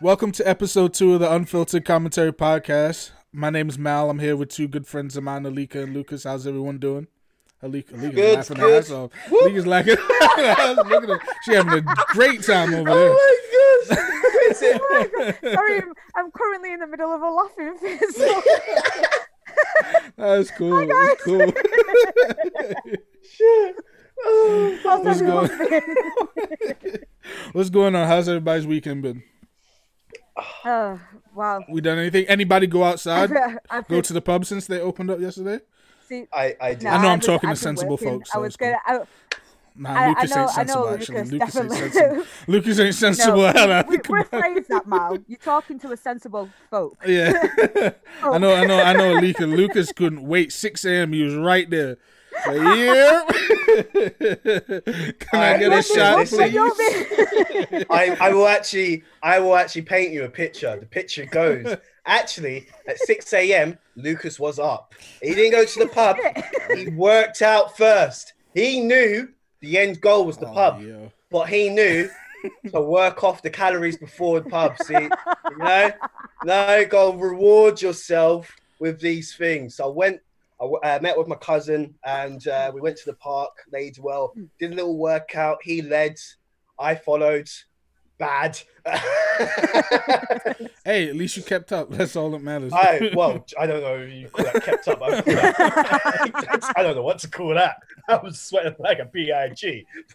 Welcome to episode two of the Unfiltered Commentary Podcast. My name is Mal. I'm here with two good friends of mine, Alika and Lucas. How's everyone doing? Alika, Alika's Good, laughing good. her ass off. Alika's laughing. Look at her. She having a great time over there. Oh my gosh! Is it? Oh Sorry, I'm, I'm currently in the middle of a laughing fit. So That's cool. That's cool. Shit. Oh, What's going- been? What's going on? How's everybody's weekend been? Oh, wow. We done anything? Anybody go outside? I've Go been- to the pub since they opened up yesterday? see, I, I did. no, I know I'm was- talking to I've been sensible working. folks, I was gonna. I, Nah, I- I Lucas know- ain't I know sensible. Lucas, actually, Lucas ain't sensible. Lucas ain't sensible. No, hell, I re- think about- rephrase that, Mal. You're talking to a sensible folk. Yeah, I know, I know, I know. Lucas, Lucas couldn't wait. Six a.m. He was right there. Like, yeah. Can I Uh, get a listen, shot, listen. please? I, I will actually I will actually paint you a picture. The picture goes actually at 6 a.m. Lucas was up. He didn't go to the pub. He worked out first. He knew the end goal was the Oh, pub, yeah. but he knew to work off the calories before the pub. See, you know, no, go reward yourself with these things. So I went. I w- uh, met with my cousin and uh, we went to the park, laid well, did a little workout. He led, I followed. Bad. Hey, at least you kept up. That's all that matters. I well, I don't know if you call that kept up. I, that- I don't know what to call that. I was sweating like a big,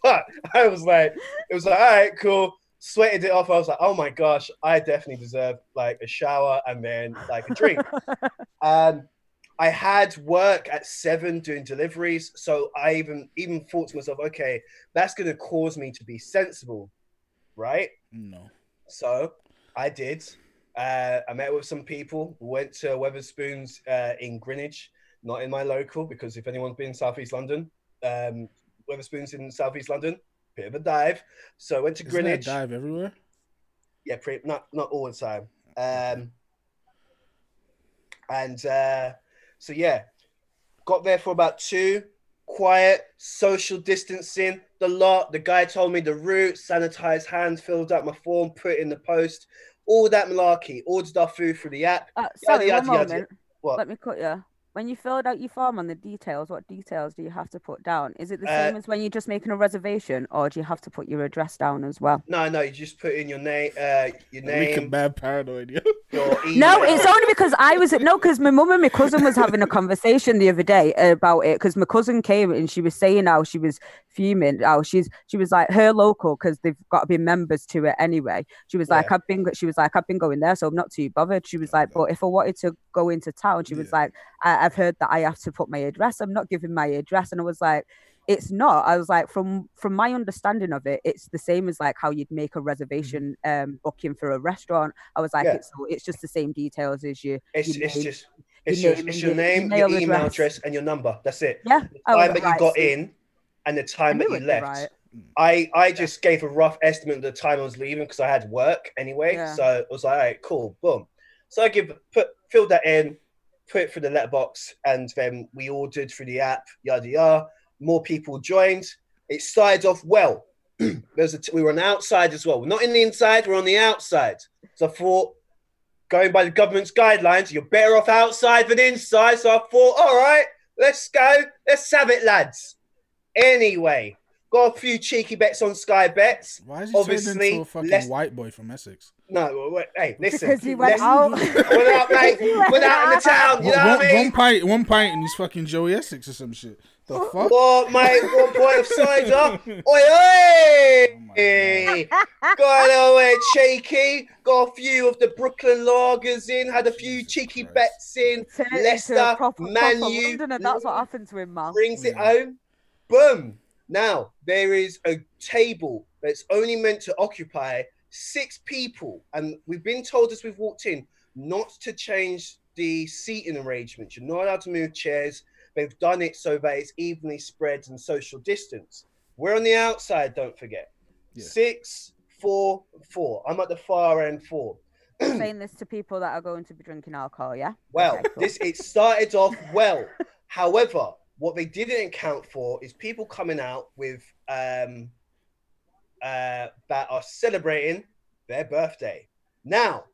but I was like, it was like, all right, cool. Sweated it off. I was like, oh my gosh, I definitely deserve like a shower and then like a drink. um, I had work at seven doing deliveries, so I even even thought to myself, okay, that's going to cause me to be sensible, right? no. So I did. Uh, I met with some people. Went to Wetherspoons uh, in Greenwich, not in my local, because if anyone's been in Southeast London, um, Wetherspoons in Southeast London, bit of a dive. So I went to Isn't Greenwich. dive everywhere. Yeah, pretty, not not all the time. Um, and uh, so yeah, got there for about two. Quiet, social distancing, the lot. The guy told me the route, sanitized hands, filled out my form, put it in the post, all that malarkey. Ordered our food through the app. Uh, sorry, yada, one yada. moment. What? Let me cut you. When you filled out your form on the details, what details do you have to put down? Is it the Uh, same as when you're just making a reservation, or do you have to put your address down as well? No, no, you just put in your name, uh, your Weak and name, bad paranoid. Yeah. No, it's only because I was no, because my mum and my cousin was having a conversation the other day about it. Because my cousin came and she was saying how she was fuming. How she's she was like her local because they've got to be members to it anyway. She was like, Yeah. I've been. She was like, I've been going there, so I'm not too bothered. She was like, but if I wanted to go into town, she was Yeah. like, I, I've heard that I have to put my address. I'm not giving my address, and I was like. It's not. I was like, from from my understanding of it, it's the same as like how you'd make a reservation um booking for a restaurant. I was like, Yeah. it's it's just the same details as you. It's, it's just it's your it's your name, email your email address. address, and your number. That's it. Yeah. The time that you right, got so in and the time that you left. right. I I just gave a rough estimate of the time I was leaving because I had work anyway. Yeah. So I was like, all right, cool, boom. So I give put filled that in, put it through the letterbox, and then we ordered through the app, yada yada. More people joined. It started off well. There's a t- we were on the outside as well. We're not in the inside, we're on the outside. So I thought, going by the government's guidelines, you're better off outside than inside. So I thought, all right, let's go, let's have it, lads. Anyway, got a few cheeky bets on Sky Bets. Why is he turned Obviously, into a fucking less- white boy from Essex? No, wait, hey, listen. Because he went let's- out. We're out, mate. We're out in the town. You One, what one- I mean? one pint, one pint, and he's fucking Joey Essex or some shit. The fuck? What, mate? One point of cider. Oi, oi! Got a little bit cheeky. Got a few of the Brooklyn lagers in. Had a few Jesus cheeky Christ. bets in. Turned into a Leicester, proper, Man proper U, Londoner. That's what happened to him, man. brings it home. Boom. Now there is a table that's only meant to occupy six people, and we've been told as we've walked in not to change the seating arrangements. You're not allowed to move chairs. They've done it so that it's evenly spread and social distance. We're on the outside, don't forget. Yeah. Six, four, four. I'm at the far end four. Saying this to people that are going to be drinking alcohol, yeah. Well, Okay, cool. this it started off well. However, what they didn't account for is people coming out with um uh that are celebrating their birthday. Now,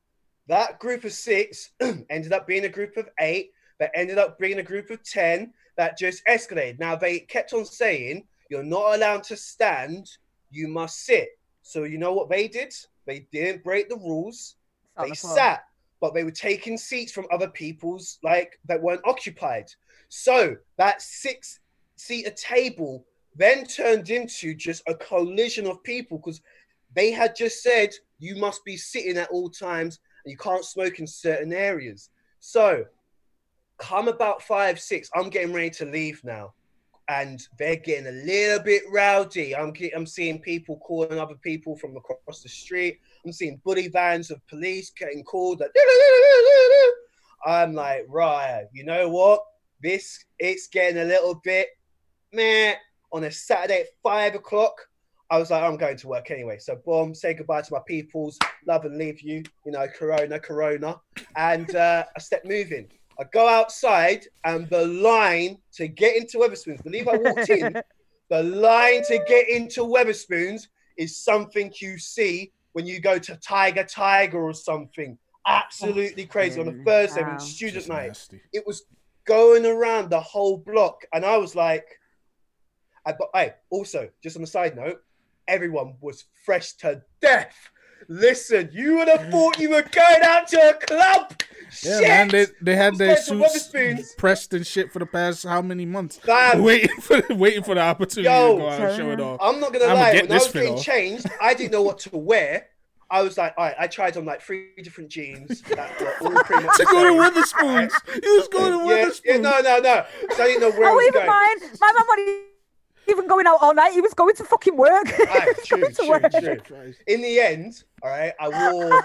that group of six ended up being a group of eight, that ended up being a group of 10 that just escalated. Now, they kept on saying, You're not allowed to stand, you must sit. So, you know what they did? They didn't break the rules, they the sat, but they were taking seats from other people's, like, that weren't occupied. So, that six seater table then turned into just a collision of people because they had just said you must be sitting at all times and you can't smoke in certain areas. So, come about five, six, I'm getting ready to leave now. And they're getting a little bit rowdy. I'm I'm seeing people calling other people from across the street. I'm seeing bully vans of police getting called. Like, I'm like, right, you know what? This it's getting a little bit meh on a Saturday at five o'clock. I was like, I'm going to work anyway. So, boom, say goodbye to my peoples, love and leave you, you know, corona, corona. And uh, I step moving. I go outside, and the line to get into Wetherspoons, believe I walked in, the line to get into Wetherspoons is something you see when you go to Tiger Tiger or something. Absolutely crazy on a Thursday wow. when student night nasty. it was going around the whole block, and I was like, I, but hey, also just on a side note, everyone was fresh to death. Listen, you would have thought you were going out to a club. Yeah, Shit! man, they, they had their going to suits pressed and shit for the past how many months? Fam. Waiting for waiting for the opportunity Yo. to go out and show it off. I'm not gonna I'ma lie. When I was fit getting off. changed, I didn't know what to wear. I was like, all right, I tried on like three different jeans that were all pretty much To go to same. Wetherspoons. He was going to Yeah, Wetherspoons. yeah, no, no, no. So I didn't know where I Oh, was even going. mine. My mum wasn't even going out all night. He was going to fucking work. Aye, true, Going to true, work. true. In the end, all right, I wore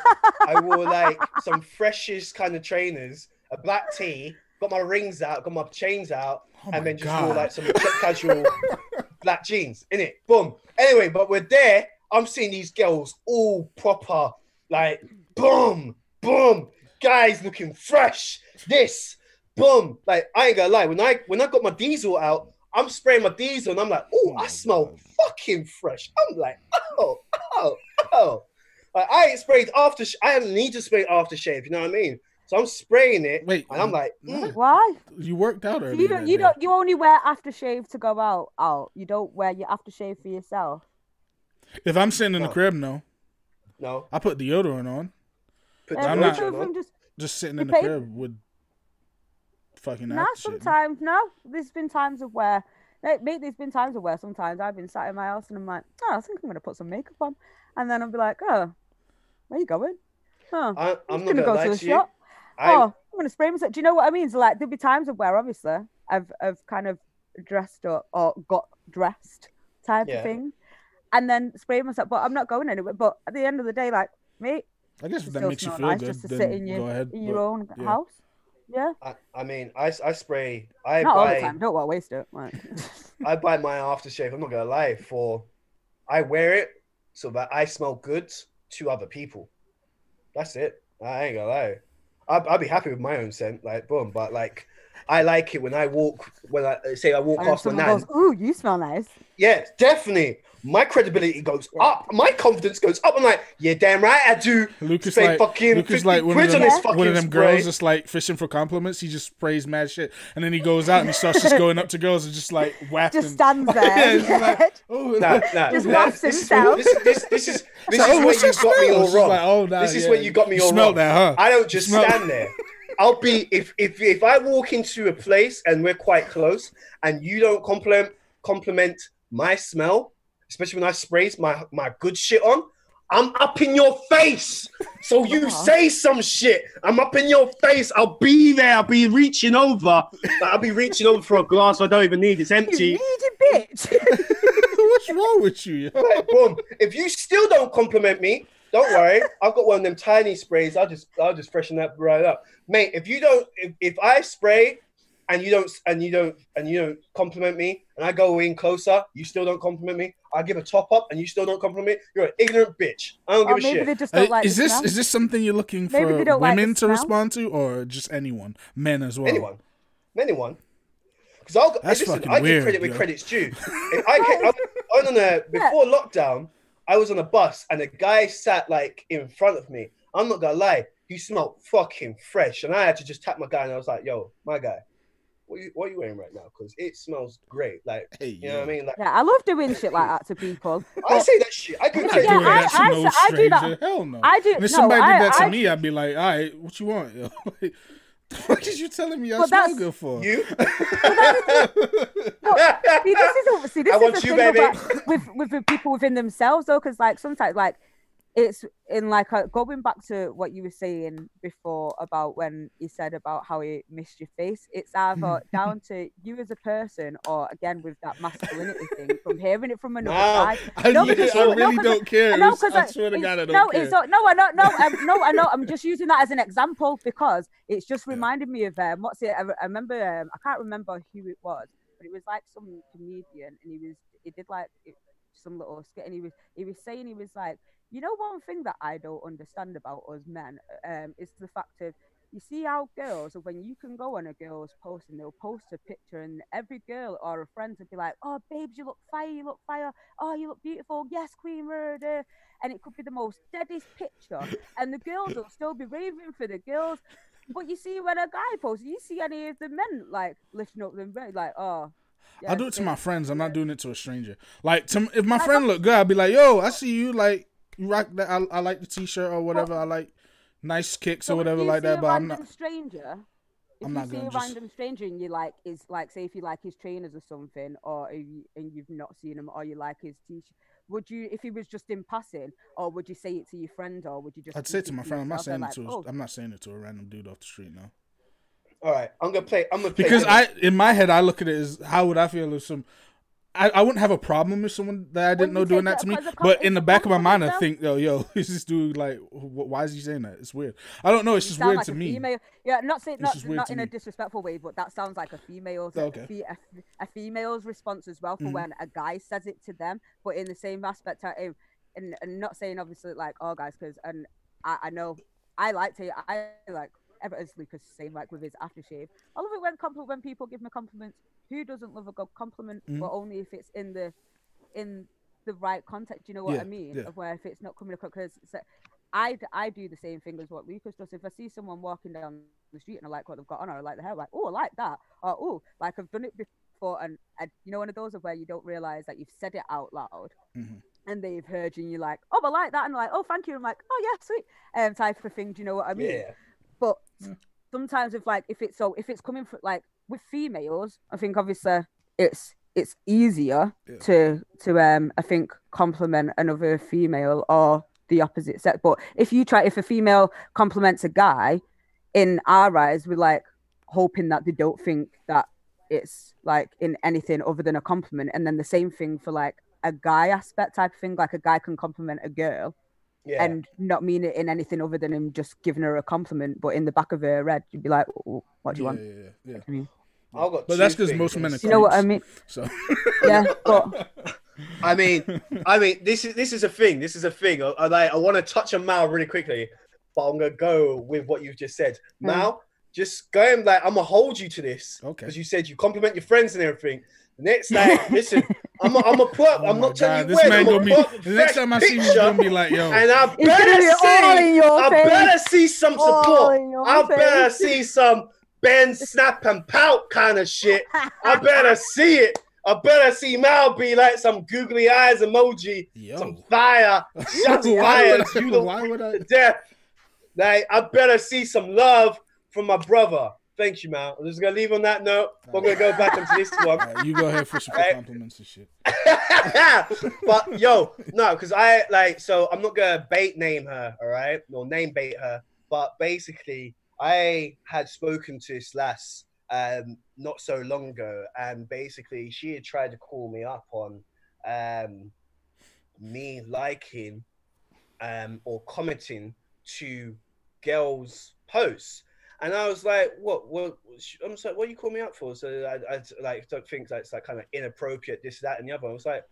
I wore like some freshish kind of trainers, a black tee, got my rings out, got my chains out, Oh my and then just God. wore like some casual black jeans. In it, boom. Anyway, but we're there. I'm seeing these girls all proper, like boom, boom, guys looking fresh. This, boom. Like I ain't gonna lie, when I when I got my diesel out, I'm spraying my diesel, and I'm like, oh, I smell fucking fresh. I'm like, oh, oh, oh. Like I ain't sprayed after. I didn't need to spray aftershave. You know what I mean? So I'm spraying it, Wait, and I'm like, mm, Why? You worked out earlier. you don't. You day. don't. You only wear aftershave to go out. Out. You don't wear your aftershave for yourself. If I'm sitting in the crib, no. no. I put deodorant on. Put I'm not- lotion both of just Just sitting in the pay- crib with fucking Nah, aftershave. sometimes no. There's been times of where, like, mate, there's been times of where sometimes I've been sat in my house and I'm like, oh, I think I'm gonna put some makeup on, and then I'll be like, oh, where you going? Oh, I, I'm I'm gonna gonna go to the shop. I, oh, I'm gonna spray myself. Do you know what I mean? So like, there'll be times of where obviously I've I've kind of dressed up or got dressed type Yeah. of thing, and then spray myself. But I'm not going anywhere. But at the end of the day, like, me, I guess that makes you feel nice good, just to then sit in your go ahead. in your but- own yeah. house. Yeah, I, I mean, I, I spray. I not all the buy. time. Don't want to waste it. Like, I buy my aftershave. I'm not gonna lie. For I wear it so that I smell good to other people. That's it. I ain't gonna lie. I'd, I'd be happy with my own scent, like boom. But like, I like it when I walk. When I say I walk and then past my someone nan. goes, "Ooh, you smell nice." Yeah, definitely. My credibility goes up. My confidence goes up. I'm like, yeah, damn right, I do. Lucas Spray like fucking Lucas like one of quid on them, Yeah. one of them girls that's like fishing for compliments. He just sprays mad shit, and then he goes out and he starts just going up to girls and just like whacking. Just stands there. it's like, oh, Nah, nah, Just nah, wafts this, is, himself. this, this, this is this Like, is oh, where you that got me all wrong. like, oh, nah, this is yeah, where you got me you all smelled wrong. that, huh? I don't just Smell- stand there. I'll be if if if I walk into a place and we're quite close and you don't compliment compliment my smell, especially when I sprays my my good shit on, I'm up in your face. So you Uh-huh. say some shit. I'm up in your face. I'll be there. I'll be reaching over. Like, I'll be reaching over for a glass I don't even need. It's empty. You empty. needy bitch. What's wrong with you? yo? Like, boom. If you still don't compliment me, don't worry. I've got one of them tiny sprays. I'll just I'll just freshen that right up. Mate, if you don't if, if I spray and you don't and you don't and you don't compliment me and I go in closer, you still don't compliment me, I give a top up and you still don't compliment me, you're an ignorant bitch. I don't or give a maybe shit. they just Uh, don't like is this smell. is this something you're looking for they don't like women to respond to, or just anyone, men as well? Anyone. Anyone. Because I'll That's listen, fucking I give weird, credit where yo. credit's due. If I can, I, on a, before lockdown, I was on a bus and a guy sat like in front of me. I'm not gonna lie, he smelled fucking fresh, and I had to just tap my guy, and I was like, "Yo, my guy, what you what are you wearing right now? Because it smells great. Like, Hey, you know what I mean? Like, Yeah, I love doing shit like that to people. I say that shit. I I'm could not say Yeah, that. that I- no I- I do that. stranger. Hell no. I do. And if no, somebody I, did that to I, me, I'd be like, all right, what you want? Yo? Like, the fuck is you telling me I But smell good for? You? See, this is a- see, this I is want the you, thing baby. about- with with the people within themselves though, because like sometimes like it's in like a, going back to what you were saying before about when you said about how you missed your face. It's either down to you as a person, or again with that masculinity thing from hearing it from another Wow. side. I, No, yeah, because- I no, don't care. No, It's- because I swear to God, I don't no, care. it's no, I know, no, um, no, I know. I'm just using that as an example because it's just reminded me of um, what's it? I, I remember, um, I can't remember who it was, but it was like some comedian, and he was, he did like it, some little skit, and he was, he was saying, he was like, you know, one thing that I don't understand about us men, um, is the fact of. You see how girls, when you can go on a girl's post and they'll post a picture, and every girl or a friend will be like, "Oh, babes, you look fire, you look fire. Oh, you look beautiful. Yes, Queen Murder." and it could be the most deadest picture, and the girls will still be raving for the girls. But you see, when a guy posts, you see any of the men like lifting up them, like, oh. I do it to my friends. I'm not doing it to a stranger. Like, to, if my friend look good, I'd be like, "Yo, I see you. Like, you rock that. I, I like the t-shirt or whatever. I like nice kicks so or whatever like that." But I'm not. stranger. If I'm you not see gonna a just- random stranger and you like is like say if you like his trainers or something, or if you, and you've not seen him, or you like his t-shirt, would you if he was just in passing, or would you say it to your friend, or would you just? I'd say keep to my friend. I'm not saying it like, to. oh, A, I'm not saying it to a random dude off the street now. All right, I'm gonna play. I'm gonna play Because I, in my head, I look at it as how would I feel if some. I, I wouldn't have a problem with someone that I didn't know doing take that to me, as a com- but in the back of my mind, I think, yo, yo, is this dude like, why is he saying that? It's weird. I don't know. It's You just sound weird like to a me. Female. Yeah, not saying not, not in me. a disrespectful way, but that sounds like a female's Okay. a, a female's response as well for Mhm. when a guy says it to them. But in the same aspect, I, am- and, and not saying obviously like oh guys, because and I, I know I like to I like ever as Lucas is saying like with his aftershave. I love it when compliment when people give me compliments. Who doesn't love a good compliment? Mhm. But only if it's in the in the right context. Do You know what Yeah, I mean? yeah. Of where if it's not coming across because I, I do the same thing as what Lucas does. If I see someone walking down the street and I like what they've got on or I like the hair, like, oh, I like that. Or, oh, like I've done it before. And, and you know, one of those of where you don't realize that you've said it out loud Mhm. and they've heard you and you're like, oh, I like that. And like, oh, thank you. I'm like, oh, yeah, sweet. Um, type of thing. Do you know what I mean? yeah. But Yeah. sometimes if like if it's so if it's coming from like with females, I think obviously it's it's easier Yeah. to to um I think compliment another female or the opposite sex. But if you try if a female compliments a guy, in our eyes, we're like hoping that they don't think that it's like in anything other than a compliment. And then the same thing for like a guy aspect type of thing, like a guy can compliment a girl Yeah. and not mean it in anything other than him just giving her a compliment, but in the back of her head, you'd be like, "Oh, "What do you yeah, want?" yeah, yeah, yeah. I mean, I've got But two that's 'cause things most I'm men are you know what I mean? So Yeah, but I mean, I mean, this is this is a thing. This is a thing. I, I, like, I want to touch on Mal really quickly, but I'm gonna go with what you've just said. Mal, just go and like I'm gonna hold you to this Okay. because you said you compliment your friends and everything. The next like, listen, I'm a, I'm a put. Oh I'm my not telling God, you this where. man I'm gonna a be. put next time I see him, he's gonna be like, yo. and I better be see. I face. better see some support. in your I face. better see some bend, snap, and pout kind of shit. I better see it. I better see Mal be like some googly eyes emoji, Yo. some fire, shots why, fired, would I, you the why would I? death. Like, I better see some love from my brother. Thank you, Mal. I'm just gonna leave on that note. We're gonna go back into this one. Alright, you go ahead for some Right. compliments and shit. but yo, no, because I like so I'm not gonna bait name her, all right, or name bait her. But basically, I had spoken to this lass um not so long ago, and basically she had tried to call me up on um me liking um or commenting to girls' posts. And I was like, "What? What?" I'm just like, "What you call me up for?" So I, I like don't think that's like kind of inappropriate, this, that, and the other. I was like,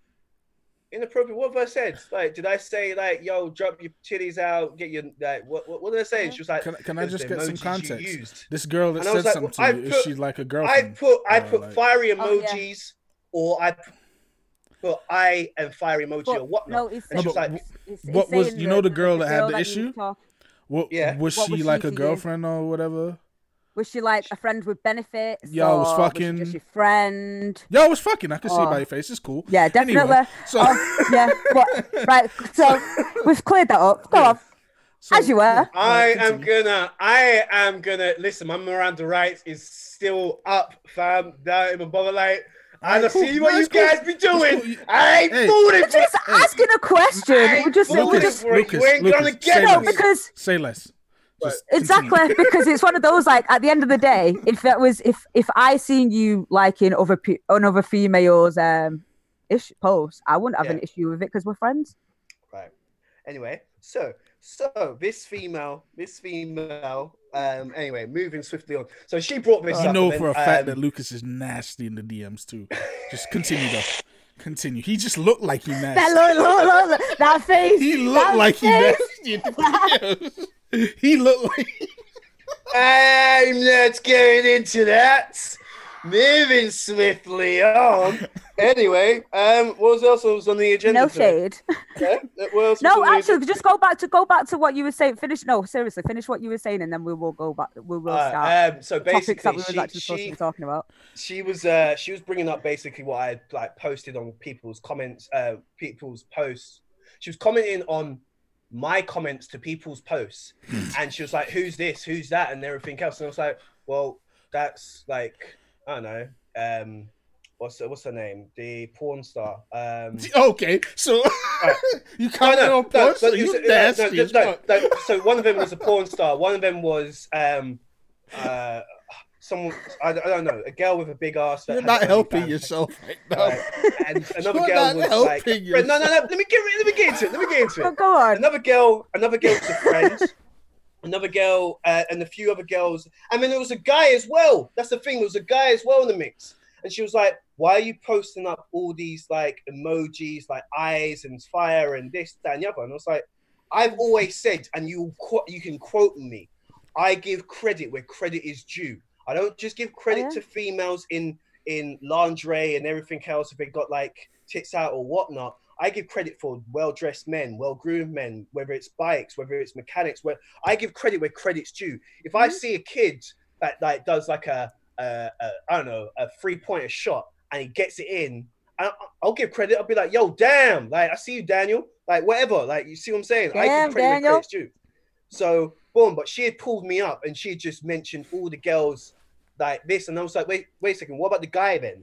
"Inappropriate? What have I said? Like, did I say like, yo, drop your titties out, get your like, what? What, what did I say?" And she was like, Can, can I just get some context? This girl that And I said was like, something well, I to you, is put- she like a I girlfriend? put I put like- fiery Oh, yeah. emojis, or I put I and fire emoji But or whatnot. no, it's, And she was like, it's, it's what was- you know the girl that had the you issue? Talk- What, Yeah. Was What she was she like to a you? girlfriend or whatever? Was she like a friend with benefits? Yeah, I was or fucking- she just your friend? Yeah, I was fucking. I could see it Oh. by your face. It's cool. Yeah, definitely. Anyway, so, Oh, yeah. What? Right. So we've cleared that up. Go on. so- as you were. I am gonna, I am gonna listen. My Miranda rights is still up, fam. Don't even bother. Like, I Alright, cool. see what No, you cool. guys be doing. I ain't Hey. fooling We're for just asking a question. I We're just, ain't we're fooling just for it. Lucas, You ain't gonna Lucas, get say no less. because Say less. Just exactly because it's one of those like at the end of the day, if that was if if I seen you liking other pe- other females um ish posts, I wouldn't have an issue with it because we're friends. Right. Anyway, so so this female, this female. Um. Anyway, moving swiftly on. So she brought this You up. know and for a fact um, that Lucas is nasty in the DMs too. Just continue though. Continue. He just looked like he nasty. That look, look, look, look, that face. He looked that like he face. nasty in the DMs. He looked like I'm not going into that. Moving swiftly on. Anyway, um, what else was on the agenda? No shade. Yeah? What else was No, on the actually, just go back to go back to what you were saying. Finish. No, seriously, finish what you were saying, and then we will go back. We will agenda? start Uh, um, so topics that basically, we were she, actually supposed to she, be talking about. she was uh, she was bringing up basically what I had like posted on people's comments, uh, people's posts. She was commenting on my comments to people's posts, and she was like, "Who's this? Who's that?" and everything else. And I was like, "Well, that's like I don't know." Um, what's what's her name? The porn star. Um, Okay, so you comment no, on posts, so but you no, no, nasty no, no, no. So one of them was a porn star. One of them was um, uh, someone I, I don't know, a girl with a big ass. that You're not OnlyFans. helping yourself right now. Right. And another You're girl not was like, helping Fred, no, no, no. Let me get let me get into it. Let me get into Go, it. go on. Another girl, another girl was a friend. Another girl uh, and a few other girls, and then there was a guy as well. That's the thing. There was a guy as well in the mix, and she was like, "Why are you posting up all these like emojis, like eyes and fire and this, that, and the other?" And I was like, "I've always said, and you you can quote me. I give credit where credit is due. I don't just give credit yeah? to females in in lingerie and everything else if they got like tits out or whatnot. I give credit for well dressed men, well groomed men, whether it's bikes, whether it's mechanics. Where I give credit where credit's due. If I Mhm. see a kid that like does like a, a, a I don't know a three pointer shot and he gets it in, I, I'll give credit. I'll be like, yo, damn, like I see you, Daniel. Like whatever, like you see what I'm saying. I give credit Daniel. where credit's due. So boom, but she had pulled me up and she had just mentioned all the girls like this, and I was like, wait, wait a second, what about the guy then?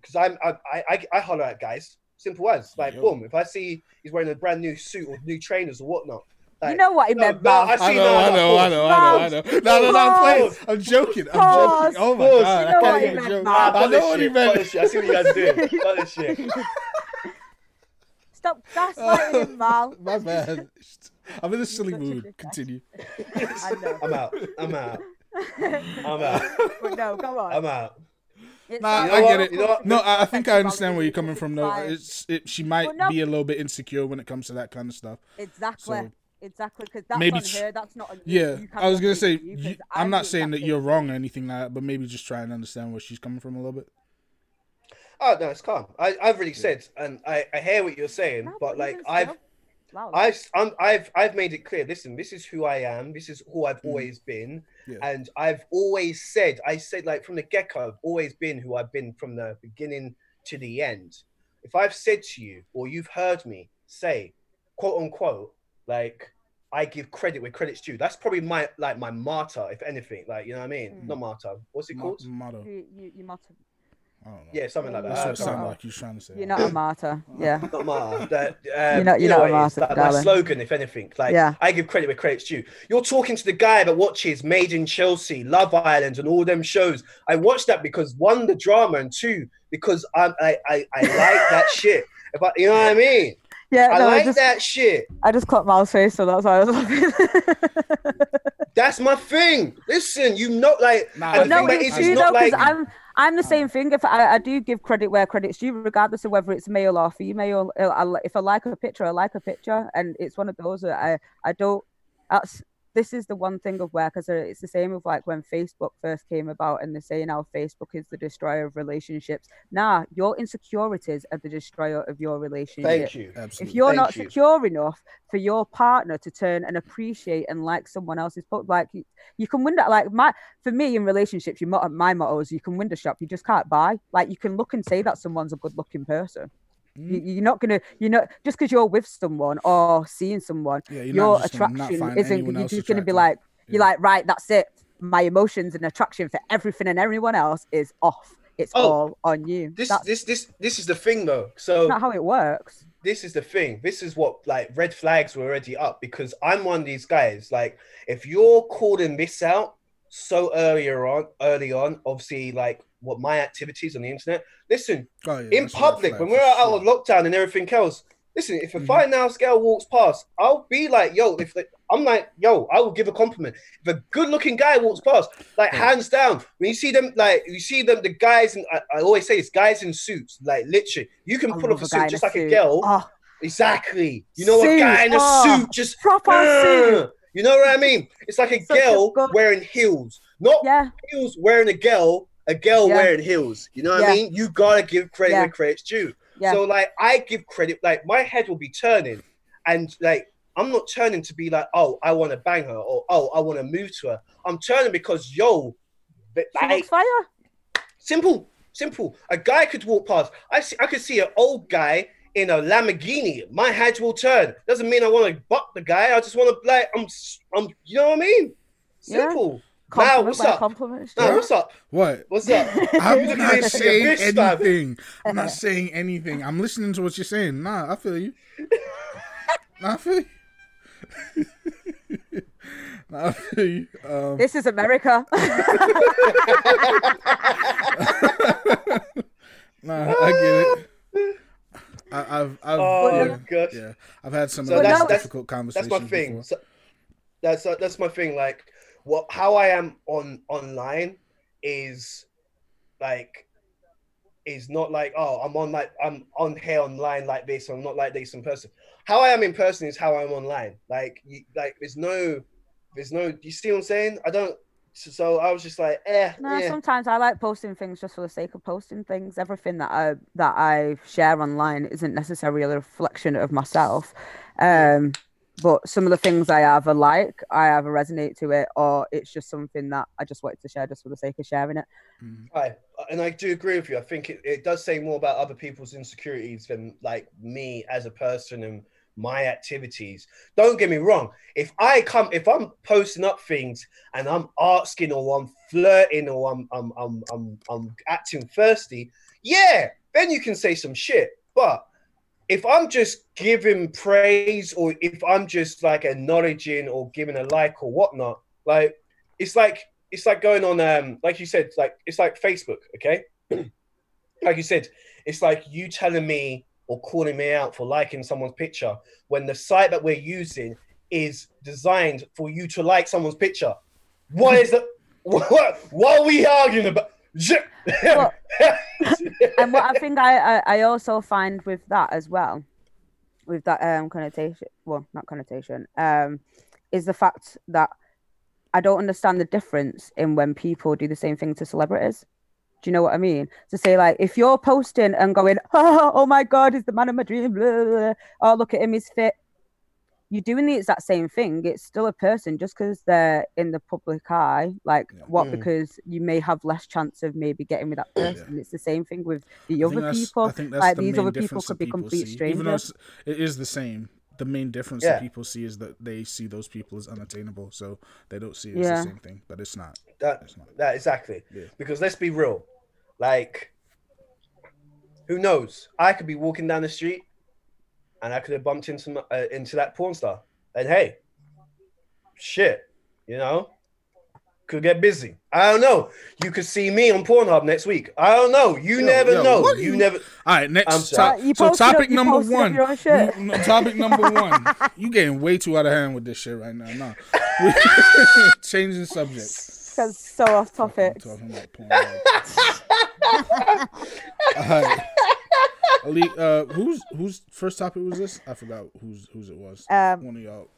Because I'm I, I I I holler at guys, simple as like Yo. boom. If I see he's wearing a brand new suit or new trainers or whatnot, like, you know what he no, meant, no, Val. I I see know, now, I of know, I know, I know, I know. No, no, no, I'm. I'm joking. I'm Pause. joking. Oh my Pause. god, You I know what can't he even meant, joke. Val. Ah, I know this what he meant. I see what you guys doing. Fuck this shit. Stop gaslighting him, Val. My bad. I'm in a silly such a mood. Continue. I know. I'm out. I'm out. I'm out. but no, come on. I'm out. It's Nah, not I get what? it. You know? No, I, I think I understand where you're coming from. Though it's it, she might Well, no. be a little bit insecure when it comes to that kind of stuff. Exactly. So- exactly. Because that's Maybe on tr- her. That's not on. Yeah, You can't I was gonna say it, you, 'cause you, I I'm not saying exact that you're wrong or anything like that, but maybe just try and understand where she's coming from a little bit. Oh no, it's calm. I, I've already said, and I, I hear what you're saying, No, but like I've still- Wow. I've I'm, I've I've made it clear. Listen, this is who I am. This is who I've Mm. always been, Yeah. and I've always said. I said like from the get go, I've always been who I've been from the beginning to the end. If I've said to you or you've heard me say, quote unquote, like I give credit where credit's due. That's probably my like my martyr, if anything. Like you know what I mean? Mm. Not martyr. What's it Mo- called? motto. you, you, you must, I don't know. Yeah, something like that. That's what I it don't sounded know. like you was trying to say. you're not a martyr. Yeah. not martyr. That, um, You're not- you you're know not a what it is, martyr, like, my slogan, if anything. Like Yeah. I give credit where credit's due. You're talking to the guy that watches Made in Chelsea, Love Island, and all them shows. I watch that because one, the drama, and two, because I'm, I I I like that shit. If I, you know what I mean? Yeah. I no, I like just, that shit. I just caught Mal's face, so that's why I was laughing. That's my thing. Listen, you know, like, Nah, I no, thing it's it's true not though, because like I'm I'm the oh. same thing. If I, I do give credit where credit's due, regardless of whether it's male or female. I, I, if I like a picture, I like a picture, and it's one of those that I I don't. That's this is the one thing of where because uh, it's the same of like when Facebook first came about and they're saying how Facebook is the destroyer of relationships. Nah, your insecurities are the destroyer of your relationship. Thank you. Absolutely. If you're Thank not you. secure enough for your partner to turn and appreciate and like someone else's but like you, you can window like my for me in relationships, you my motto is you can window shop, you just can't buy. Like you can look and say that someone's a good looking person. You, mm. you're not gonna, you're not just because you're with someone or seeing someone, Yeah, you're your not gonna attraction isn't. You're else just gonna be attractive. like, you're like, right, that's it. My emotions and attraction for everything and everyone else is off. It's Oh, all on you. This that's this this this is the thing though. So not how it works. this is the thing. This is what like red flags were already up because I'm one of these guys. Like, if you're calling this out so earlier on, early on, obviously, like what my activities on the internet. Listen, Oh, yeah, in that's a red public when we're out sure. of lockdown and everything else. Listen, if a Mhm. fine house girl walks past, I'll be like, "Yo!" If the, I'm like, "Yo," I will give a compliment. If a good-looking guy walks past, like Yeah. hands down, when you see them, like you see them, the guys, and I, I always say it's guys in suits. Like literally, you can I pull love off a a suit just a like a girl. Oh, Exactly. You know, a Suit. guy in a Oh, suit just proper suit. You know what I mean? It's like a girl good- wearing heels, not Yeah, heels wearing a girl, a girl Yeah. wearing heels. You know what Yeah. I mean? You gotta give credit where credit's due. So like, I give credit. Like my head will be turning, and like I'm not turning to be like, oh, I want to bang her, or oh, I want to move to her. I'm turning because yo, she like fire. Simple, simple. A guy could walk past. I see. I could see an old guy in a Lamborghini. My head will turn. Doesn't mean I want to buck the guy. I just want to like. I'm. I'm. You know what I mean? Simple. Now, Compliment what's up? compliment. Now, what's up? What? What's up? I'm not saying your bitch, fam. anything. I'm not saying anything. I'm listening to what you're saying. Nah, I feel you. Nah, I feel you. nah, I feel you. Um, This is America. nah, I get it. I, I've, I've, Oh yeah, gosh. yeah, I've had some So of that's- those that's- difficult That's conversations. my thing. So, that's that's my thing. Like, what? How I am on online is like is not like oh I'm on like I'm on here online like this. I'm not like this in person. How I am in person is how I'm online. Like, you, like there's no, there's no. You see what I'm saying? I don't. So, so I was just like, eh, No, yeah. sometimes I like posting things just for the sake of posting things. Everything that I that I share online isn't necessarily a reflection of myself. Um, but some of the things I either like, I either resonate to it, or it's just something that I just wanted to share just for the sake of sharing it. Right, and I do agree with you. I think it, it does say more about other people's insecurities than like me as a person and my activities. Don't get me wrong. If I come, if I'm posting up things and I'm asking or I'm flirting or I'm I'm I'm I'm, I'm acting thirsty, yeah, then you can say some shit. But if I'm just giving praise or if I'm just like acknowledging or giving a like or whatnot, like it's like it's like going on um like you said, like it's like Facebook, okay? like you said, it's like you telling me or calling me out for liking someone's picture when the site that we're using is designed for you to like someone's picture. What is the what what are we arguing about? Well, and what I think I, I I also find with that as well, with that um connotation, well, not connotation, um, is the fact that I don't understand the difference in when people do the same thing to celebrities. Do you know what I mean? To say like, if you're posting and going, oh, oh my god, he's the man of my dream, blah, blah, blah. oh look at him, he's fit. You're doing the exact same thing. It's still a person just because they're in the public eye. Like Yeah. what? Mm. Because you may have less chance of maybe getting with that person. It's the same thing with the I other people. I think that's like the these main other people difference could that be complete see. Even though strangers. it's, it is the same, the main difference Yeah. that people see is that they see those people as unattainable, so they don't see it as Yeah. the same thing. But it's not. that It's not. that exactly. Yeah. Because let's be real, like, who knows? I could be walking down the street, and I could have bumped into uh, into that porn star, and hey, shit, you know, could get busy. I don't know. You could see me on Pornhub next week. I don't know. You Yo, never yo, know. You you- never. All right, next. I'm sorry. You so posted up- topic number one. your. No, topic number one. You getting way too out of hand with this shit right now. No, changing subject. Because so off topic. talking about porn. All right. Ali, uh, whose whose first topic was this? I forgot whose whose it was. Um, One of y'all.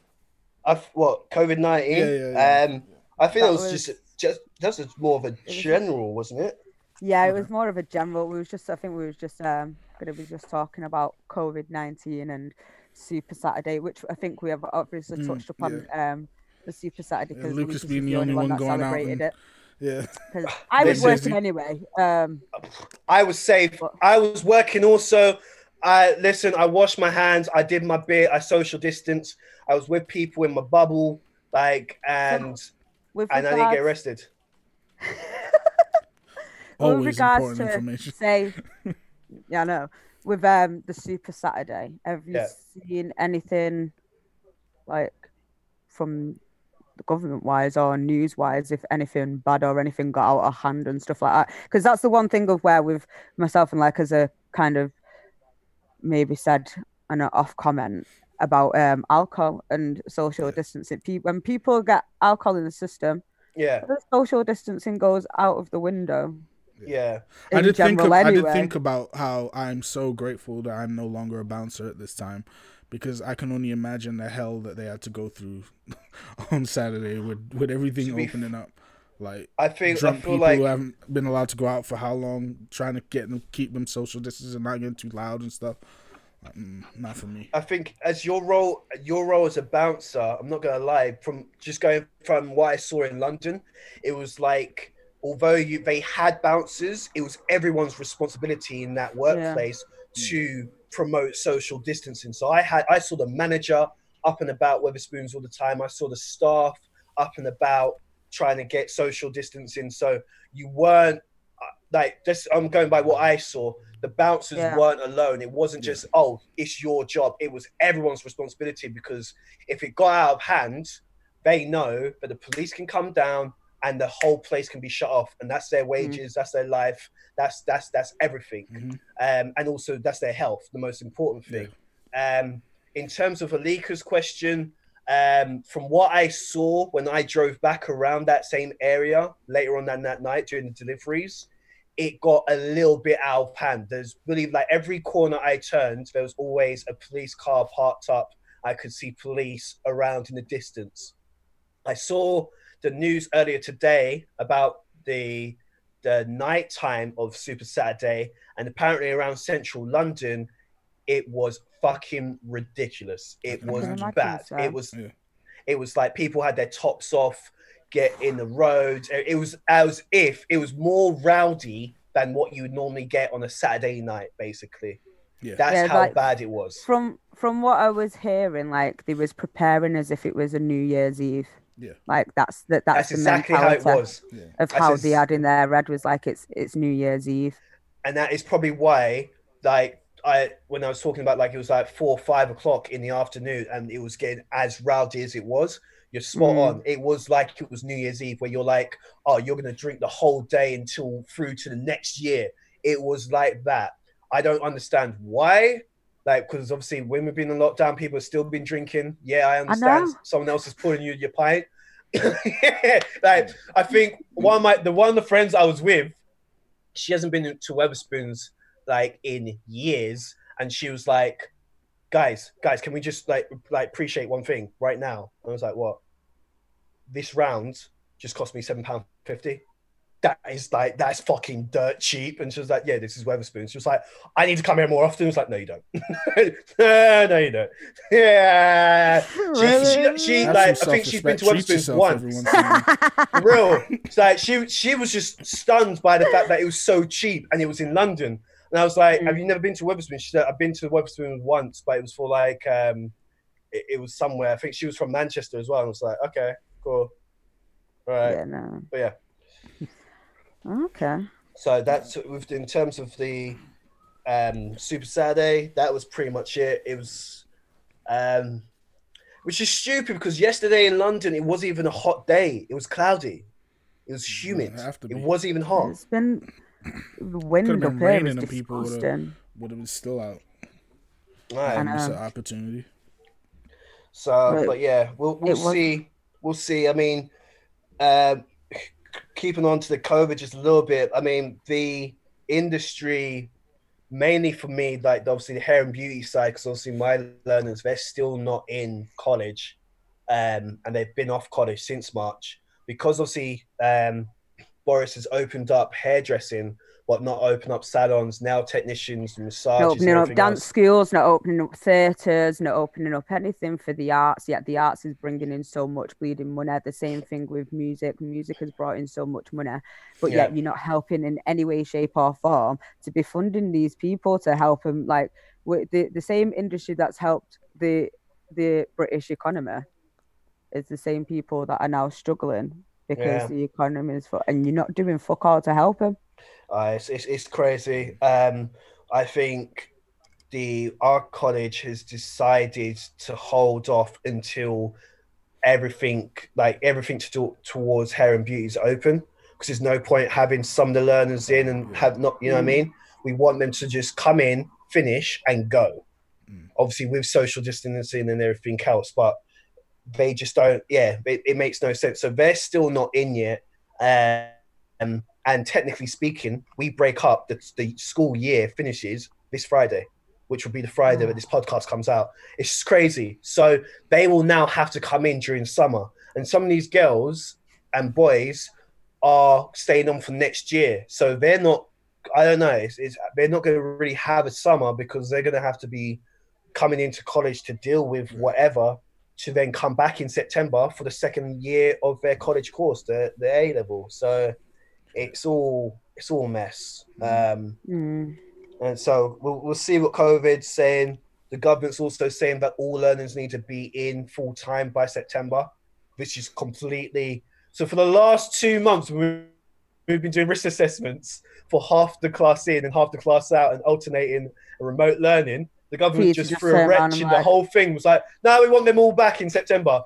I what COVID nineteen. Yeah, yeah, yeah. Um, I think That it was, was- just just that's just more of a general, wasn't it? Yeah, it Okay. was more of a general. We was just, I think we was just um gonna be just talking about COVID nineteen and Super Saturday, which I think we have obviously Mm, touched upon um the Super Saturday because Lucas Lucas, being was the only one that going out celebrated and- it. Yeah. 'Cause I was working anyway. Um, I was safe. I was working also. I listen. I washed my hands. I did my bit. I social distance. I was with people in my bubble, like, and with and I didn't get regards- arrested. with Always regards important to information. say, yeah, I know. With um the Super Saturday, have you Yeah. seen anything like from the government wise or news wise, if anything bad or anything got out of hand and stuff like that? Because that's the one thing of where with myself and like as a kind of maybe said an off comment about um alcohol and social distancing. Pe- when people get alcohol in the system, Yeah, the social distancing goes out of the window. yeah. I in did think general of, I did think about how I'm so grateful that I'm no longer a bouncer at this time because I can only imagine the hell that they had to go through on Saturday with with everything To be opening up. Like I think I drunk feel people like who haven't been allowed to go out for how long, trying to get them keep them social distance and not getting too loud and stuff. Like, mm, not for me. I think as your role, your role as a bouncer, I'm not gonna lie. From just going from what I saw in London, it was like although you they had bouncers, it was everyone's responsibility in that workplace to promote social distancing. So I had I saw the manager up and about Wetherspoons all the time. I saw the staff up and about trying to get social distancing. So you weren't uh, like just I'm going by what I saw. The bouncers Yeah. weren't alone. It wasn't just oh, it's your job. It was everyone's responsibility because if it got out of hand, they know that the police can come down and the whole place can be shut off, and that's their wages, that's their life, that's that's that's everything, Mhm. um, and also that's their health, the most important thing. Um, in terms of Alika's question, um, from what I saw when I drove back around that same area later on that, that night during the deliveries, it got a little bit out of hand. There's really like every corner I turned, there was always a police car parked up. I could see police around in the distance. I saw the news earlier today about the the night time of Super Saturday, and apparently around central London, it was fucking ridiculous. It was imagine bad. It was Yeah. it was like people had their tops off, get in the roads. It was as if it was more rowdy than what you would normally get on a Saturday night, basically. Yeah. That's Yeah, how like- bad it was. From from what I was hearing, like they was preparing as if it was a New Year's Eve. Yeah. Like that's that that's, That's the exactly how it was. Yeah. of That's how ex- they had in there red was like it's it's New Year's Eve. and that is probably why like i when i was talking about like it was like four or five o'clock in the afternoon and it was getting as rowdy as it was you're spot Mm. on it was like it was new year's eve where you're like oh you're gonna drink the whole day until through to the next year it was like that i don't understand why like because obviously when we've been in lockdown people have still been drinking yeah i understand know. someone else is pulling you your pint like i think one of my the one of the friends i was with she hasn't been to Wetherspoons like in years, and she was like, "Guys, guys, can we just like like appreciate one thing right now?" And I was like, "What?" This round just cost me seven pound fifty. That is like that's fucking dirt cheap. And she was like, "Yeah, this is Wetherspoons." She was like, "I need to come here more often." I was like, "No, you don't. no, no, you don't." Yeah. She, she, she like I think she's been to Treat Wetherspoons once. every once in a while. For real. It's like she she was just stunned by the fact that it was so cheap and it was in London. And I was like, Mm. "Have you never been to Wetherspoons?" She said, "I've been to Wetherspoons once, but it was for like um, it, it was somewhere. I think she was from Manchester as well." And I was like, "Okay, cool, all right." Yeah, no. But yeah, Okay. so that's with in terms of the um, Super Saturday. That was pretty much it. It was, um, which is stupid because yesterday in London it wasn't even a hot day. It was cloudy. It was humid. Doesn't have to It wasn't even hot. It's been the wind Could've up been raining is and people would've- Would have been still out. Right. I know. It's an opportunity. So, But but yeah, we'll we'll it was- see. We'll see. I mean, uh, keeping on to the COVID just a little bit. I mean, the industry, mainly for me, like obviously the hair and beauty side, because obviously my learners they're still not in college. um, and they've been off college since March because obviously um, Boris has opened up hairdressing, but not open up salons, nail technicians, massages, not opening and up dance else. schools, not opening up theatres, not opening up anything for the arts. Yet the arts is bringing in so much bleeding money. The same thing with music. Music has brought in so much money, but Yeah. yet you're not helping in any way, shape, or form to be funding these people to help them. Like with the the same industry that's helped the the British economy is the same people that are now struggling because Yeah. the economy is, fu- and you're not doing fuck all to help them. Uh, it's, it's, it's crazy. Um, I think the our college has decided to hold off until everything, like everything to do towards hair and beauty is open, because there's no point having some of the learners in and have not, you know what I mean? We want them to just come in, finish, and go. Mm. Obviously, with social distancing and everything else, but they just don't. Yeah, it, it makes no sense. So they're still not in yet. Um, and technically speaking, we break up. The, the school year finishes this Friday, which will be the Friday that this podcast comes out. It's crazy. So they will now have to come in during summer, and some of these girls and boys are staying on for next year. So they're not. I don't know. It's, it's, they're not going to really have a summer because they're going to have to be coming into college to deal with whatever to then come back in September for the second year of their college course, the the A level. So it's all it's all a mess. Um, Mm. and so we'll, we'll see what COVID's saying. The government's also saying that all learners need to be in full time by September, which is completely. So for the last two months, we've, we've been doing risk assessments for half the class in and half the class out and alternating remote learning. The government just just threw a wrench in the like- whole thing. Was like, no, we want them all back in September.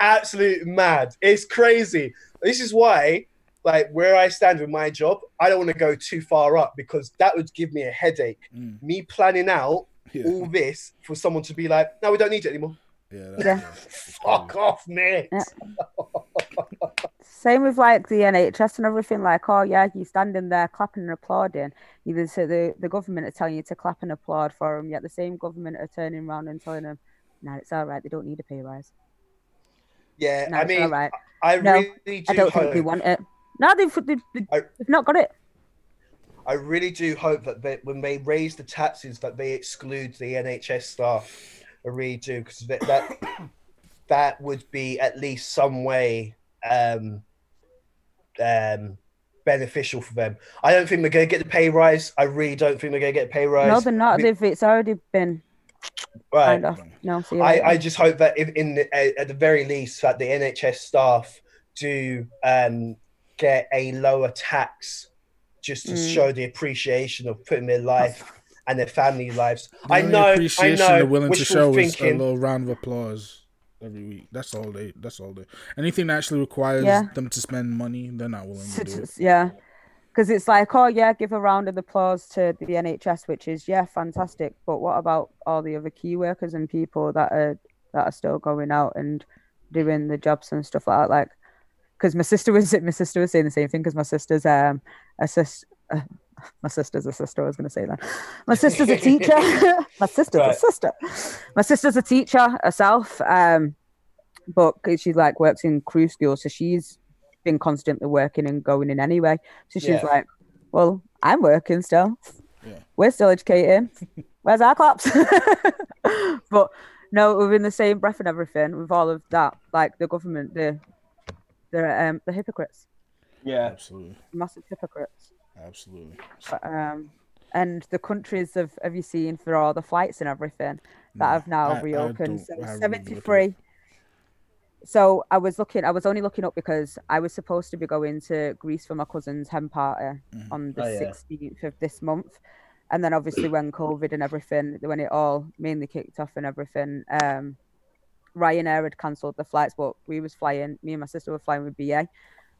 Absolute mad. It's crazy. This is why like where I stand with my job, I don't want to go too far up because that would give me a headache. Mm. Me planning out Yeah. all this for someone to be like, no, we don't need it anymore. Yeah. Yeah. yeah. Fuck crazy. off, mate. Yeah. Same with like the NHS and everything. Like, oh yeah, you're standing there clapping and applauding. Either so the the government are telling you to clap and applaud for them, yet the same government are turning around and telling them, "No, it's all right. They don't need a pay rise. Yeah, No, I mean, right. I No, really do I don't hope, think they want it. No, they've they've, they've, I- not got it. I really do hope that they, when they raise the taxes, that they exclude the NHS staff. I really do because that, that that would be at least some way um, um, beneficial for them. I don't think they're going to get the pay rise. I really don't think they're going to get a pay rise. No, they're not. Be- They've it's already been right. kind of. No, I. I just hope that if in the, at at the very least that the NHS staff do um, get a lower tax just to Mm. show the appreciation of putting their life and their family lives. The I only know, I appreciation know, they're willing to wishful show is a little round of applause every week. That's all they. That's all they. Anything that actually requires Yeah. them to spend money, they're not willing to do it. yeah because it's like oh yeah give a round of applause to the nhs which is yeah fantastic but what about all the other key workers and people that are that are still going out and doing the jobs and stuff like that like because my sister was my sister was saying the same thing because my sister's um a sis, uh, my sister's a sister i was going to say that my sister's a teacher my sister's Right. a sister my sister's a teacher herself um but she like works in crew school so she's been constantly working and going in anyway. So she's Yeah. like, Well, I'm working still. Yeah. We're still educating. Where's our claps? but no, we're in the same breath and everything, with all of that, like the government, the they're um the hypocrites, Yeah, Absolutely, massive hypocrites. absolutely. But, um and the countries of have you seen for all the flights and everything that No, have now I- I reopened. don't- so I haven't even looked at 73. So I was looking, I was only looking up because I was supposed to be going to Greece for my cousin's hen party Mhm. on the Oh, yeah. 16th of this month. And then obviously when COVID and everything, when it all mainly kicked off and everything, um, Ryanair had cancelled the flights, but we was flying, me and my sister were flying with BA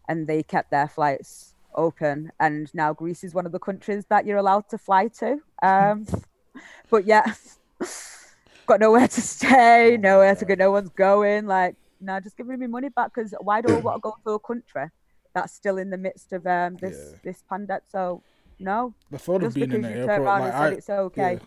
and they kept their flights open. And now Greece is one of the countries that you're allowed to fly to. Um, but yeah, got nowhere to stay, nowhere to go, no one's going. Like, no, just give me my money back because why do I want to go to a country that's still in the midst of um this Yeah. this pandemic? So no, The thought of being in the airport, like I, it's okay. yeah.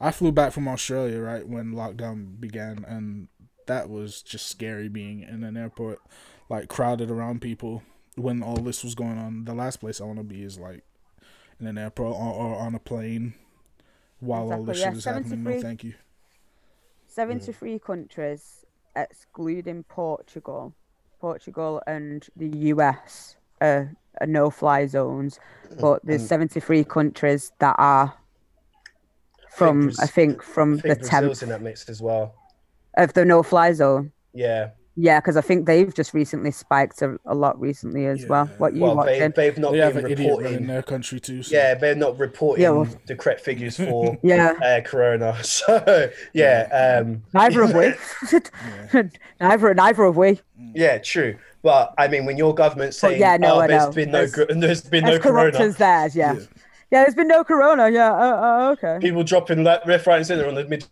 I flew back from Australia right when lockdown began, and that was just scary being in an airport, like crowded around people when all this was going on. The last place I want to be is like in an airport or, or on a plane while all this yeah, shit is happening. No, thank you. 73 countries, excluding Portugal. Portugal and the US are, are no fly zones, mm, but there's And- 73 countries that are from, Braz- I think, from I think the Brazil's 10th in that mix as well. Of the no fly zone. Yeah. Yeah, because I think they've just recently spiked a, a lot recently as well. What you Well, they, watching? they've not They have been an idiot running their country too. So. Yeah, they're not reporting Yeah, well- the correct figures for Yeah, uh, Corona. So yeah, um, neither have we. neither, neither have we. yeah, true. But I mean, when your government's But saying, yeah, no, "Oh, I there's been no, There's- gr- there's been no As corrupt Corona," as theirs, yeah. Yeah. yeah. there's been no corona. Yeah, uh, uh, okay. people dropping like left, right, and center on the mid,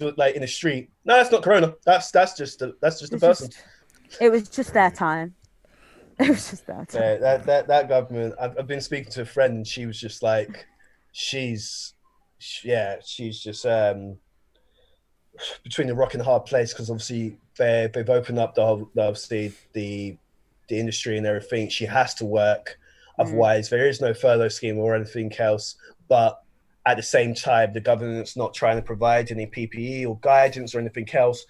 like in the street. No, that's not Corona. That's that's just a, that's just a person. just- it was just their time. It was just their time. Yeah, that that that government. I've, I've been speaking to a friend, and she was just like, she's, she- yeah, she's just um between the rock and the hard place because obviously they they've opened up the whole obviously the the industry and everything. She has to work, Mm. otherwise there is no furlough scheme or anything else. But at the same time, the government's not trying to provide any PPE or guidance or anything else.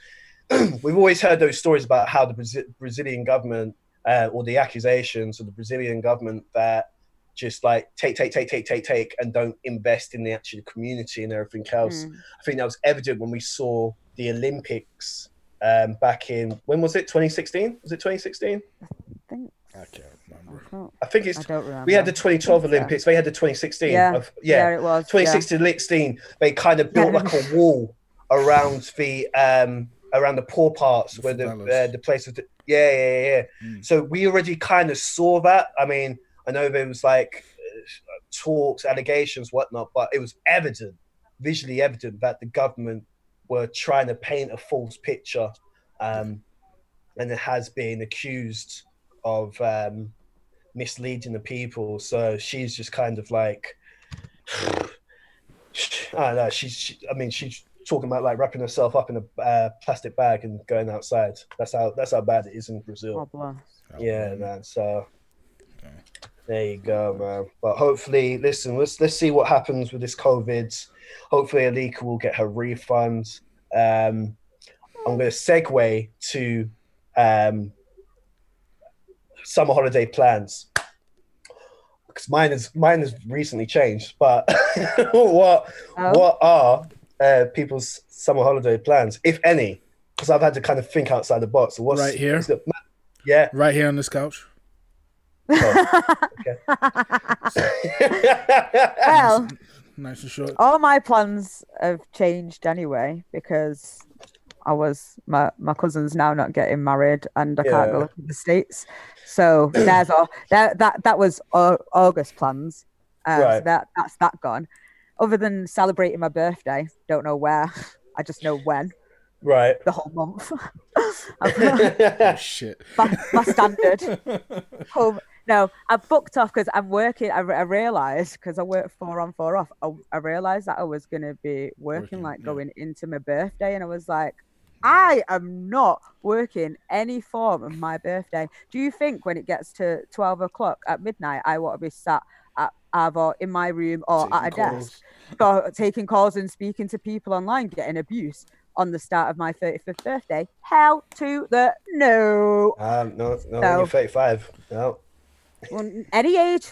We've always heard those stories about how the Brazi- Brazilian government uh, or the accusations of the Brazilian government that just like take, take, take, take, take, take, and don't invest in the actual community and everything else. Mm. I think that was evident when we saw the Olympics um, back in when was it? 2016? Was it 2016? I think. I can't I, can't, I think it's. I don't remember. We had the 2012 Yeah. Olympics. They had the 2016. Yeah. Of, yeah, it was. 2016. yeah. 2016. They kind of built Yeah. like a wall around the um around the poor parts The where the favelas. uh, the place of the, yeah yeah yeah. Mm. So we already kind of saw that. I mean, I know there was like uh, talks, allegations, whatnot, but it was evident, visually evident, that the government were trying to paint a false picture, um, and it has been accused of um, misleading the people. So she's just kind of like, I don't know. She's, she, I mean, she's talking about like wrapping herself up in a uh, plastic bag and going outside. That's how that's how bad it is in Brazil. God bless. Yeah, man. So there you go, man. But hopefully, listen, let's let's see what happens with this COVID. Hopefully, Alika will get her refund. Um, I'm going to segue to um, summer holiday plans because mine is mine has recently changed. But what Oh. what are uh, people's summer holiday plans, if any? Because I've had to kind of think outside the box. What's Right here? what's the- yeah. Right here on this couch. well, Nice and short. all my plans have changed anyway because I was my my cousin's now not getting married and I can't go to the states. So there's all that that that was August plans. Um, so Right. that that's that gone. Other than celebrating my birthday, don't know where. I just know when right. the whole month. Oh shit. my, my standard home. No, I booked off because I'm working. I, I realized because I work four on, four off. I, I realized that I was gonna be working Working, like yeah. going into my birthday, and I was like, I am not working any form of my birthday. Do you think when it gets to twelve o'clock at midnight, I want to be sat at either in my room or at a Taking desk, or taking calls and speaking to people online, getting abuse? On the start of my 35th birthday, hell to the no. Um, no, no, No. you're 35. No, Well, any age,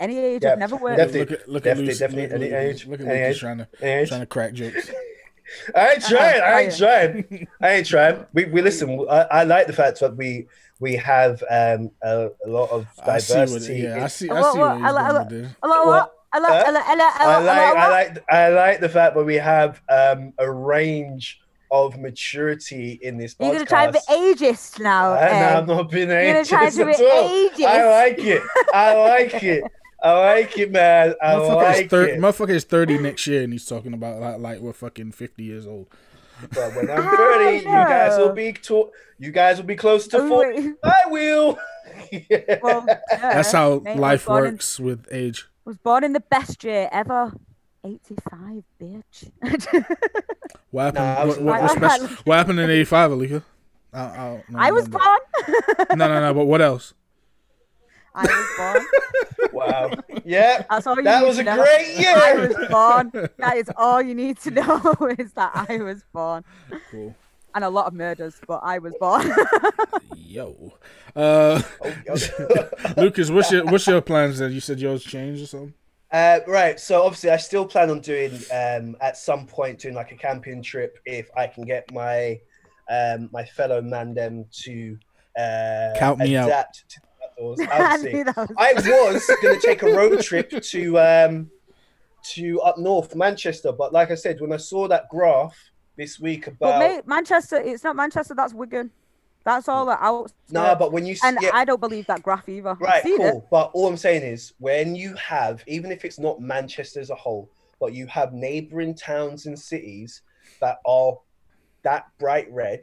any age. Yeah, I've never worked. definitely. Look at look Definitely, at Lucy. definitely, Look, any look, age, look at any Lucas age. trying to Age. trying to crack jokes. I ain't trying. I ain't Uh-uh. trying. I ain't trying. We, we listen. I, I like the fact that we we have um, a, a lot of I see what diversity. yeah, I see I see what- what he's I like- I going like- with this. Hello, What? what? Hello, Huh? hello, hello, I like I like I like the fact that we have um, a range of maturity in this podcast. You're gonna try to be ageist now. Uh, no, I'm not being You're gonna try to be at all. ageist. I like it. I like it. I like it, man. I Motherfucker, like is thir- it. motherfucker is 30 next year and he's talking about like, like we're fucking 50 years old. But when I'm Oh, 30, you guys will be to- you guys will be close to Oh, 40. I will. Yeah. Well, yeah, That's how mate, life born in- works with age. was born in the best year ever. 85, bitch. What happened? Nah, what, what, what, I spec- had- what happened in '85, Alika? I, I, no, I was no, born. No, no, no. But what else? I was born. Wow. Yeah. That's all you That need was to a know. great year. I was born. That is all you need to know is that I was born. Cool. And a lot of murders, but I was born. Yo, uh, Oh, Lucas, what's your what's your plans? Then you said yours changed or something. Uh, right. So obviously, I still plan on doing um, at some point doing like a camping trip if I can get my um, my fellow Mandem to uh, Count me out. to I I'll see. knew that was I was going to take a road trip to um, to up north, Manchester, but like I said, when I saw that graph this week about mate, Manchester, it's not Manchester, that's Wigan. That's all that out. no, but when you and yeah, I don't believe that graph either. Right, cool. it. But all I'm saying is, when you have, even if it's not Manchester as a whole, but you have neighboring towns and cities that are that bright red,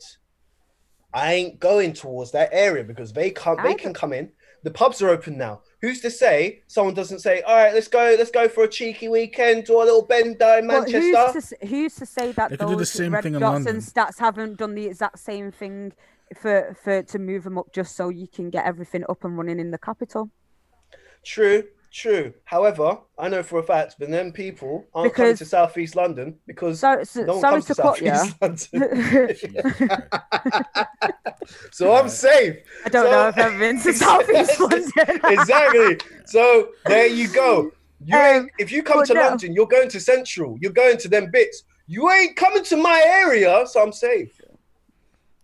I ain't going towards that area because they can't. They can come in. The pubs are open now. Who's to say someone doesn't say, "All right, let's go, let's go for a cheeky weekend or a little bender in But Manchester"? who's to, who's to say that They could do the same red thing in dots London. and stats haven't done the exact same thing for for to move them up just so you can get everything up and running in the capital? True, true. However, I know for a fact, but then people aren't coming to Southeast London because So, so no one sorry comes to to cut. Southeast London. I so I'm safe. I don't So- know if I've been to Southeast London. exactly. So there you go. You Um, if you come to no. London, you're going to Central. You're going to them bits. You ain't coming to my area, so I'm safe.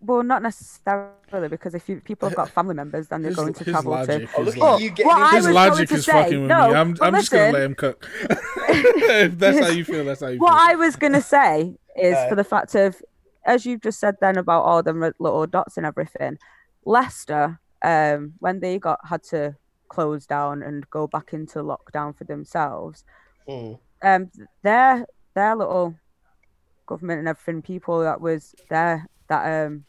Well, not necessarily because if you, people have got family members, then they're His, going to travel logic Oh, is look like, at you what I his was logic going to is say- fucking with no, me. I'm, I'm just gonna let him cook. if that's how you feel, that's how you What feel. I was gonna say is Uh, for the fact of, as you've just said then about all the little dots and everything, Leicester, um, when they got had to close down and go back into lockdown for themselves, Mm. um, their their little government and everything, people that was there, that um,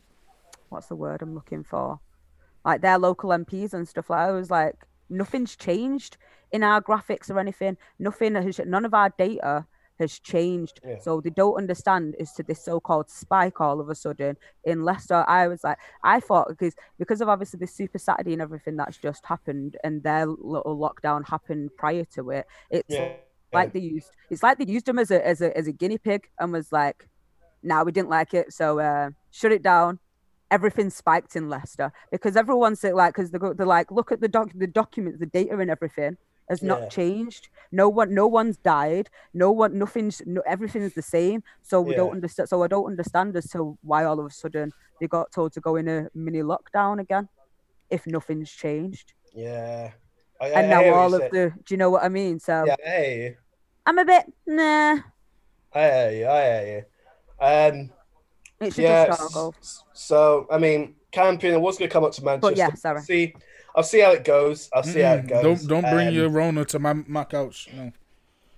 what's the word I'm looking for, like their local MPs and stuff like. that, I was like, nothing's changed in our graphics or anything. Nothing has, none of our data has changed. Yeah. So they don't understand as to this so-called spike all of a sudden in Leicester. I was like, I thought because because of obviously the Super Saturday and everything that's just happened, and their little lockdown happened prior to it. It's Yeah. like they used it's like they used him as a as a as a guinea pig and was like, "Nah, we didn't like it, so uh, shut it down." Everything spiked in Leicester because everyone's like, because they're, they're like, look at the doc, the documents, the data, and everything has Yeah. not changed. No one, no one's died. No one, nothing's, no, everything's the same. So we don't understand. So I don't understand as to why all of a sudden they got told to go in a mini lockdown again, if nothing's changed. Yeah. I, and now all of said. the, do you know what I mean? So Yeah, I am a bit, nah. I hear you. I hear you. Um, It should yeah. just all go. s- So I mean, camping. I was going to come up to Manchester. But yeah, sorry. See, I'll see how it goes. I'll see how it goes. Don't don't bring Um, your Rona to my my couch. No,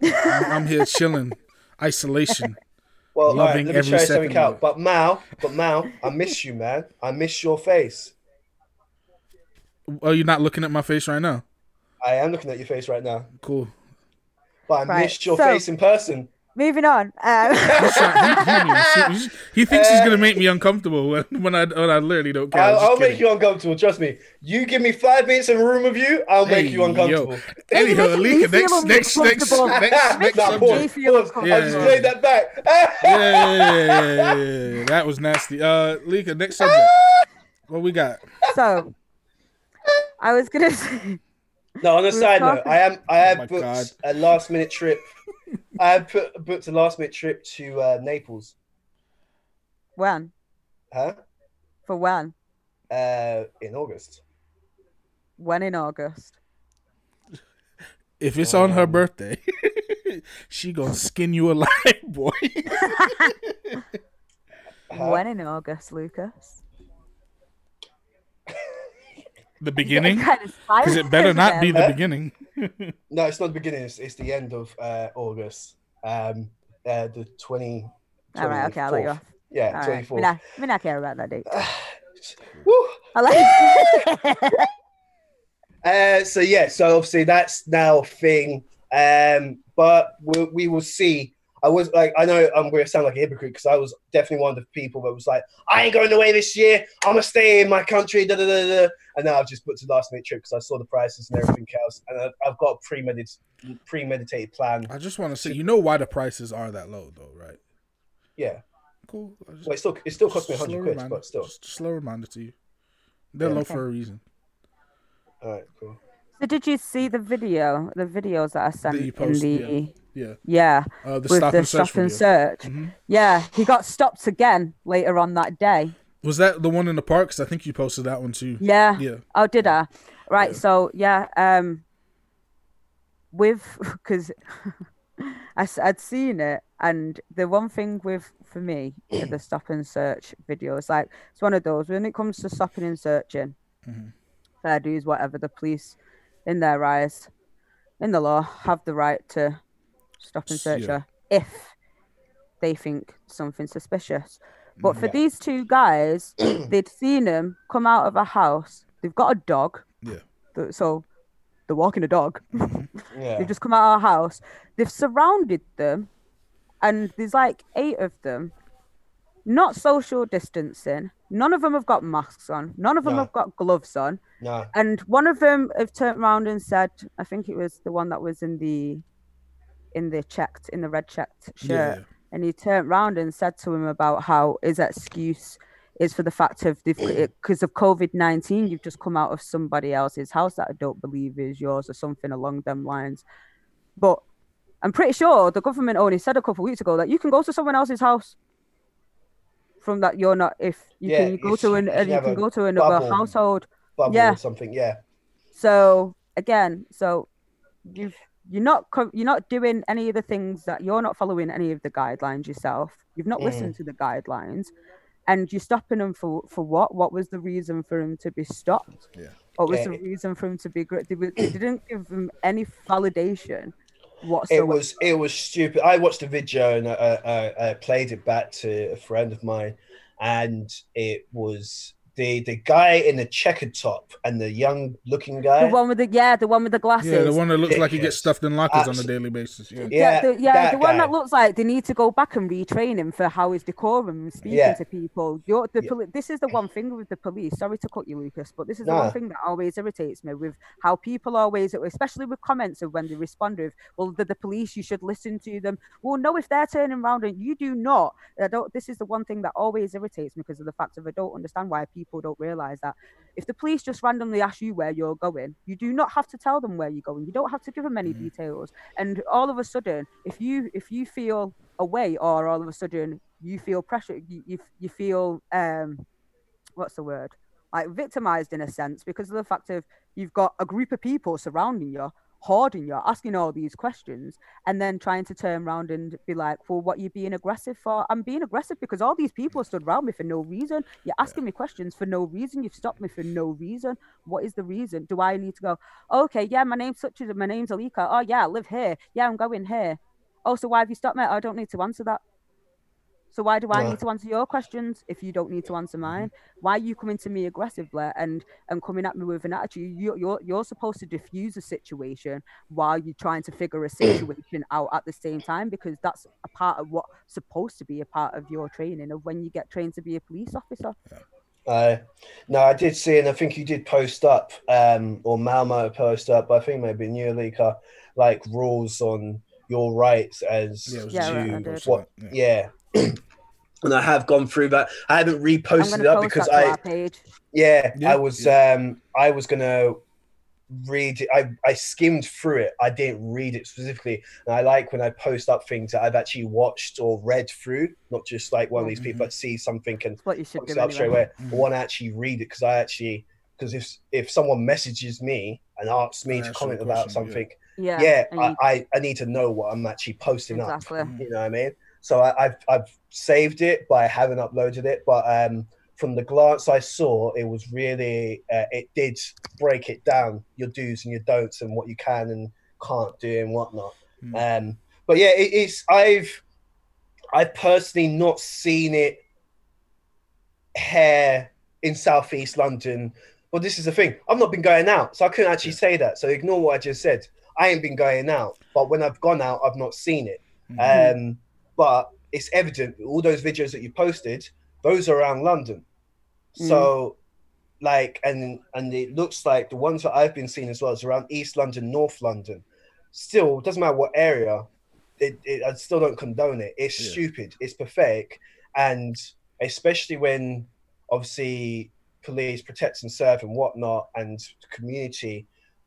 I'm, I'm here chilling, isolation. Well, all right, loving let me every try second something out. But Mal, but Mal, I miss you, man. I miss your face. Oh, you're not looking at my face right now. I am looking at your face right now, Cool. but I Right, missed your so- face in person. Moving on. Um, he, he- he thinks he's gonna make me uncomfortable when, when I when I literally don't care. I I'll, I'll make you uncomfortable. Trust me. You give me five minutes in a room with you, I'll make you uncomfortable. yo. Anyhow, You're making me Alika, next feel next next next next Nah, Making pause, me subject. feel pause. uncomfortable. I'll just played that back. Yeah. That was nasty. Uh, Lika, next subject. What we got? so, I was gonna say, No, on a side note, I am I have Oh booked God. a last minute trip. I have put, booked a last minute trip to uh, Naples. when Huh? for when Uh, in August. when in August. If it's on her Um, birthday, she gonna skin you alive, boy. Huh? When in August, Lucas? The beginning, Kind because it better not be the beginning. No, it's not the beginning. It's, it's the end of uh, August. Um, uh, the twenty. All right, okay, I'll let you off. Yeah, All twenty right, me not, me not care about that date. Woo! I like. Uh, so yeah, so obviously that's now a thing. Um, but we, we will see. I was like, I know I'm going to sound like a hypocrite because I was definitely one of the people that was like, I ain't going away this year. I'm gonna stay in my country. Da, da, da, da. And now I've just put to last minute trip because I saw the prices and everything else, and I've, I've got a premeditated premeditated plan. I just want to say, you know why the prices are that low, though, right? Yeah. Cool. Just- Well, it still it still cost me slow 100 quid, reminder. but still. Just a slow reminder to you. They're Yeah. low for a reason. All right, cool. So did you see the video? The videos that I sent you in the Yeah. Yeah, Uh, the with stop the and search stop and search. Mhm. Yeah, he got stopped again later on that day. Was that the one in the park? 'Cause I think you posted that one too. Yeah. Yeah. Oh, did I? Right. Yeah. So yeah, um, with because I'd seen it, and the one thing with for me the stop and search videos, like it's one of those when it comes to stopping and searching, Mhm. fair dues, whatever the police, in their eyes, in the law, have the right to stop and search yeah. her if they think something suspicious. But for Yeah. these two guys, they'd seen him come out of a house. They've got a dog. Yeah. So they're walking a dog. Mm-hmm. Yeah. They've just come out of a house. They've surrounded them, and there's like eight of them. Not social distancing. None of them have got masks on. None of them No. have got gloves on. No. And one of them have turned around and said, I think it was the one that was in the in the checked in the red checked shirt. Yeah. And he turned round and said to him about how his excuse is for the fact of because of COVID nineteen, you've just come out of somebody else's house that I don't believe is yours or something along them lines. But I'm pretty sure the government only said a couple of weeks ago that you can go to someone else's house. From that, you're not if you Yeah, can go to an you you can go to another bubble. household. Bubble Yeah. something. Yeah. So again, so you've you're not you're not doing any of the things that you're not following any of the guidelines yourself. You've not Mm. listened to the guidelines, and you're stopping them for for what? What was the reason for him to be stopped? Yeah. What was Yeah, the reason for him to be? gr- They, they didn't give him any validation whatsoever. It was it was stupid. I watched the video and I, I, I played it back to a friend of mine, and it was the the guy in the checkered top and the young looking guy. the one with the yeah, the one with the glasses. Yeah, the one that looks like he gets stuffed in lockers on a daily basis. Yeah. Yeah, Yeah, the, yeah, that the one that looks like they need to go back and retrain him for how his decorum and speaking Yeah. to people. You're, the Yeah. poli- this is the one thing with the police. Sorry to cut you, Lucas, but this is the Nah. one thing that always irritates me with how people always, especially with comments of when they respond with, "Well, the, the police, you should listen to them." Well, no, if they're turning around and you do not, I don't. This is the one thing that always irritates me because of the fact of I don't understand why people don't realize that if the police just randomly ask you where you're going, you do not have to tell them where you're going. You don't have to give them any Mhm. details. And all of a sudden, if you if you feel away, or all of a sudden you feel pressure, you you, you feel um, what's the word? Like victimized in a sense because of the fact of you've got a group of people surrounding you, hoarding you're asking all these questions, and then trying to turn around and be like, "Well, what you being aggressive for?" I'm being aggressive because all these people stood around me for no reason. You're asking me questions for no reason. You've stopped me for no reason. What is the reason? Do I need to go? Okay, yeah, my name's such as my name's Alika. Oh yeah, I live here. Yeah, I'm going here. Oh, so why have you stopped me? I don't need to answer that. So why do I Yeah. need to answer your questions if you don't need to answer mine? Why are you coming to me aggressively and and coming at me with an attitude? You're you're, you're supposed to diffuse a situation while you're trying to figure a situation out at the same time because that's a part of what's supposed to be a part of your training of when you get trained to be a police officer. Uh, no, I did see, and I think you did post up, um, or Mal might have up, but I think maybe New Leaker, like rules on your rights as Yeah, it was Yeah, just right, I a did. post what, yeah. yeah. and I have gone through that. I haven't reposted going it up because I, page. yeah, Yeah, I was, um, I was gonna read it. I, I skimmed through it. I didn't read it specifically, and I like when I post up things that I've actually watched or read through, not just like one of these people that see something and That's what you should post do it up straight anyway. away. Mhm. I want to actually read it because I actually because if if someone messages me and asks me And to asks you a comment about question, yeah. something, Yeah, yeah, and I, you- I I need to know what I'm actually posting up. You know what I mean? So I, I've I've saved it, but I haven't uploaded it. But um, from the glance I saw, it was really uh, it did break it down your do's and your don'ts and what you can and can't do and whatnot. Mm. Um, but yeah, it, it's I've I've personally not seen it here in southeast London. Well, this is the thing: I've not been going out, so I couldn't actually say that. So ignore what I just said. I ain't been going out, but when I've gone out, I've not seen it. Mhm. Um, but it's evident all those videos that you posted, those are around London. Hmm. So, like, and and it looks like the ones that I've been seeing as well is around East London, North London. Still, doesn't matter what area. It, it I still don't condone it. It's Yeah. stupid. It's pathetic, and especially when obviously police protect and serve and whatnot, and community,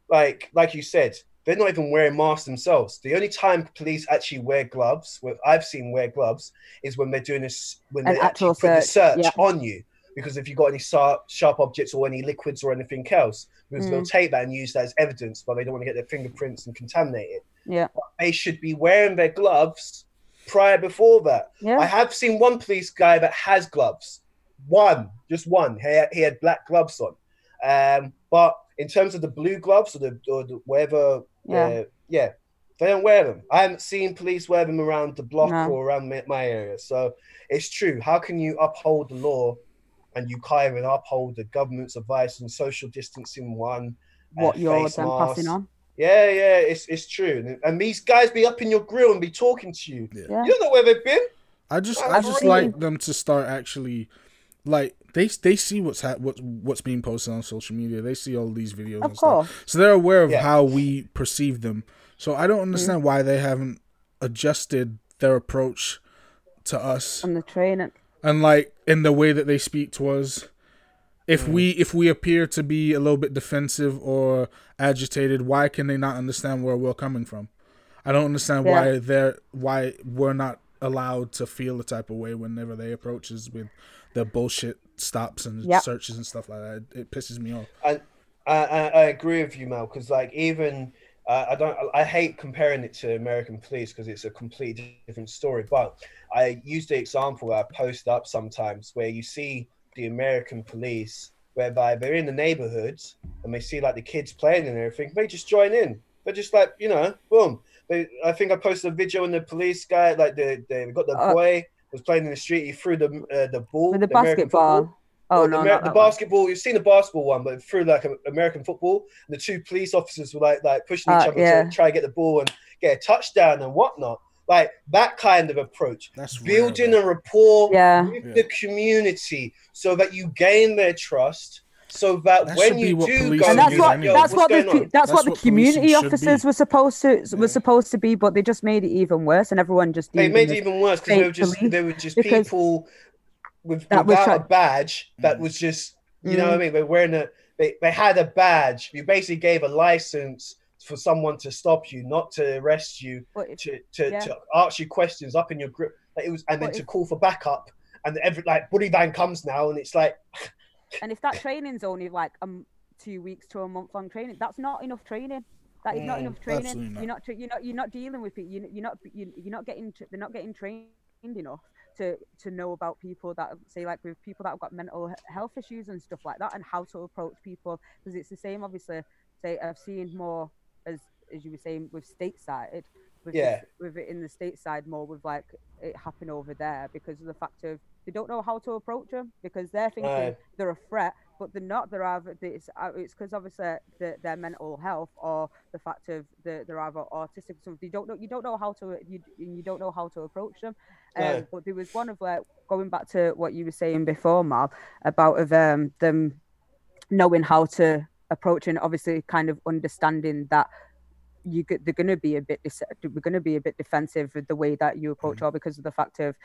like like you said, they're not even wearing masks themselves. The only time police actually wear gloves, what I've seen wear gloves, is when they're doing this when An they actually actual put the search, search yeah. on you. Because if you've got any sharp, sharp objects or any liquids or anything else, because they'll Mm. take that and use that as evidence, but they don't want to get their fingerprints and contaminate it. Yeah. They should be wearing their gloves prior before that. I have seen one police guy that has gloves. One, just one. He had, he had black gloves on. Um, but in terms of the blue gloves or the, or the whatever, Yeah. uh, yeah, they don't wear them. I haven't seen police wear them around the block No. or around my, my area. So it's true. How can you uphold the law and you can't even uphold the government's advice on social distancing one? What uh, you're face then passing on. Yeah, yeah, it's it's true. And, and these guys be up in your grill and be talking to you. Yeah. You don't know where they've been. I just I I just like them to start actually like they they see what's ha- what's what's being posted on social media. They see all these videos Of and stuff. course. So they're aware of Yeah. how we perceive them. So I don't understand mm. why they haven't adjusted their approach to us On the training. and like in the way that they speak to us. If mm. we if we appear to be a little bit defensive or agitated, why can they not understand where we're coming from? I don't understand Yeah. why they're why we're not allowed to feel the type of way whenever they approach us with the bullshit stops and Yep. searches and stuff like that. It pisses me off. I, I, I agree with you, Mel, because like even uh, I don't I hate comparing it to American police because it's a completely different story. But I use the example I post up sometimes where you see the American police whereby they're in the neighborhoods and they see like the kids playing and everything, they just join in. They're just like you know, boom. They, I think I posted a video on the police guy like the they got the Uh, boy was playing in the street. He threw the uh, the ball, With the American football. basketball. Oh Well, no, the, not Amer- the that one. basketball. You've seen the basketball one, but through like American football, and the two police officers were like like pushing each Uh, other yeah. to try to get the ball and get a touchdown and whatnot. Like that kind of approach, That's building rare, a rapport Yeah. with Yeah. the community, so that you gain their trust, so that, That when you do go, and that's what anyway. that's what's what the going cu- on? that's, That's what the what community officers were supposed to Yeah. were supposed to be, but they just made it even worse, and everyone just They made it even worse because they were just they were just people with that without try- a badge that Mm. was just you know what I Mm. mean. They're wearing a they, they had a badge. You basically gave a license for someone to stop you, not to arrest you, But if- to to, Yeah. to ask you questions up in your grip. Like it was and then But to call for backup. And every like bully van comes now and it's like and if that training's only like um two weeks to a month long training, that's not enough training. That is not Mm, enough training. not. You're not you're not you're not dealing with people. You're, you're not you- you're not getting they're not getting trained enough to to know about people that say like with people that have got mental health issues and stuff like that and how to approach people because it's the same obviously say I've seen more as as you were saying with stateside with Yeah. this, with it in the stateside more with like it happen over there because of the fact of they don't know how to approach them because they're thinking Aye. they're a threat but they're not they're either it's uh, it's because obviously the, their mental health or the fact of the, they're either autistic or something you don't know you don't know how to you, you don't know how to approach them um, but there was one of like going back to what you were saying before Mal about of um them knowing how to approach and obviously kind of understanding that you get they're going to be a bit we're going to be a bit defensive with the way that you approach all because of the fact of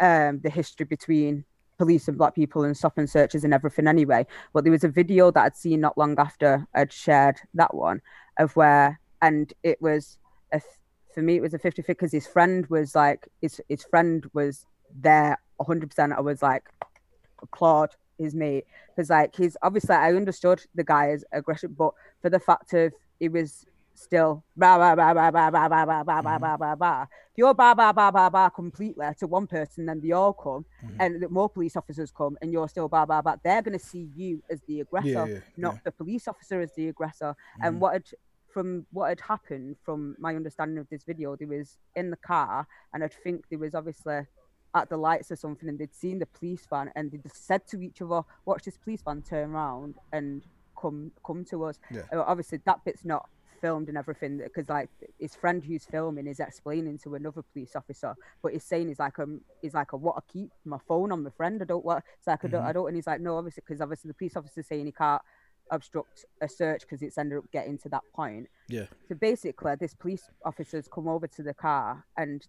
um the history between police and black people and stop and searches and everything anyway. But there was a video that i'd seen not long after i'd shared that one of where and it was a for me it was a 50 because his friend was like his his friend was there 100% i was like claude his mate because like he's obviously i understood the guy's aggression but for the fact of it was still blah blah blah blah blah blah blah blah blah blah blah blah blah. If you're blah blah blah blah blah completely to one person, then they all come Mhm. and more police officers come and you're still blah blah blah. They're gonna see you as the aggressor, Yeah, yeah, not yeah. the police officer as the aggressor. And Mhm. what had from what had happened from my understanding of this video, there was in the car and I think there was obviously at the lights or something and they'd seen the police van and they just said to each other, watch this police van turn around and come come to us. Yeah. Uh, obviously that bit's not filmed and everything because like his friend who's filming is explaining to another police officer, but he's saying he's like um he's like I want to keep my phone on my friend. I don't want. It's like I don't. I don't. And he's like no, obviously because obviously the police officer's saying he can't obstruct a search because it's ended up getting to that point. Yeah. So basically, this police officer's come over to the car and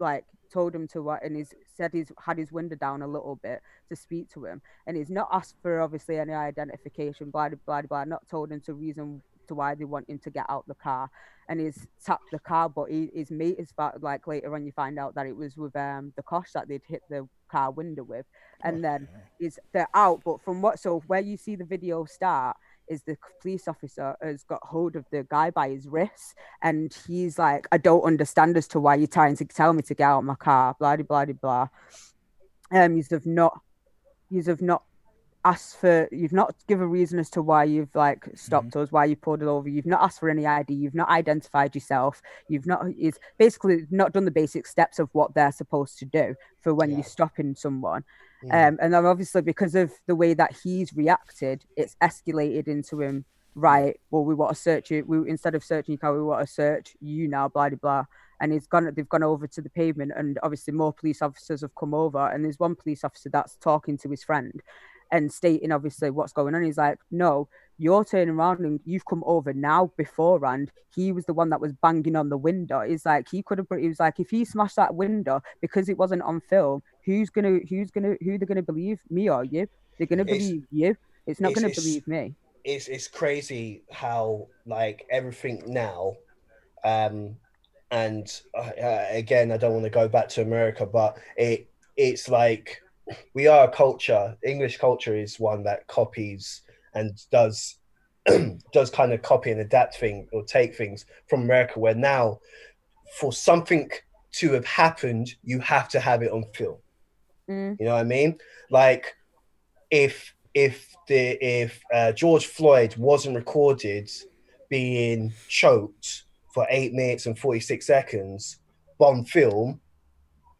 like told him to what, and he's said he's had his window down a little bit to speak to him, and he's not asked for obviously any identification, blah blah blah. Not told him to reason to why they want him to get out the car, and he's tapped the car, but he, his mate is like later on you find out that it was with um the cosh that they'd hit the car window with, and then is they're out. But from what so where you see the video start is the police officer has got hold of the guy by his wrist and he's like, I don't understand as to why you're trying to tell me to get out of my car, blah blah blah blah. Um, you've not, you've have not asked for, you've not given a reason as to why you've like stopped us, why you pulled it over. You've not asked for any ID. You've not identified yourself. You've not, is basically not done the basic steps of what they're supposed to do for when Yeah. you're stopping someone. Mm. Um, and then obviously because of the way that he's reacted, it's escalated into him. Right. Well, we want to search you. We instead of searching your car, we want to search you now. Blah blah blah. And he's gone. They've gone over to the pavement, and obviously more police officers have come over. And there's one police officer that's talking to his friend, and stating obviously what's going on. He's like, "No, you're turning around and you've come over now beforehand. He was the one that was banging on the window. He's like, he could have, he was like, if he smashed that window because it wasn't on film, who's gonna, who's gonna, who they're gonna believe, me or you? They're gonna It's- believe you. It's not it's- gonna it's- believe me. it's it's crazy how like everything now um and uh, uh, again i don't want to go back to america but it it's like we are a culture english culture is one that copies and does does kind of copy and adapt things or take things from america where now for something to have happened you have to have it on film Mm, you know what I mean? Like if if the if uh, George Floyd wasn't recorded being choked for eight minutes and forty six seconds on film,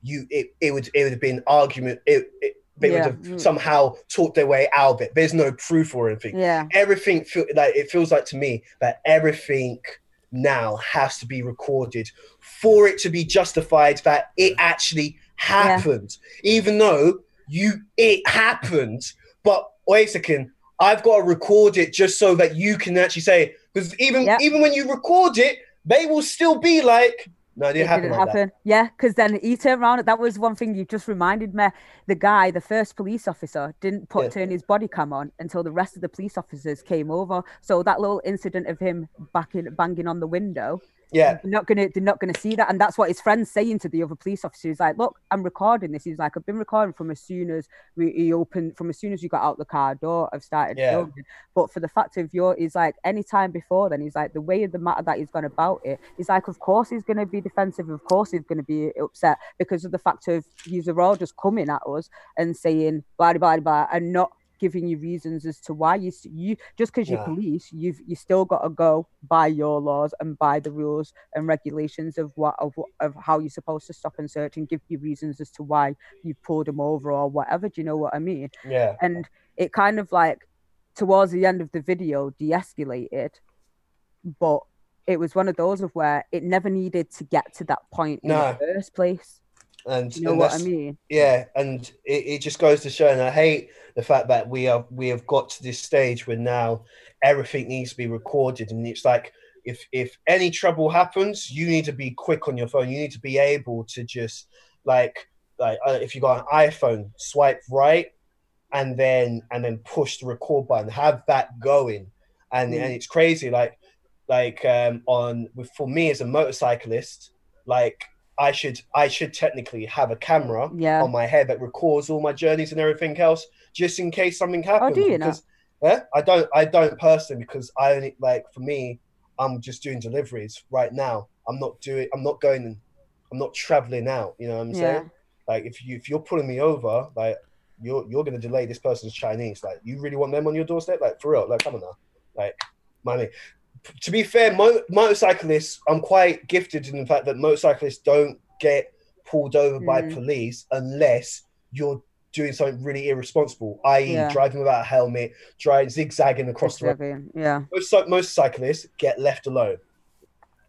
you it, it would it would have been argument. It, it they Yeah. would have somehow talked their way out of it. There's no proof or anything yeah, everything feel like it feels like to me that everything now has to be recorded for it to be justified that it actually happened even though you it happened but wait a second i've got to record it just so that you can actually say because even Yep. even when you record it they will still be like no it it didn't happen didn't like that happen. Yeah, because then he turned around. That was one thing you just reminded me. The guy, the first police officer, didn't put Yeah. turn his body cam on until the rest of the police officers came over. So that little incident of him backing, banging on the window, yeah they're not gonna, they're not gonna see that. And that's what his friend's saying to the other police officer. He's like, "Look, I'm recording this." He's like, "I've been recording from as soon as we he opened, from as soon as you got out the car door. I've started Yeah. filming." But for the fact of your, he's like, any time before then, he's like, the way of the matter that he's gone about it, he's like, of course he's going to be defensive. Of course he's going to be upset because of the fact of he's are all just coming at us and saying blah blah, blah and not giving you reasons as to why you you just because you're Yeah. police, you've you still got to go by your laws and by the rules and regulations of what of, of how you're supposed to stop and search and give you reasons as to why you pulled them over or whatever. Do you know what I mean? yeah and it kind of like towards the end of the video de-escalated but it was one of those of where it never needed to get to that point in No. the first place and you know and what i mean? yeah and it, it just goes to show and i hate the fact that we are we have got to this stage where now everything needs to be recorded and it's like if if any trouble happens you need to be quick on your phone. You need to be able to just like like uh, if you got an iphone swipe right and then and then push the record button have that going. And Mm. and it's crazy like like um on with for me as a motorcyclist like i should i should technically have a camera yeah on my head that records all my journeys and everything else, just in case something happens. Oh, do you because, Yeah, I don't. I don't personally because I only like for me, I'm just doing deliveries right now. I'm not doing. I'm not going. I'm not traveling out. You know what I'm Yeah. saying? Like if you if you're pulling me over, like you're you're gonna delay this person's Chinese. Like you really want them on your doorstep? Like for real? Like come on now. Like money. To be fair, mo- motorcyclists, I'm quite gifted in the fact that motorcyclists don't get pulled over by Mm. police unless you're doing something really irresponsible, i.e., Yeah. driving without a helmet, driving zigzagging across the road. Yeah Most, most cyclists get left alone.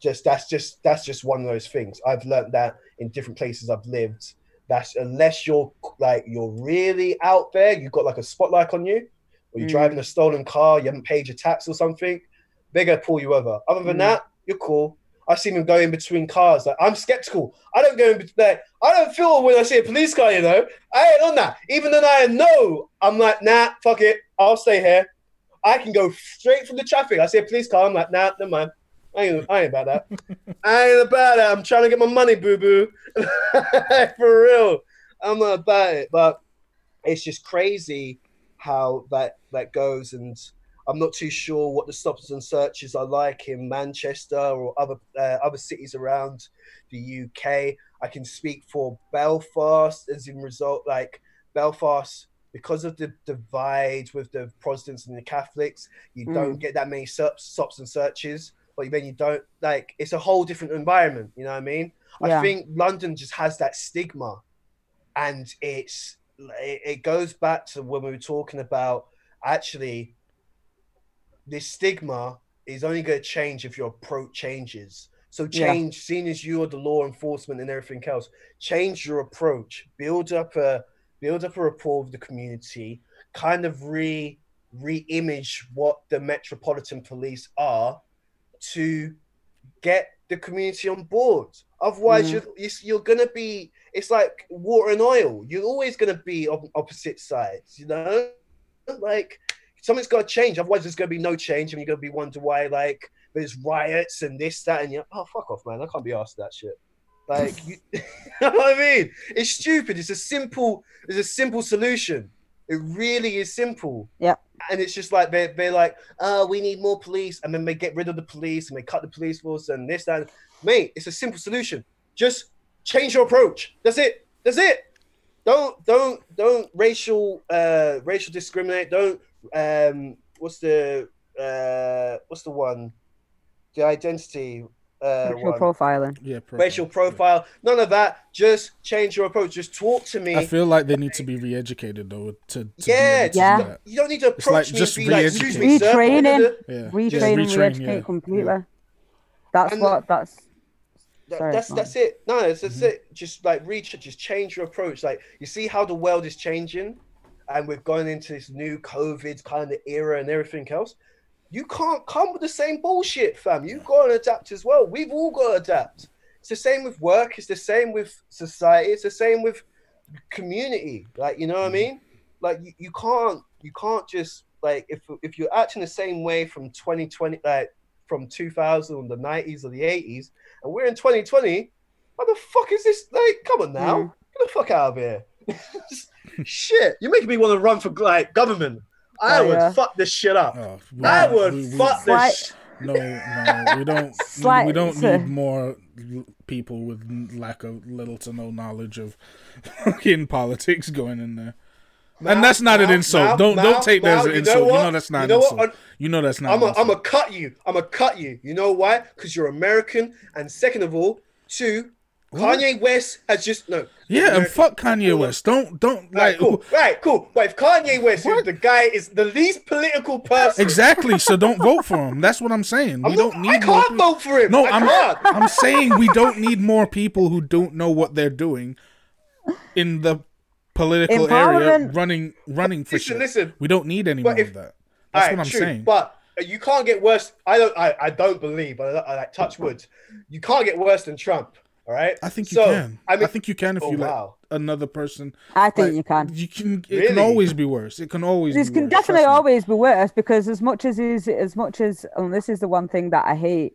just that's just that's just one of those things. I've learned that in different places I've lived. That's unless you're like you're really out there, you've got like a spotlight on you, or you're Mm. driving a stolen car, you haven't paid your tax or something, they're gonna pull you over. Other than Mm. that, you're cool. I've seen them go in between cars. Like I'm skeptical. I don't go in between. Like, I don't feel when I see a police car. You know, I ain't on that. Even though I know, I'm like, nah, fuck it. I'll stay here. I can go straight from the traffic. I see a police car. I'm like, nah, never mind. I ain't, I ain't about that. I ain't about that. I'm trying to get my money, boo boo. For real. I'm not about it. But it's just crazy how that that goes. And I'm not too sure what the stops and searches are like in Manchester or other uh, other cities around the UK. I can speak for Belfast as in result like Belfast because of the divide with the Protestants and the Catholics, you Mm. don't get that many stops, stops and searches. But then you don't like it's a whole different environment. You know what I mean? Yeah. I think London just has that stigma, and it's it, it goes back to when we were talking about actually this stigma is only going to change if your approach changes. So Yeah. change, seeing as you are the law enforcement and everything else, change your approach, build up a build up a rapport with the community, kind of re re-image what the metropolitan police are to get the community on board. Otherwise, Mm. you're, you're you're gonna be. It's like water and oil. You're always gonna be on opposite sides. You know, like something's got to change. Otherwise, there's gonna be no change, and you're gonna be wondering why like there's riots and this, that, and you're Oh, fuck off, man! I can't be asked that shit. Like, you, you know what I mean? It's stupid. It's a simple. It's a simple solution. It really is simple. Yeah. And it's just like they're, they're like, oh, we need more police. And then they get rid of the police and they cut the police force and this, that. Mate, it's a simple solution. Just change your approach. That's it. That's it. Don't don't don't racial uh racial discriminate. Don't um what's the uh what's the one? The identity uh Racial one. profiling. Yeah, profile. racial profile. None of that. Just change your approach. Just talk to me. I feel like they need to be re-educated though to, to yeah, be able to Yeah. You don't need to It's like approach me just and be like, excuse me, sir. Retraining. Yeah, Retrain Just and retrain, re-educate yeah. completely. That's And what. That's That- Sorry, that's go that's it. No, that's, that's Mhm. it. Just like reach, just change your approach. Like you see how the world is changing, and we're going into this new COVID kind of era and everything else. You can't come with the same bullshit, fam. You've got to adapt as well. We've all got to adapt. It's the same with work. It's the same with society. It's the same with community. Like you know what I Mhm. mean? Like you, you can't you can't just like if if you're acting the same way from 2020 like from 2000 or the 90s or the 80s and we're in 2020 what the fuck is this like come on now Mm. get the fuck out of here shit you're making me want to run for like government oh, i Oh, would yeah. fuck this shit up Oh, we- i would we- we- fuck Slight- this sh- No, no, we don't. Slight- we don't so- need more people with lack of little to no knowledge of fucking politics going in there. and that's not an insult. now- don't now- don't take that as an you know insult. You know that's not You an know what? insult. You know that's not. I'm an a, I'm cut you. I'm gonna cut you. You know why? Because you're American. And second of all, two, What? Kanye West has just no. yeah, and fuck Kanye West. Don't don't Right, like cool. Right, cool. But if Kanye West, who's the guy, is the least political person, exactly. So don't vote for him. That's what I'm saying. We I'm don't not, need. I can't people- vote for him. No, I I'm can't. I'm saying we don't need more people who don't know what they're doing in the political area running running for Listen, shit. listen. We don't need any more if- of that. That's Alright, what I'm true, saying. But you can't get worse. I don't. I, I don't believe. But I, I like touch wood. You can't get worse than Trump. All right. I think you So, can. I, I think you can if oh you wow. let another person. I think like, you can. You can. It Really? can always be worse. It can always. This be can worse, definitely always be worse because as much as is as much as and this is the one thing that I hate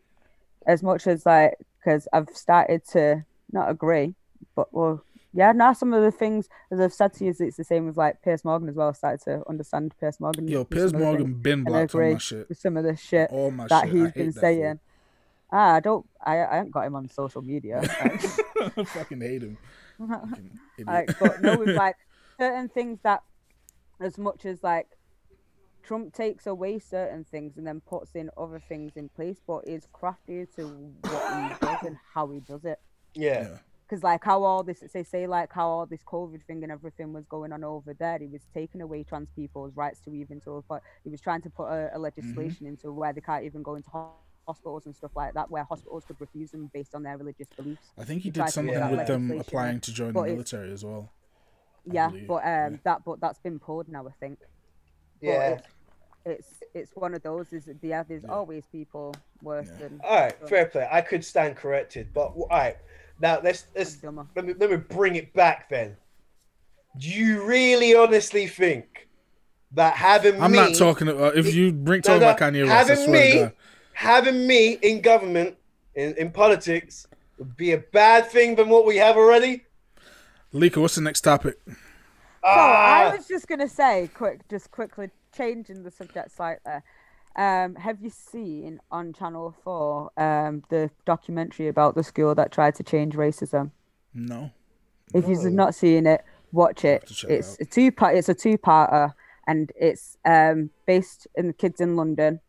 as much as like because I've started to not agree, but well, yeah, now some of the things as I've said to you, it's the same with like Piers Morgan as well. I started to understand Piers Morgan. Yo, with Piers some of the Morgan things, been and I blocked on agree my shit. with some of the shit All my that shit. I he's hate been that fool. Saying. Ah, I don't. I I haven't got him on social media. I fucking hate him. Fucking idiot. like, but no, with like certain things that, as much as like Trump takes away certain things and then puts in other things in place, but is crafty to what he does and how he does it. Yeah. Yeah. Because like how all this, they say like how all this COVID thing and everything was going on over there, he was taking away trans people's rights to even to, but he was trying to put a, a legislation into where they can't even go into ho- hospitals and stuff like that, where hospitals could refuse them based on their religious beliefs. I think he He did something do that with them applying to join the but it- military as well. I yeah, believe, but um, yeah. that but that's been pulled now, I think. But Yeah. it's, it's it's one of those. Is yeah, there's Yeah. always people worse Yeah. than All right, fair play. I could stand corrected, but all right. Now let's let's let me let me bring it back then. Do you really honestly think that having I'm me not talking about if you bring No, talking no, about Kanye West. I having swear to me God. Having me in government in, in politics would be a bad thing than what we have already? Lika, what's the next topic? So Ah, I was just gonna say, quick, just quickly changing the subject slightly. Um, have you seen on Channel Four um, the documentary about the school that tried to change racism? No. If you've not seen it, watch it. to check it It's a two part. It's a two parter, and it's um, based in the kids in London.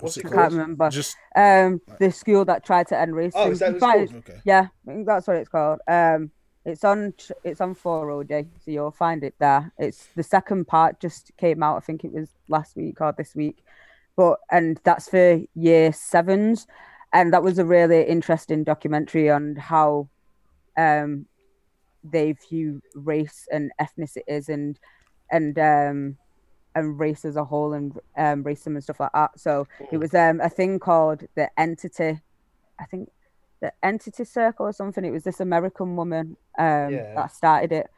What's it I called? can't remember. Just Um, the school that tried to end racism. Oh, is that what it's called? okay. Yeah, I think that's what it's called. Um, it's on it's on 4OD, so you'll find it there. It's the second part just came out. I think it was last week or this week, but and that's for year sevens, and that was a really interesting documentary on how um they view race and ethnicities and and um and race as a whole and um racism and stuff like that. So it was um a thing called the entity, I think the entity circle or something. It was this American woman um Yeah. that started it,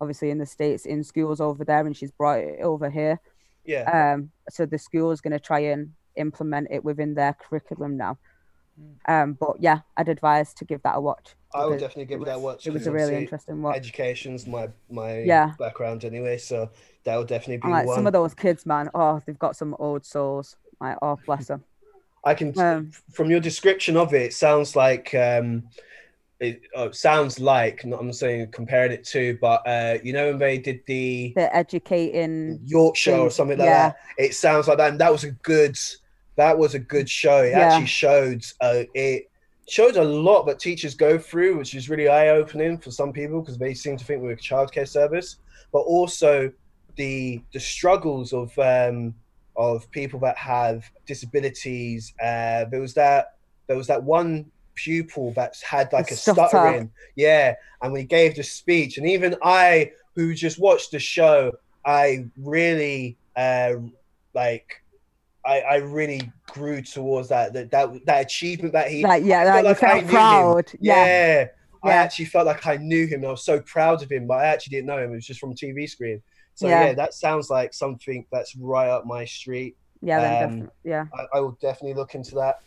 obviously in the states in schools over there, and she's brought it over here. yeah. Um, so the school is going to try and implement it within their curriculum now. Um, but yeah, I'd advise to give that a watch. I would definitely give it it that watch. It was a really interesting watch. Education's my my Yeah. background anyway, so that would definitely be like one. some of those kids, man, oh, they've got some old souls. Like, oh, bless them. I can Um, from your description of it, it sounds like um, it uh, sounds like not, I'm saying comparing it to, but uh, you know when they did the They're educating. Yorkshire or something like yeah. that, it sounds like that. And that was a good, that was a good show. It Yeah. actually showed uh, it showed a lot that teachers go through, which is really eye opening for some people because they seem to think we're a childcare service, but also the the struggles of um, of people that have disabilities. Uh, there was that there was that one pupil that had like a stutter. stuttering, yeah, and we gave the speech, and even I, who just watched the show, I really uh, like. I, I really grew towards that that that, that achievement that he Like, yeah, I like, felt like I felt knew him. proud. Yeah. yeah. I Yeah. actually felt like I knew him. and I was so proud of him, but I actually didn't know him. It was just from TV screen. So Yeah. yeah, that sounds like something that's right up my street. Yeah, Um, definitely. Yeah. I, I will definitely look into that.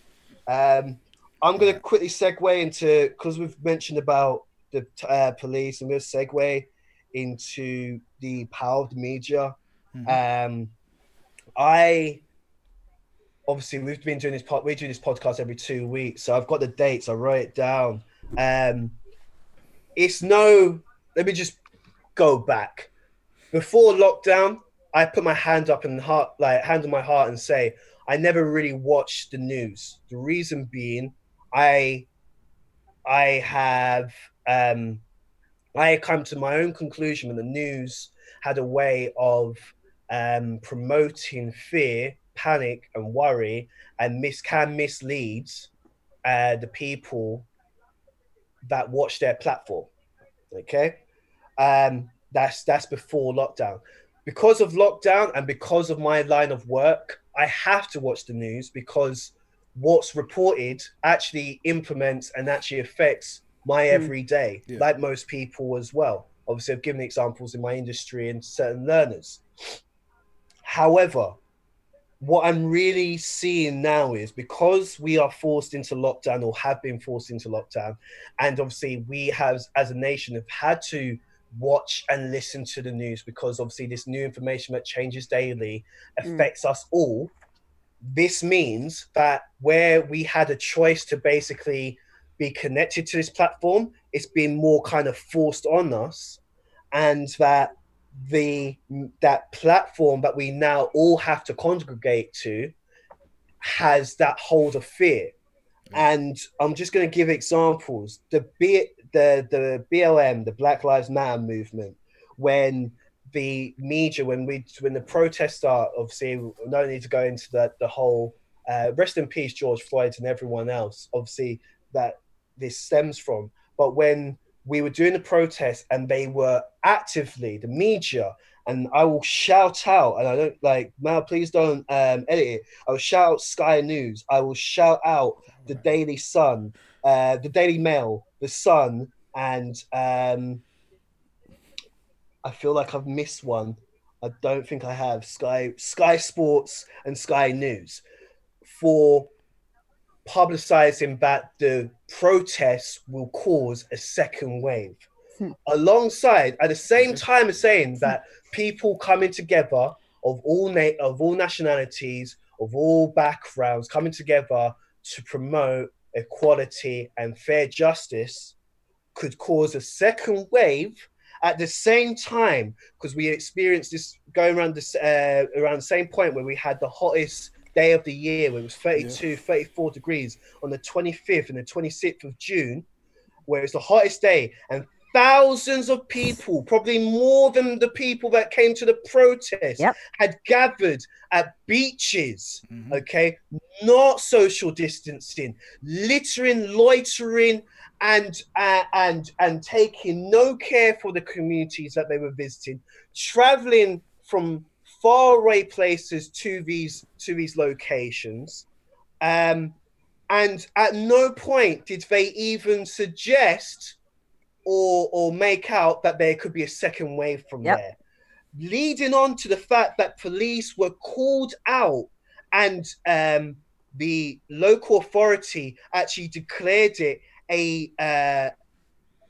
Um, I'm going to quickly segue into because we've mentioned about the uh, police. I'm going to segue into the power of the media. Mhm. Um, I obviously we've been doing this pod, we do this podcast every two weeks, so I've got the dates. I wrote it down. Um, it's no. Let me just go back before lockdown. I put my hand up and heart, like hand on my heart, and say I never really watched the news. The reason being, I, I have, um, I come to my own conclusion when the news had a way of um, promoting fear, panic, and worry, and mis can mislead uh, the people that watch their platform. Okay, um, that's that's before lockdown. Because of lockdown and because of my line of work, I have to watch the news because what's reported actually implements and actually affects my Mm. everyday, Yeah. like most people as well. Obviously, I've given examples in my industry and certain learners. However, what I'm really seeing now is because we are forced into lockdown or have been forced into lockdown, and obviously we have, as a nation, have had to watch and listen to the news because obviously this new information that changes daily Mm. affects us all. This means that where we had a choice to basically be connected to this platform, it's been more kind of forced on us, and that the that platform that we now all have to congregate to has that hold of fear. And I'm just going to give examples. The B, the the BLM, the Black Lives Matter movement, when the media, when we when the protests start, obviously no need to go into the the whole Uh, rest in peace, George Floyd and everyone else. Obviously, that this stems from. But when we were doing the protest and they were actively the media and I will shout out, and I don't like Mal, please don't um, edit it. I will shout out Sky News. I will shout out the Daily Sun, uh, the Daily Mail, the Sun, and um, I feel like I've missed one. I don't think I have Sky Sky Sports and Sky News for publicizing that the protests will cause a second wave. Hmm. Alongside, at the same time as saying that people coming together of all na- of all nationalities, of all backgrounds, coming together to promote equality and fair justice could cause a second wave at the same time because we experienced this going around this uh, around the same point where we had the hottest day of the year where it was 32 yeah. 34 degrees on the 25th and the 26th of june where it's the hottest day and thousands of people, probably more than the people that came to the protest, yep. had gathered at beaches, mm-hmm. okay, not social distancing, littering, loitering, and uh, and and taking no care for the communities that they were visiting, traveling from far away places to these to these locations. Um, and at no point did they even suggest or or make out that there could be a second wave from yep. there. Leading on to the fact that police were called out and um, the local authority actually declared it a uh,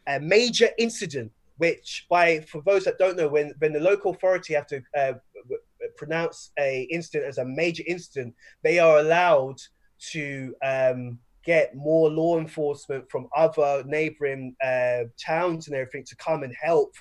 a major incident. Which, by for those that don't know, when when the local authority have to uh, pronounce a incident as a major incident, they are allowed to um, get more law enforcement from other neighboring uh, towns and everything to come and help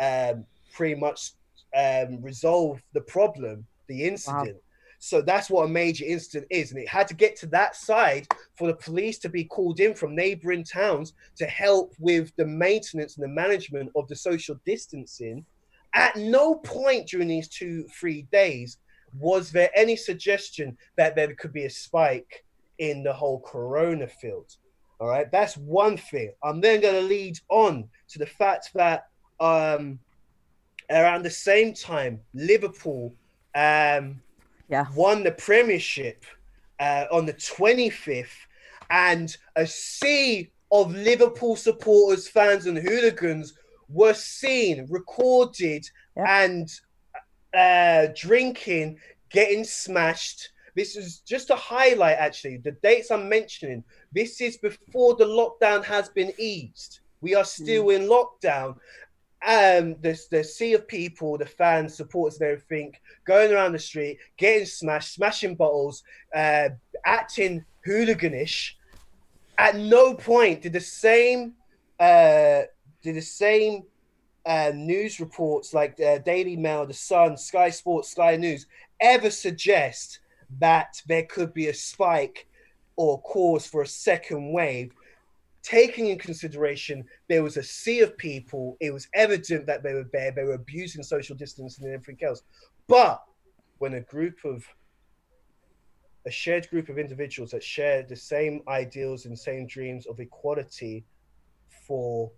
um, pretty much um, resolve the problem, the incident. Wow. So that's what a major incident is. And it had to get to that side for the police to be called in from neighboring towns to help with the maintenance and the management of the social distancing. At no point during these two, three days was there any suggestion that there could be a spike in the whole corona field. All right, that's one thing. I'm then going to lead on to the fact that um, around the same time, Liverpool um, yeah. won the Premiership uh, on the 25th, and a sea of Liverpool supporters, fans, and hooligans were seen, recorded, and uh, drinking, getting smashed this is just to highlight actually the dates I'm mentioning. This is before the lockdown has been eased. We are still mm. in lockdown. Um, there's the sea of people, the fans, supporters, and everything going around the street, getting smashed, smashing bottles, uh, acting hooliganish. At no point did the same uh, did the same uh, news reports like the Daily Mail, The Sun, Sky Sports, Sky News ever suggest that there could be a spike or cause for a second wave, taking in consideration there was a sea of people, it was evident that they were there, they were abusing social distancing and everything else. But when a group of a shared group of individuals that share the same ideals and same dreams of equality for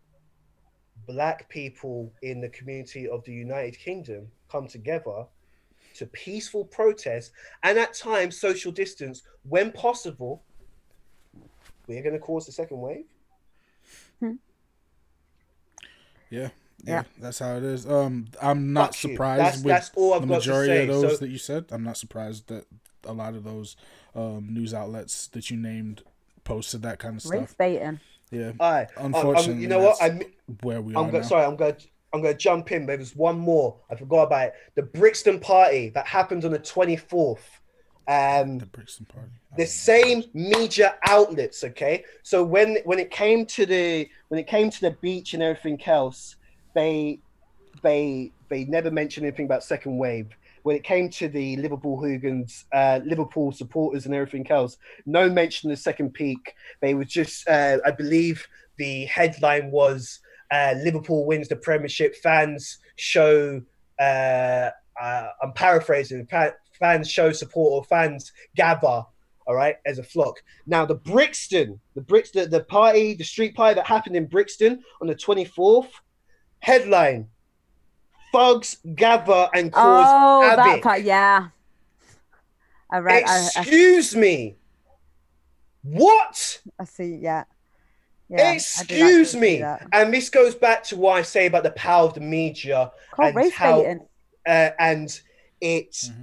black people in the community of the United Kingdom come together to peaceful protest and at times social distance when possible, we're going to cause the second wave. Hmm. Yeah, yeah, yeah, that's how it is. Um, I'm not Fuck surprised that's, with that's all I've the majority of those so, that you said. I'm not surprised that a lot of those um, news outlets that you named posted that kind of stuff. Race baiting. Yeah. Right. Unfortunately, um, you know what? I'm where we I'm are. Go-. Sorry, I'm going. I'm going to jump in. There was one more. I forgot about it. The Brixton party that happened on the 24th. Um, the Brixton party. The same media outlets. Okay, so when when it came to the when it came to the beach and everything else, they they they never mentioned anything about second wave. When it came to the Liverpool hooligans, uh, Liverpool supporters, and everything else, no mention of the second peak. They were just, uh, I believe, the headline was uh, Liverpool wins the Premiership. Fans show. Uh, uh, I'm paraphrasing. fans show support or fans gather all right, as a flock. Now the Brixton, the Brixton, the party, the street party that happened in Brixton on the 24th, headline: Thugs gather and cause oh, havoc. that part, yeah. I read. Excuse I, I, me. What? I see. Yeah. Yeah, Excuse me. And this goes back to what I say about the power of the media and how, uh, and it. Mm-hmm.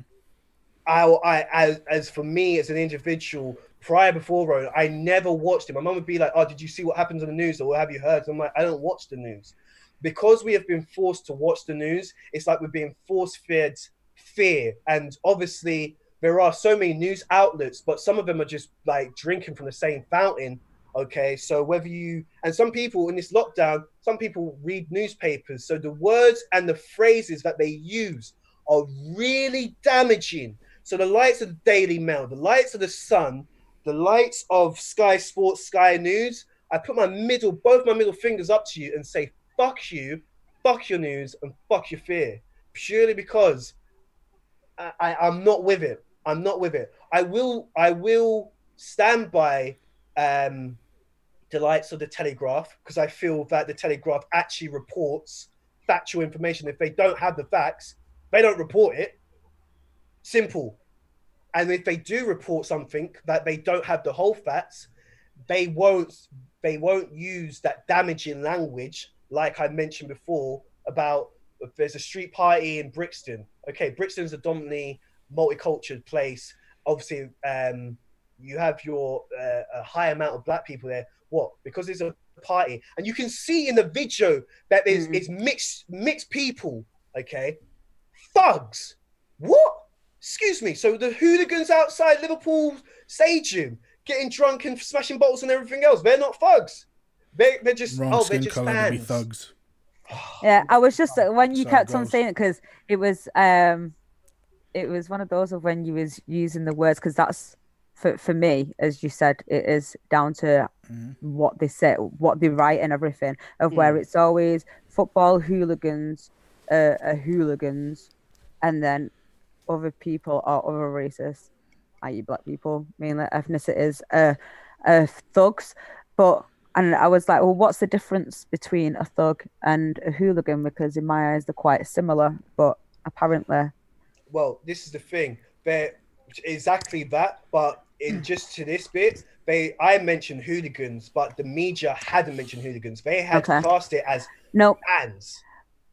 I, I, as, as for me as an individual, prior before Rowan, I never watched it. My mum would be like, "Oh, did you see what happens on the news, or have you heard?" So I'm like, "I don't watch the news," because we have been forced to watch the news. It's like we're being force fed fear, and obviously there are so many news outlets, but some of them are just like drinking from the same fountain. Okay, so whether you and some people in this lockdown, some people read newspapers, so the words and the phrases that they use are really damaging. So the lights of the Daily Mail, the lights of the Sun, the lights of Sky Sports, Sky News, I put my middle, both my middle fingers up to you and say, fuck you, fuck your news, and fuck your fear. Purely because I, I, I'm not with it. I'm not with it. I will I will stand by um, the likes of the Telegraph because I feel that the Telegraph actually reports factual information. If they don't have the facts, they don't report it. Simple. And if they do report something that they don't have the whole facts, they won't they won't use that damaging language like I mentioned before about there's a street party in Brixton. Okay, Brixton's a dominantly multicultural place. Obviously, um, you have your uh, a high amount of black people there. What? Because it's a party, and you can see in the video that there's mm. it's mixed mixed people. Okay, thugs. What? Excuse me. So the hooligans outside Liverpool Stadium getting drunk and smashing bottles and everything else. They're not thugs. They they're just Wrong oh they're just fans. thugs. yeah, I was just uh, when you Sorry, kept on saying it because it was um it was one of those of when you was using the words because that's for for me, as you said, it is down to mm. what they say, what they write, and everything. Of mm. where it's always football hooligans, uh, are hooligans, and then other people are other races, i.e., black people, mainly ethnicities, uh, uh, thugs. But and I was like, well, what's the difference between a thug and a hooligan? Because in my eyes, they're quite similar, but apparently well, this is the thing. They're exactly that, but in hmm. just to this bit, they I mentioned hooligans, but the media hadn't mentioned hooligans. They had okay. classed it as no fans.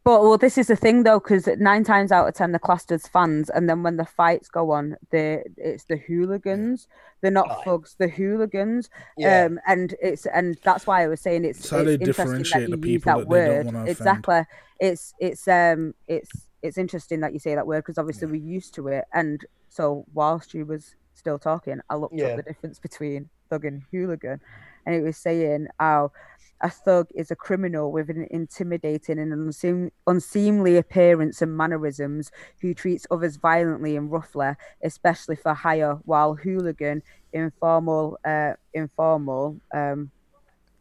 But well, this is the thing though, because nine times out of ten they're classed fans, and then when the fights go on, the it's the hooligans. They're not oh, thugs, the hooligans. Yeah. Um, and it's and that's why I was saying it's, so it's interesting that you use that, that word. Exactly. It's it's um it's it's interesting that you say that word because obviously we're used to it. And so whilst she was still talking, I looked yeah. up the difference between thug and hooligan, and it was saying how a thug is a criminal with an intimidating and unseem- unseemly appearance and mannerisms who treats others violently and roughly, especially for hire, while hooligan, informal, uh, informal, um,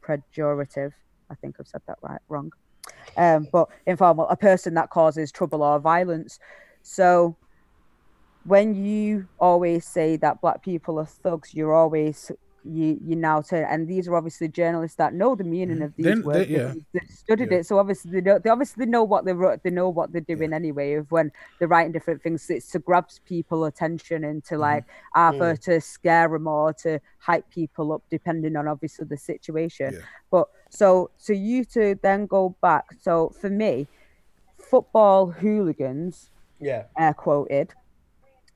pejorative. I think I've said that right, wrong um, but informal, a person that causes trouble or violence. So when you always say that black people are thugs, you're always you you now turn and these are obviously journalists that know the meaning of these then, words. They, yeah. they, studied yeah. it, so obviously they know they obviously know what they're they know what they're doing yeah. anyway. Of when they're writing different things, it's to grab people attention and to mm-hmm. like either mm. to scare them or to hype people up, depending on obviously the situation. Yeah. But so so you to then go back. So for me, football hooligans, yeah, air quoted.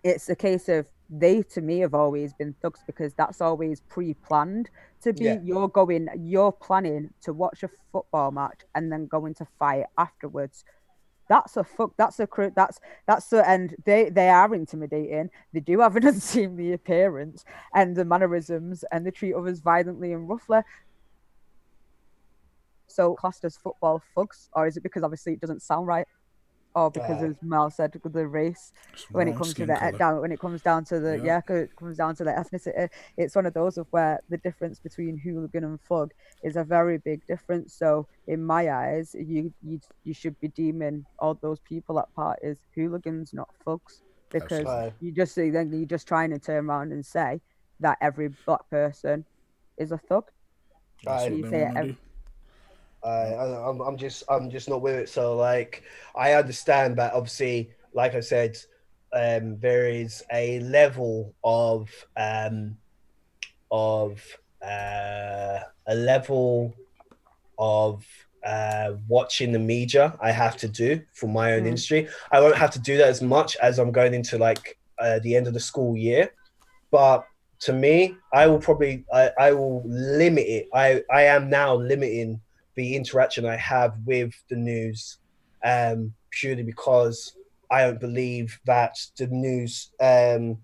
It's a case of they to me have always been thugs because that's always pre-planned to be. Yeah. you're going you're planning to watch a football match and then going to fight afterwards. That's a fuck that's a crew that's that's a, and they they are intimidating. They do have an unseemly appearance and the mannerisms and they treat others violently and roughly. So classed as football thugs or is it because obviously it doesn't sound right or because, as Mel said, the race. When it comes to the down, when it comes down to the yeah. yeah, it comes down to the ethnicity. It's one of those of where the difference between hooligan and thug is a very big difference. So in my eyes, you you you should be deeming all those people at parties hooligans, not thugs, because you just then you're just trying to turn around and say that every black person is a thug. I, every... I, I, I'm, I'm just, I'm just not with it. So like, I understand that obviously, like I said, um, there is a level of, um, of uh, a level of uh, watching the media I have to do for my own mm. industry. I won't have to do that as much as I'm going into like uh, the end of the school year, but to me, I will probably I, I will limit it. I I am now limiting the interaction I have with the news, um, purely because I don't believe that the news um,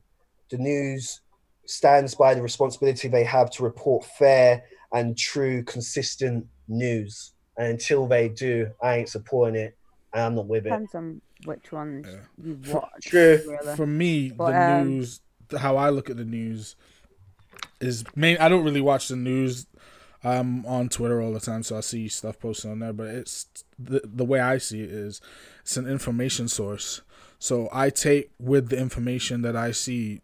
the news stands by the responsibility they have to report fair and true, consistent news. And until they do, I ain't supporting it. And I'm not with it. Depends on which ones yeah. you watch. True. Really. For me, but, the um, news, how I look at the news is main. I don't really watch the news. I'm on Twitter all the time, so I see stuff posted on there. But it's the the way I see it is, it's an information source. So I take with the information that I see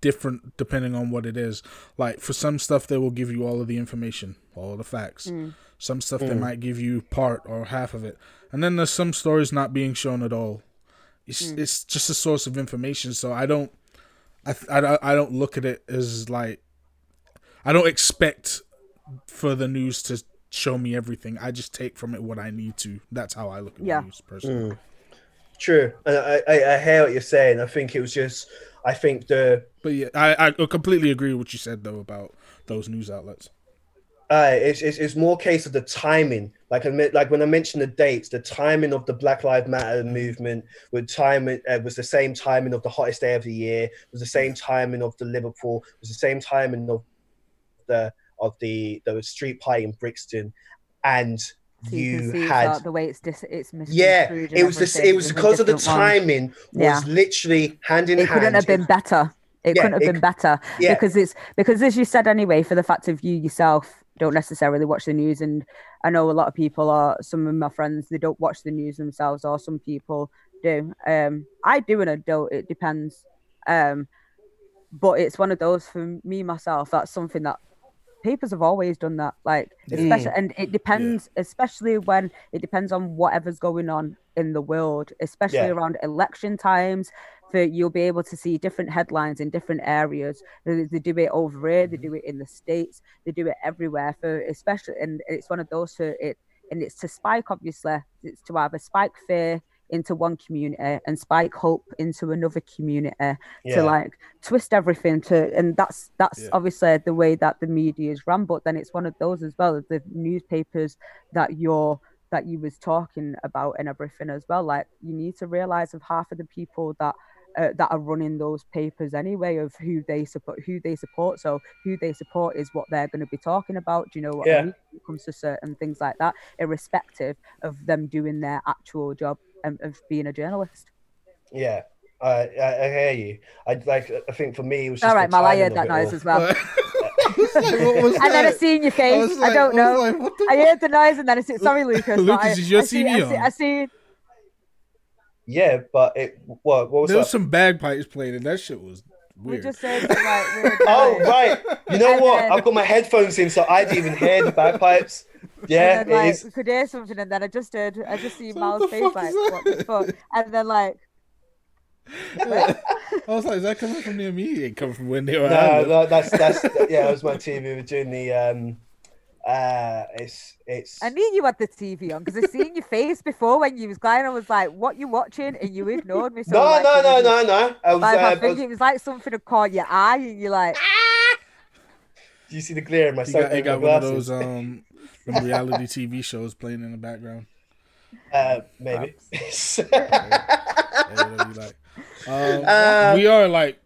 different depending on what it is. Like for some stuff, they will give you all of the information, all of the facts. Mm. Some stuff mm. they might give you part or half of it, and then there's some stories not being shown at all. It's mm. it's just a source of information, so I don't, I, I I don't look at it as like, I don't expect for the news to show me everything. I just take from it what I need to. That's how I look at yeah. news personally. Mm. True, and I, I I hear what you're saying. I think it was just I think the. But yeah, I, I completely agree with what you said though about those news outlets. Uh, it's, it's, it's more case of the timing. Like I like when I mentioned the dates, the timing of the Black Lives Matter movement with time uh, was the same timing of the hottest day of the year. Was the same timing of the Liverpool. Was the same timing of the of the the street pie in Brixton, and so you, you had the way it's dis- it's yeah it was this it was because of the timing one. was yeah. literally hand in hand. it hand couldn't have been better it yeah, couldn't have it, been better yeah. because it's because as you said anyway for the fact of you yourself don't necessarily watch the news and i know a lot of people are some of my friends they don't watch the news themselves or some people do um i do and i don't it depends um but it's one of those for me myself that's something that papers have always done that like especially and it depends yeah. especially when it depends on whatever's going on in the world especially yeah. around election times for you'll be able to see different headlines in different areas they, they, do it over here they do mm-hmm. it in the states they do it everywhere for especially and it's one of those for it and it's to spike obviously it's to have a spike fear into one community and spike hope into another community yeah. to like twist everything to and that's that's yeah. obviously the way that the media is run but then it's one of those as well the newspapers that you're that you was talking about and everything as well like you need to realize of half of the people that uh, that are running those papers anyway of who they support who they support so who they support is what they're going to be talking about do you know what yeah. I mean? when it comes to certain things like that irrespective of them doing their actual job of, of being a journalist. Yeah, I, I, I hear you. I like. I think for me, it was all right. Mal, I heard that noise all. as well. and then I seen your face. I, like, I don't know. I, like, I heard the noise, and then I said, "Sorry, Lucas." Lucas, is your TV on? I see. Yeah, but it. What? What was there was some bagpipes playing, and that shit was weird. We just said like. oh right, you know and what? Then... I've got my headphones in, so I didn't even hear the bagpipes. Yeah, then, like, is. could hear something, and then I just did. I just see so Mal's face like, "What the fuck?" And then like. I was like, "Is that coming from near me? It coming from where they were." No, no, that's that's yeah. It was my TV. We were doing the um, uh, it's it's. I knew you had the TV on because I seen your face before when you was going. I was like, "What you watching?" And you ignored me. So no, like, no, no, no, no. I was, like, uh, I think was... it was like something that caught your eye, and you're like. Ah Do you see the glare in my? You got, you got one of those um from reality TV shows playing in the background. Uh, maybe. um, um, we are like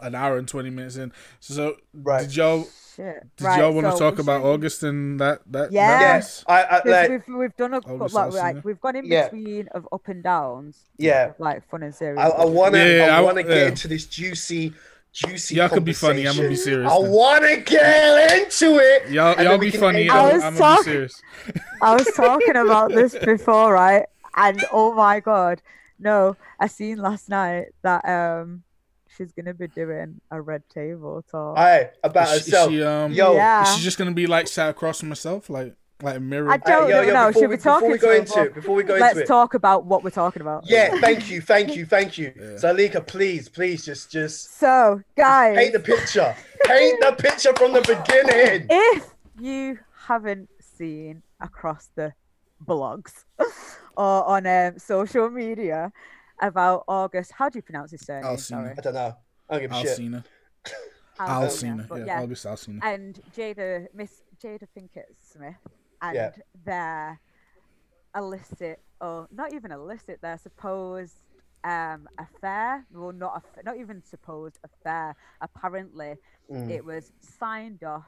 an hour and twenty minutes in. So right. did y'all Shit. did right, y'all want so to talk about should... August and that that? Yeah, yes. I, I, like, we've we've done a August like, like we've gone in yeah. between of up and downs. Yeah, like fun and serious. I, I wanna yeah, I wanna get into this juicy juicy. Y'all could be funny. I'm gonna be serious. I want to get into it. Y'all, y'all be funny. I was I'm talk- gonna be serious. I was talking about this before, right? And oh my god, no! I seen last night that um, she's gonna be doing a red table talk. Aye, about is herself. She, um, Yo, yeah. is she just gonna be like sat across from herself, like like a mirror? I don't yo, yo, know. Should we, we talk before we go into it? Before we go let's into it, talk about what we're talking about. Yeah, thank you, thank you, thank you. Yeah. Zalika, please, please, just, just. So, guys, paint the picture. paint the picture from the beginning. If you haven't seen across the blogs or on um, social media about August. How do you pronounce his surname? Alsina. Sorry. I don't know. I don't give a Alsina. shit. Alsina. Alsina. Yeah, August Alsina. And Jada, Miss Jada Pinkett Smith, and yeah. their illicit, or not even illicit, their supposed um, affair. Well, not a, not even supposed affair. Apparently, mm. it was signed off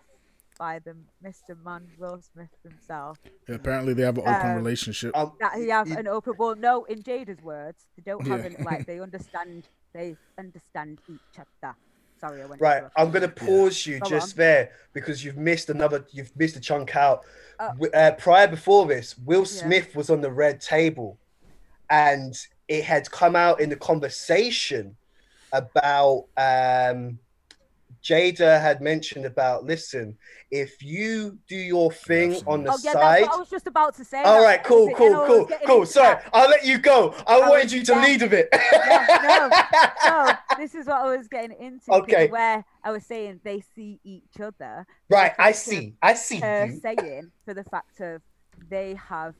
by the Mr. Man Will Smith himself. Yeah, apparently they have an open um, relationship. That he have an open. Well, no, in Jada's words, they don't have yeah. like they understand. They understand each other. Sorry, I went. Right, I'm gonna pause yeah. you Go just on. there because you've missed another. You've missed a chunk out. Uh, uh, prior before this, Will Smith yeah. was on the red table, and it had come out in the conversation about um Jada had mentioned about listen, if you do your thing on the oh, yeah, side. I was just about to say. All right, cool, cool, cool, cool. Sorry, that. I'll let you go. I, I wanted you to yeah. lead a bit. yeah, no, no, this is what I was getting into. Okay. Where I was saying they see each other. Right, I see. I see. Her you. saying for the fact of they have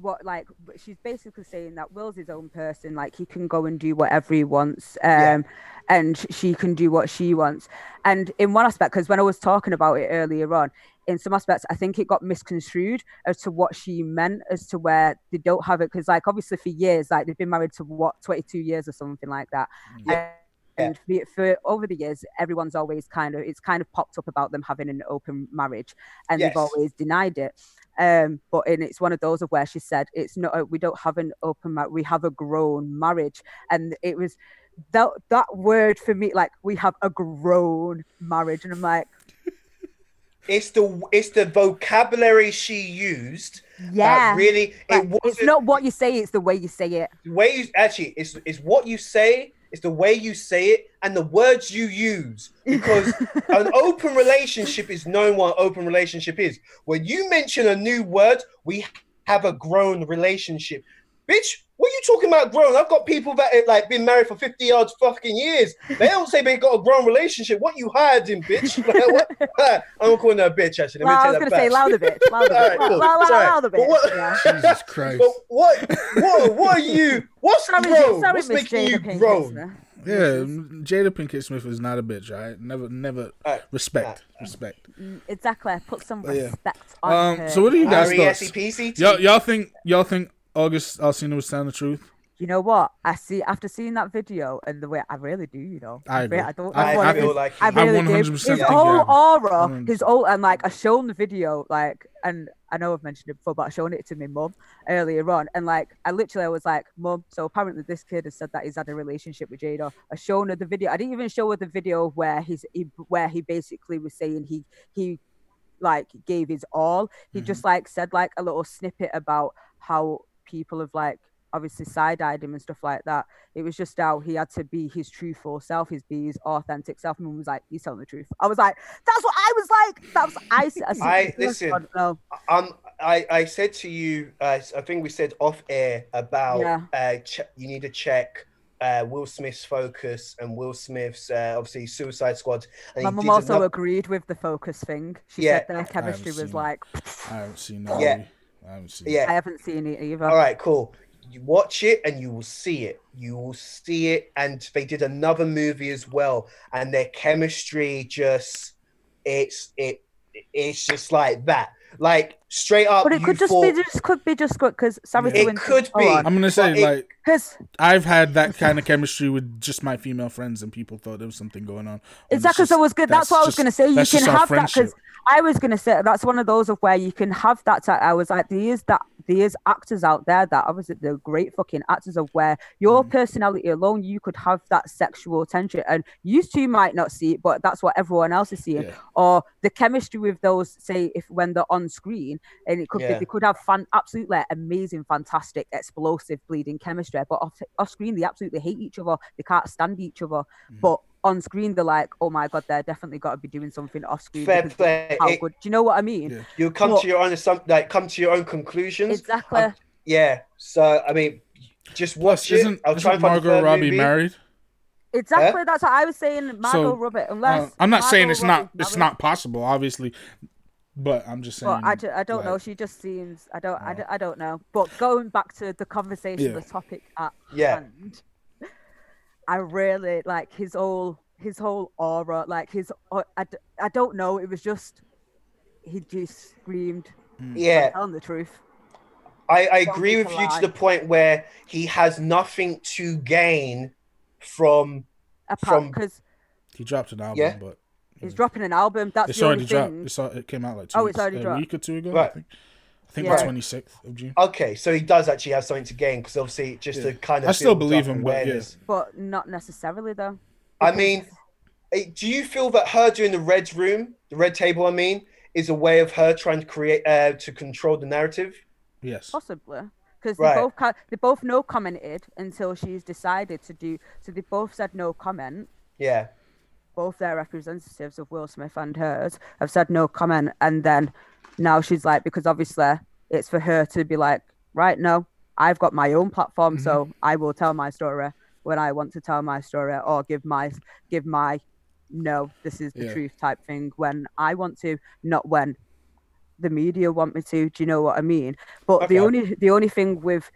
what like she's basically saying that Will's his own person, like he can go and do whatever he wants, um, yeah. and she can do what she wants. And in one aspect, because when I was talking about it earlier on, in some aspects, I think it got misconstrued as to what she meant, as to where they don't have it. Because like obviously for years, like they've been married to what twenty two years or something like that. Yeah. And for, for, over the years, everyone's always kind of it's kind of popped up about them having an open marriage, and yes. they've always denied it. Um, but and it's one of those of where she said it's not we don't have an open marriage, we have a grown marriage, and it was that that word for me like we have a grown marriage, and I'm like, it's the it's the vocabulary she used. Yeah, really, it was It's not what you say; it's the way you say it. The way you actually, it's it's what you say it's the way you say it and the words you use. Because an open relationship is known what an open relationship is. When you mention a new word, we have a grown relationship. Bitch, what are you talking about grown? I've got people that have like been married for 50 yards fucking years. They don't say they got a grown relationship. What you hiding, bitch? Like, I'm calling her a bitch actually. Well, I was gonna say louder bitch. Louder bitch. Right, cool. louder bitch. What, yeah. Jesus Christ. But what what what are you what's sorry, grown? Sorry, what's making you grown? Yeah, Jada Pinkett Smith is not a bitch. Right? Never, never right. respect, right. respect. Mm, exactly. Put some respect yeah. on um, her. So what do you guys think? Y'all, y'all think y'all think August Alsina was telling the truth? You know what? I see after seeing that video and the way I really do, you know. I, agree. I don't. I, I, I feel like I really do. His whole aura, his whole and like I shown the video, like, and I know I've mentioned it before, but I shown it to my mum earlier on, and like I literally I was like, "Mum, so apparently this kid has said that he's had a relationship with Jada." I shown her the video. I didn't even show her the video where he's he, where he basically was saying he he like gave his all. He mm-hmm. just like said like a little snippet about how people have like obviously side eyed him and stuff like that. It was just how he had to be his true truthful self, his be his authentic self. And was like, he's telling the truth. I was like, that's what I was like. That was I. I, I listen. No. Um, I I said to you, uh, I think we said off air about yeah. uh, ch- you need to check. Uh, Will Smith's focus and Will Smith's uh, obviously Suicide Squad. And My mum also agreed with the focus thing. She yeah. said their chemistry was like. I haven't seen that. Yeah. I haven't seen. Yeah, I haven't seen it either. All right, cool you watch it and you will see it. You will see it. And they did another movie as well, and their chemistry just it's it it's just like that. Like straight up. But it could just thought, be just could be just good because sorry yeah. it could be. I'm gonna say like because I've had that kind of chemistry with just my female friends, and people thought there was something going on. Exactly. So it was good. That's, that's what I was gonna say. You can have that because I was gonna say that's one of those of where you can have that. I was like, there is that there is actors out there that obviously they're great fucking actors of where your mm. personality alone you could have that sexual tension and you two might not see it, but that's what everyone else is seeing. Yeah. Or the chemistry with those, say, if when they're on screen, and it could yeah. be they could have fun, absolutely amazing, fantastic, explosive, bleeding chemistry, but off, off screen they absolutely hate each other. They can't stand each other, mm. but on screen they're like, oh my god, they're definitely got to be doing something off screen. Fair play. How it, good? Do you know what I mean? Yeah. You come but, to your own like come to your own conclusions. Exactly. Um, yeah. So I mean, just watch Plus, it. I'll try and Margot Robbie movie. married. Exactly. Yeah? That's what I was saying. Margot so, Robbie. Unless uh, I'm not Margot saying it's not it's not possible, obviously, but I'm just saying. Well, I, ju- I don't like, know. She just seems. I don't. Uh, I, d- I don't know. But going back to the conversation, yeah. the topic at yeah. hand, I really like his whole his whole aura. Like his. I, I, d- I don't know. It was just. He just screamed. Mm. Yeah. Telling the truth. I, I agree with you to the point where he has nothing to gain from Apart, from because he dropped an album, yeah. but he's dropping an album. That's it's the already only dropped. It's, it came out like two oh, weeks, it's already a dropped. week or two ago. Right. I think. I think yeah. the twenty sixth of June. Okay, so he does actually have something to gain because obviously just yeah. to kind of. I still believe him, but, yeah. but not necessarily though. I mean, eh, do you feel that her doing the red room, the red table? I mean, is a way of her trying to create uh, to control the narrative? Yes, possibly because right. they both they both no commented until she's decided to do. So they both said no comment. Yeah. Both their representatives of Will Smith and hers have said no comment, and then now she's like, because obviously it's for her to be like, right, no, I've got my own platform, mm-hmm. so I will tell my story when I want to tell my story, or give my give my no, this is the yeah. truth type thing when I want to, not when the media want me to. Do you know what I mean? But okay. the only the only thing with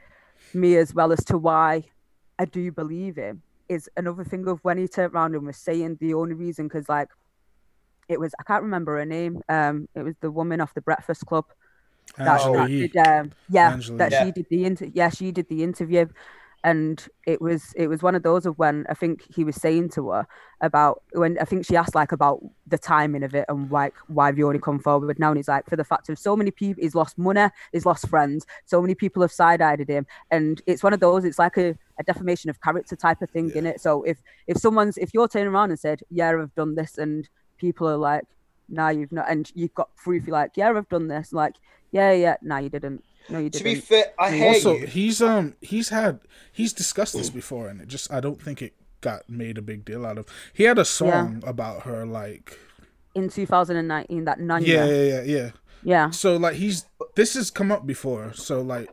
me as well as to why I do believe him is another thing of when he turned around and was saying the only reason because like it was I can't remember her name. Um, it was the woman off the Breakfast Club. That, that did, um, yeah, Angela. that yeah. she did the inter- yeah she did the interview, and it was it was one of those of when I think he was saying to her about when I think she asked like about the timing of it and like why have you only come forward now and he's like for the fact of so many people he's lost money he's lost friends so many people have side-eyed him and it's one of those it's like a, a defamation of character type of thing yeah. in it so if if someone's if you're turning around and said yeah I've done this and people are like nah you've not and you've got proof you're like yeah I've done this like yeah yeah nah you didn't no, you didn't. To be fair, I hear also, you. he's um he's had he's discussed this before, and it just I don't think it got made a big deal out of. He had a song yeah. about her like in 2019 that Nunya. Yeah, yeah, yeah, yeah. Yeah. So like he's this has come up before, so like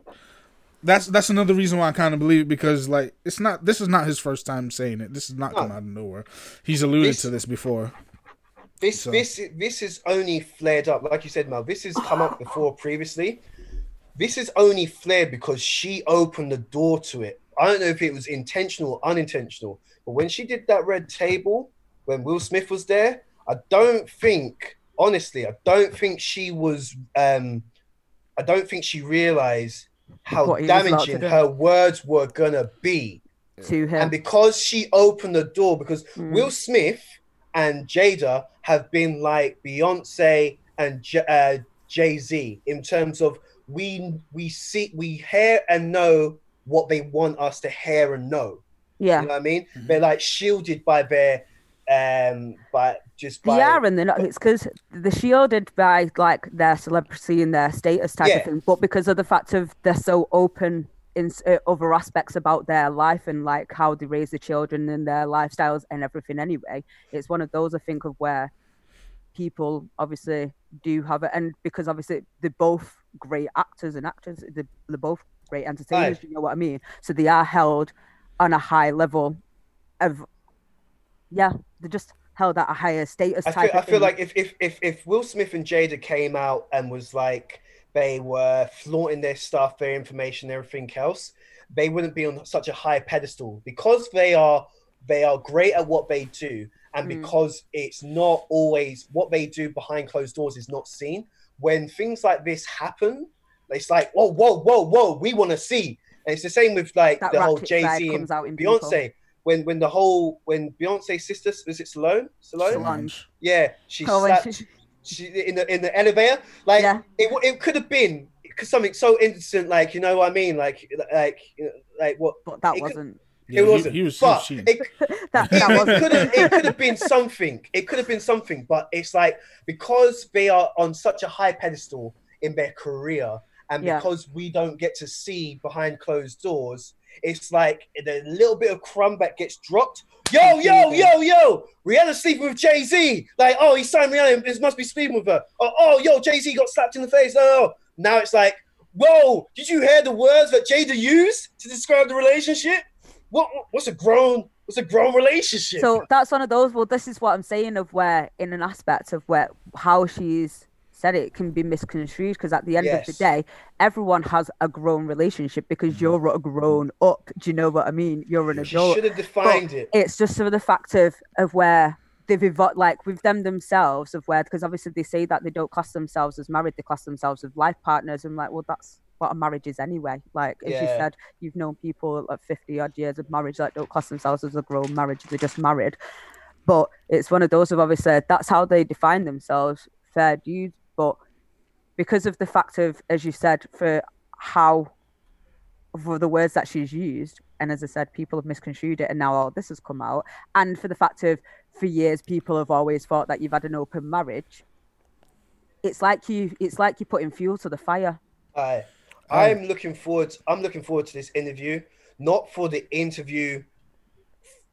that's that's another reason why I kind of believe it because like it's not this is not his first time saying it. This is not no. come out of nowhere. He's alluded this, to this before. This so. this this is only flared up, like you said, Mel. This has come up before previously. This is only flared because she opened the door to it. I don't know if it was intentional or unintentional, but when she did that red table, when Will Smith was there, I don't think, honestly, I don't think she was, um, I don't think she realized how damaging her words were gonna be to him. And because she opened the door, because mm. Will Smith and Jada have been like Beyonce and J- uh, Jay Z in terms of we we see we hear and know what they want us to hear and know. Yeah, you know what I mean. Mm-hmm. They're like shielded by their um by just by... they are and they're not it's because they're shielded by like their celebrity and their status type yeah. of thing but because of the fact of they're so open in uh, other aspects about their life and like how they raise the children and their lifestyles and everything anyway it's one of those i think of where people obviously do have it and because obviously they're both great actors and actors. They're, they're both great entertainers. You know what I mean? So they are held on a high level of, yeah, they're just held at a higher status. I feel, I feel like if, if if if Will Smith and Jada came out and was like they were flaunting their stuff, their information, everything else, they wouldn't be on such a high pedestal because they are they are great at what they do and mm. because it's not always what they do behind closed doors is not seen when things like this happen, it's like, whoa, whoa, whoa, whoa, we want to see. And it's the same with like that the whole Jay Z and Beyonce. People. When when the whole when Beyonce's sister was it Salone? Salone? Solange. Yeah, she oh, slapped, she in the in the elevator. Like yeah. it it could have been something so innocent, like you know what I mean, like like like what? But that wasn't. Could, yeah, it wasn't. He, he was but it, that, that it could have it could have been something. It could have been something, but it's like because they are on such a high pedestal in their career, and yeah. because we don't get to see behind closed doors, it's like the little bit of crumb that gets dropped. Yo, yo, yo, yo! Rihanna sleeping with Jay Z. Like, oh, he signed Rihanna. This must be sleeping with her. Oh, oh yo, Jay Z got slapped in the face. Oh, oh, oh, now it's like, whoa! Did you hear the words that Jada used to describe the relationship? What? What's a grown? What's a grown relationship? So that's one of those. Well, this is what I'm saying of where, in an aspect of where how she's said it can be misconstrued because at the end yes. of the day, everyone has a grown relationship because mm-hmm. you're a grown up. Do you know what I mean? You're an adult. should have defined but it. It's just sort of the fact of of where they've evolved, like with them themselves, of where because obviously they say that they don't class themselves as married, they class themselves as life partners. I'm like, well, that's what a marriage is anyway. Like as yeah. you said, you've known people like 50 odd years of marriage that don't class themselves as a grown marriage; they're just married. But it's one of those of obviously that's how they define themselves. Fair dues but because of the fact of, as you said, for how for the words that she's used, and as I said, people have misconstrued it, and now all this has come out, and for the fact of for years people have always thought that you've had an open marriage. It's like you, it's like you're putting fuel to the fire. I, oh. I'm looking forward. I'm looking forward to this interview, not for the interview,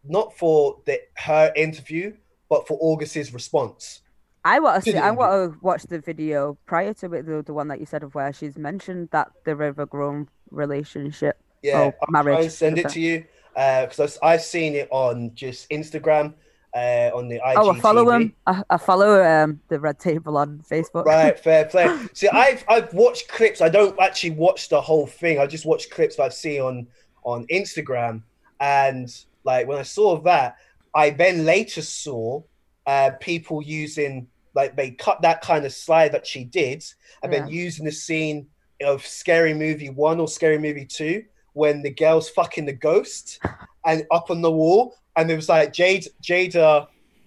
not for the her interview, but for August's response. I want to see, I want to watch the video prior to it, the, the one that you said of where she's mentioned that the river grown relationship. Yeah, oh, marriage. I'll send it to you because uh, I've seen it on just Instagram. Uh, on the IG oh, I follow him. I, I follow um, the Red Table on Facebook. Right, fair play. See, I've I've watched clips. I don't actually watch the whole thing. I just watch clips that I've seen on on Instagram. And like when I saw that, I then later saw uh, people using like they cut that kind of slide that she did and yeah. then using the scene of Scary Movie One or Scary Movie Two when the girl's fucking the ghost and up on the wall and it was like Jade Jada uh,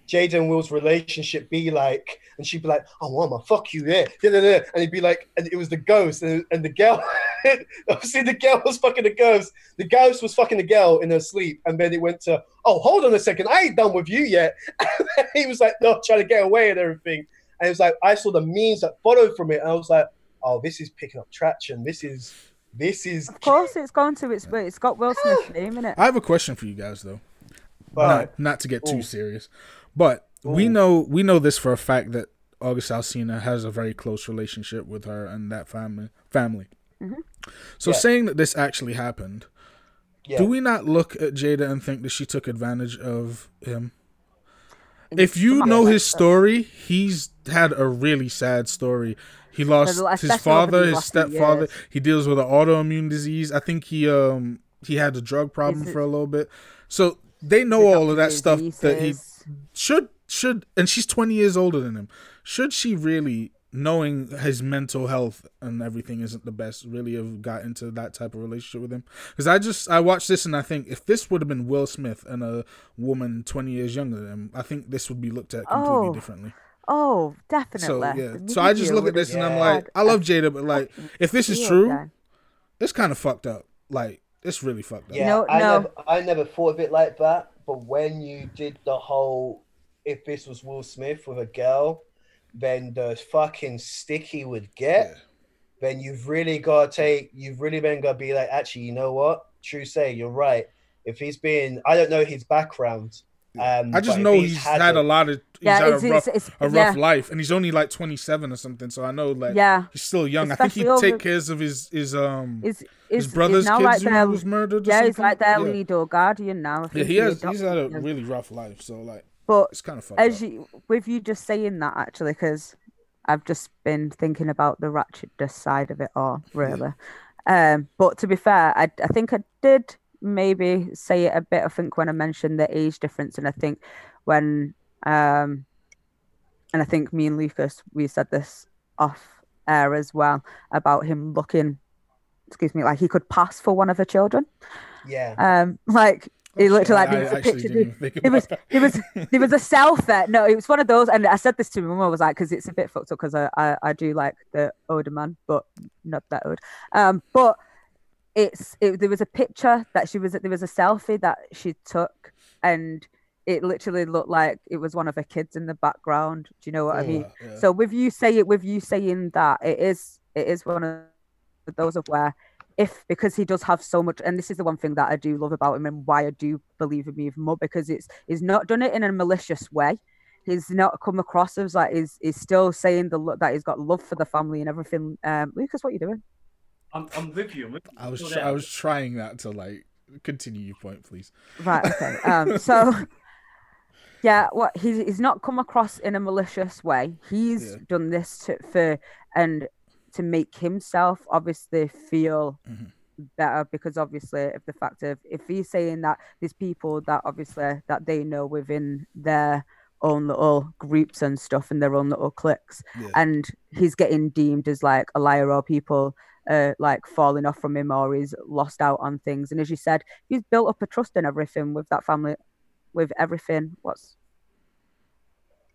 Jada and Will's relationship be like, and she'd be like, "Oh, mama, fuck you, yeah, yeah, yeah, yeah," and he'd be like, and it was the ghost, and, and the girl, obviously the girl was fucking the ghost, the ghost was fucking the girl in her sleep, and then it went to, "Oh, hold on a second, I ain't done with you yet," and he was like, "No, trying to get away and everything," and it was like I saw the memes that followed from it, and I was like, "Oh, this is picking up traction. This is." This is of course it's gone to its but it's got Will Smith's name in it. I have a question for you guys though. Not, not to get too Ooh. serious. But Ooh. we know we know this for a fact that August Alsina has a very close relationship with her and that family. Family. Mm-hmm. So yeah. saying that this actually happened, yeah. do we not look at Jada and think that she took advantage of him? If you know his story, he's had a really sad story. He lost his father, his stepfather. He deals with an autoimmune disease. I think he um he had a drug problem for a little bit. So they know all of that stuff that he should should and she's 20 years older than him should she really knowing his mental health and everything isn't the best really have got into that type of relationship with him? Because i just i watched this and i think if this would have been will smith and a woman 20 years younger than him i think this would be looked at completely oh. differently. Oh definitely. so yeah so i just look at this and i'm like i love jada but like if this is true it's kind of fucked up. Like it's really fucked up. Yeah no, I. Never, I never thought of it like that but when you did the whole, if this was Will Smith with a girl, then the fucking stick he would get. Yeah. Then you've really got to take, you've really been got to be like, actually, you know what? True say, you're right. If he's been, I don't know his background, um, I just know he's, he's had, had a, a, lot of he's yeah, had it's, a rough, it's, it's, a rough yeah. life, and he's only like twenty seven or something. So I know like yeah, he's still young. Especially I think he'd take care of his his um is, his brother's kids like who their, was murdered. yeah, he's like their yeah. lead or guardian now. Yeah, he has. He's had a really rough life. So like, but it's kind of as up. you with you just saying that actually because I've just been thinking about the ratchetness side of it all really. Yeah. Um, but to be fair, I I think I did maybe say it a bit. I think when I mentioned the age difference, and I think when um, and I think me and Lucas we said this off air as well about him looking, excuse me, like he could pass for one of her children. Yeah. Um, like he looked like there was a picture. It was, it was, there was a selfie. No, it was one of those. And I said this to my mum. I was like, because it's a bit fucked up. Because I, I, I do like the older man, but not that old. Um, but it's it, there was a picture that she was there was a selfie that she took and it literally looked like it was one of her kids in the background do you know what i mean yeah. so with you say it with you saying that it is it is one of those of where if because he does have so much, and this is the one thing that I do love about him and why I do believe in him even more because it's he's not done it in a malicious way. He's not come across as like he's, he's still saying the that he's got love for the family and everything. Um, Lucas, what are you doing? I'm, I'm with you. I'm with I was I was trying that to like continue your point, please. Right. Okay. Um. So. Yeah, what he's he's not come across in a malicious way. He's yeah. done this to, for and to make himself obviously feel mm-hmm. better because obviously of the fact of if he's saying that there's people that obviously that they know within their own little groups and stuff and their own little cliques yeah. and he's getting deemed as like a liar or people uh, like falling off from him or he's lost out on things and as you said he's built up a trust in everything with that family with everything what's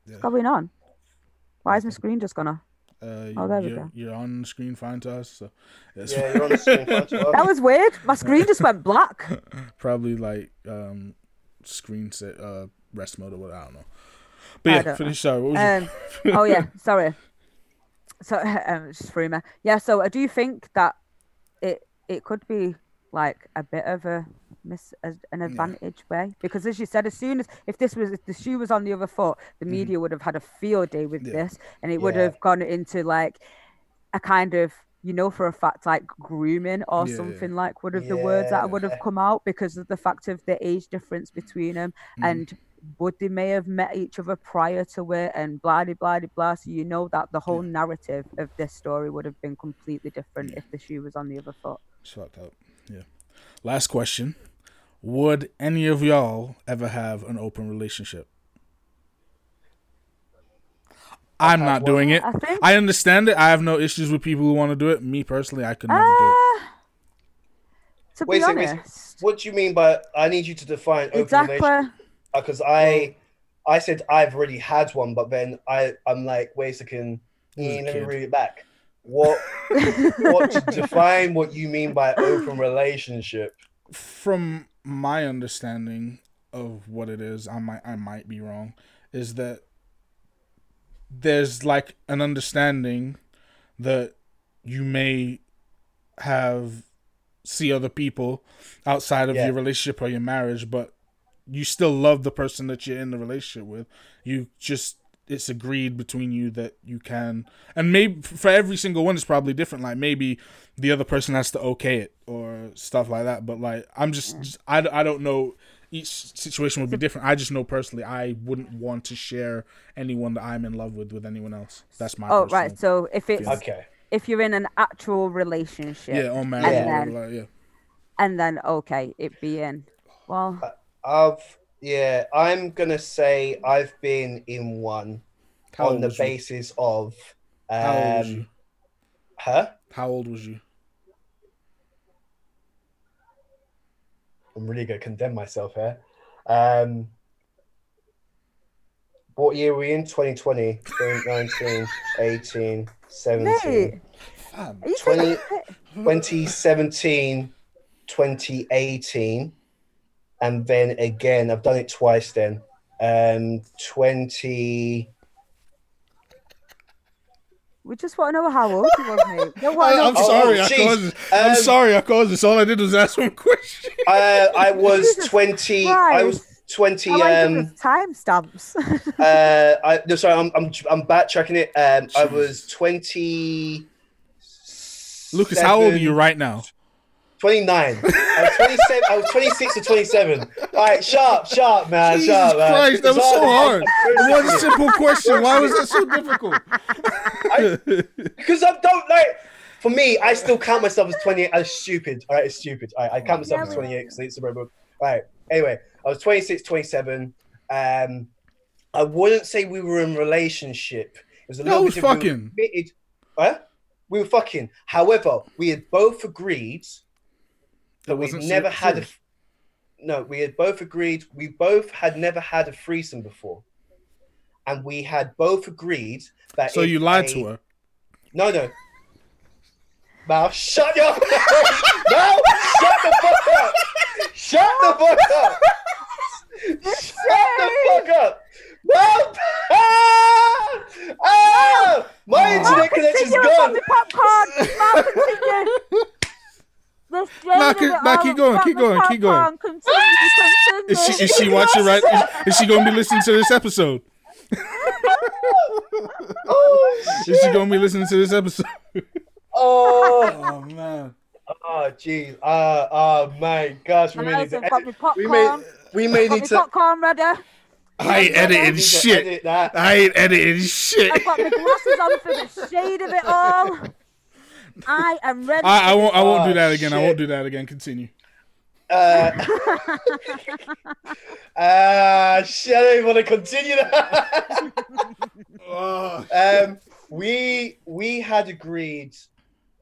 yeah. going on why is my screen just gonna uh, oh, there we you're, go. You're on screen fine to us. So yeah, you're on the screen fine to us. That was weird. My screen just went black. Probably like um, screen set uh, rest mode or what I don't know. But yeah, finish. Sorry. Um, oh yeah, sorry. So um, just for me. Yeah. So I do think that it it could be like a bit of a miss an advantage yeah. way because as you said as soon as if this was if the shoe was on the other foot the mm-hmm. media mm. would have had a field day with yeah. this and it would have gone into like a kind of you know for a fact like grooming or something like would have the words that would have come out because of the fact of the age difference between them mm. and would they may have met each other prior to it and blah blah blah blah so you know that the whole narrative of this story would have been completely different if the shoe was on the other foot it's fucked up yeah. Last question. Would any of y'all ever have an open relationship? I'm not doing it. I. I, understand it. I have no issues with people who want to do it. Me personally, I could never uh, do it. Uh, to wait, be honest, what do you mean by? I need you to define open exactly. relationship because I, I said I've already had one, but then I, I'm like, wait a second, let me read it back. What what to define what you mean by open relationship? From my understanding of what it is, I might I might be wrong, is that there's like an understanding that you may have see other people outside of yeah. your relationship or your marriage, but you still love the person that you're in the relationship with. You just it's agreed between you that you can and maybe for every single one it's probably different. Like maybe the other person has to okay it or stuff like that but like i'm just, mm. just I, I don't know each situation would be different. I just know personally i wouldn't want to share anyone that i'm in love with with anyone else. That's my oh right. so if it's okay. if you're in an actual relationship yeah on marriage. and then, like, yeah. and then okay it be in. Well uh, i've yeah, I'm gonna say I've been in one How on the basis you? of um, How old was um, you? Huh? How old was you? I'm really gonna condemn myself here. Um, what year were we in? 2020, 2019, 18, 17. 20, 2017, 2018 and then again, I've done it twice. Then, um, twenty. We just want to know how old you was, mate. No, I, am sorry, oh, I caused, um, I'm sorry, I caused this. All I did was ask one question. uh, I was twenty. I was twenty. Um, timestamps. uh, I no, sorry, I'm I'm I'm backtracking it. Um, I was twenty. Lucas, how old are you right now? 29. I was 27. I was 26 or 27. All right, sharp, sharp, man. Jesus sharp, man. Christ, that was so hard. One simple question. Why was that so difficult? because I, I don't like. For me, I still count myself as 28 as stupid. All right, it's stupid. All right, I count myself yeah, as 28 because it's a robot. All right. Anyway, I was 26, 27. Um, I wouldn't say we were in relationship. It was a no, little bit fucking. We were, huh? we were fucking. However, we had both agreed that we've never had a. No, we had both agreed. We both had never had a threesome before, and we had both agreed that. So you lied a... to her. No, no. Mal, shut your Mal, shut the fuck up. Shut the fuck up. shut the fuck up. Mal, ah, ah, my internet connection's gone. nah, nah, keep going, keep going, keep going. Is she is she watching right? Is, is she gonna be listening to this episode? oh, is she gonna be listening to this episode? oh, oh man. Oh jeez. Uh, oh my gosh. We made, it, we made we made it to popcorn ready. I ain't editing shit. I ain't editing shit. I've got my glasses on for the shade of it all. I am ready. I, I won't. I won't oh, do that again. Shit. I won't do that again. Continue. Uh, uh, shit, I don't even want to continue that. um, we we had agreed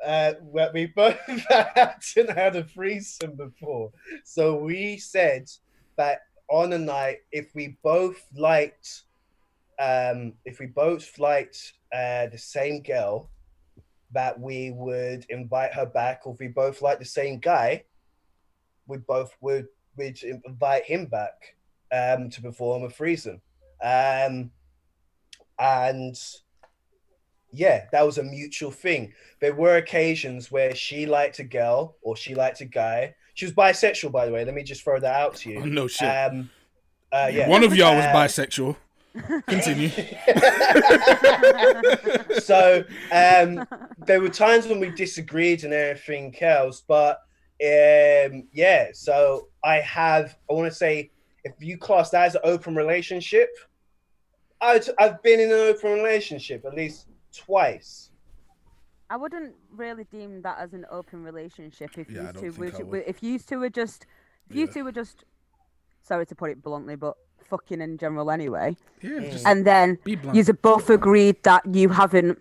uh, we both hadn't had a threesome before, so we said that on a night, if we both liked, um, if we both liked uh, the same girl, that we would invite her back, or if we both like the same guy, we both would we'd invite him back um, to perform a threesome. Um, and yeah, that was a mutual thing. There were occasions where she liked a girl or she liked a guy. She was bisexual, by the way. Let me just throw that out to you. Oh, no shit. Um, uh, yeah. One of y'all was uh, bisexual. Continue. so um, there were times when we disagreed and everything else, but um, yeah. So I have. I want to say, if you class that as an open relationship, i I've been in an open relationship at least twice. I wouldn't really deem that as an open relationship if yeah, you two were, if you two were just if yeah. you two were just sorry to put it bluntly, but fucking in general anyway. Yeah, and then you both agreed that you haven't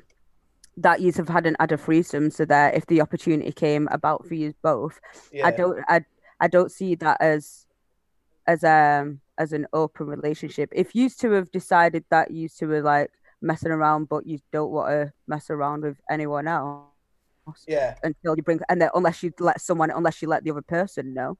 that you have hadn't had a threesome, so that if the opportunity came about for you both, yeah. I don't I I don't see that as as um as an open relationship. If you two have decided that you two are like messing around, but you don't want to mess around with anyone else. Yeah. Until you bring, and then unless you let someone, unless you let the other person know,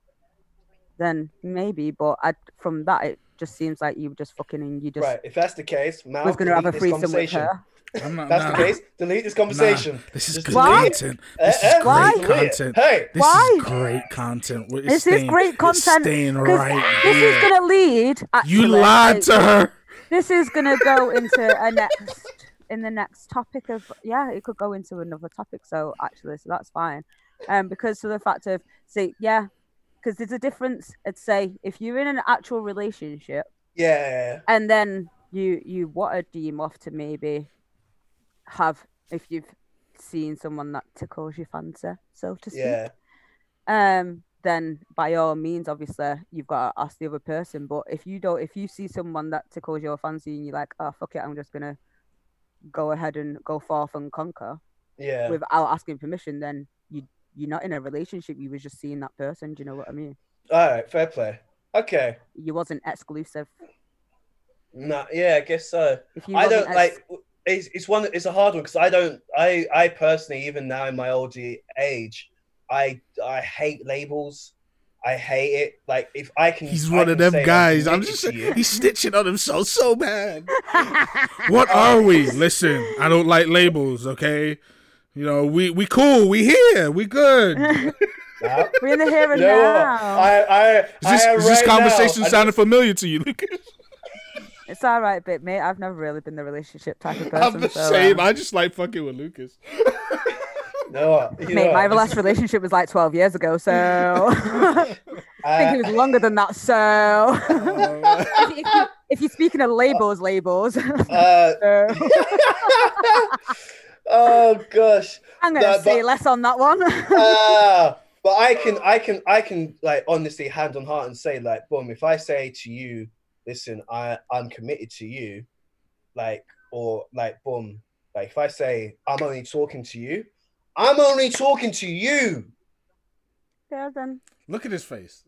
then maybe. But I, from that, it just seems like you just fucking and you just. Right. If that's the case, Mal was going to have a threesome with her. I'm not, That's nah. the case. Delete this conversation. Nah, this is good content. This is great content. Hey, this Why? is great content. It's this staying, is great content. staying right This here. is gonna lead. Actually, you lied to her this is gonna go into a next in the next topic of yeah, it could go into another topic. So actually, so that's fine. Um, because of the fact of see, yeah, because there's a difference. I'd say if you're in an actual relationship, yeah, and then you you want to deem off to maybe have if you've seen someone that tickles your fancy, so to speak. Yeah. Um, then by all means, obviously, you've got to ask the other person. But if you don't, if you see someone that tickles your fancy and you're like, oh, fuck it, I'm just going to go ahead and go forth and conquer yeah. without asking permission, then you, you're not in a relationship. You was just seeing that person. Do you know what I mean? All right, fair play. Okay. You wasn't exclusive. No, yeah, I guess so. I don't ex- like. It's, it's one. It's a hard one because I don't. I I personally, even now in my old age, I I hate labels. I hate it. Like if I can, he's one of them guys. I'm just he's stitching on himself so bad. what are we? Listen, I don't like labels. Okay, you know we we cool. We here. We good. We're in the here and you know now. I, I, is this, I is this conversation sounding familiar to you, Lucas? It's all right, but mate, I've never really been the relationship type of person. I'm the so, same. Um... I just like fucking with Lucas. No, Mate, know, my last relationship was like 12 years ago, so I think it was longer than that. So uh, if, you, if, you're speaking of labels, labels. Uh, oh gosh, I'm gonna no, say but, less on that one. uh, but I can, I can, I can like honestly, hand on heart, and say like, boom, if I say to you, listen, I, I'm committed to you, like, or like, boom, like if I say I'm only talking to you I'm only talking to you. Yeah, then. Look at his face.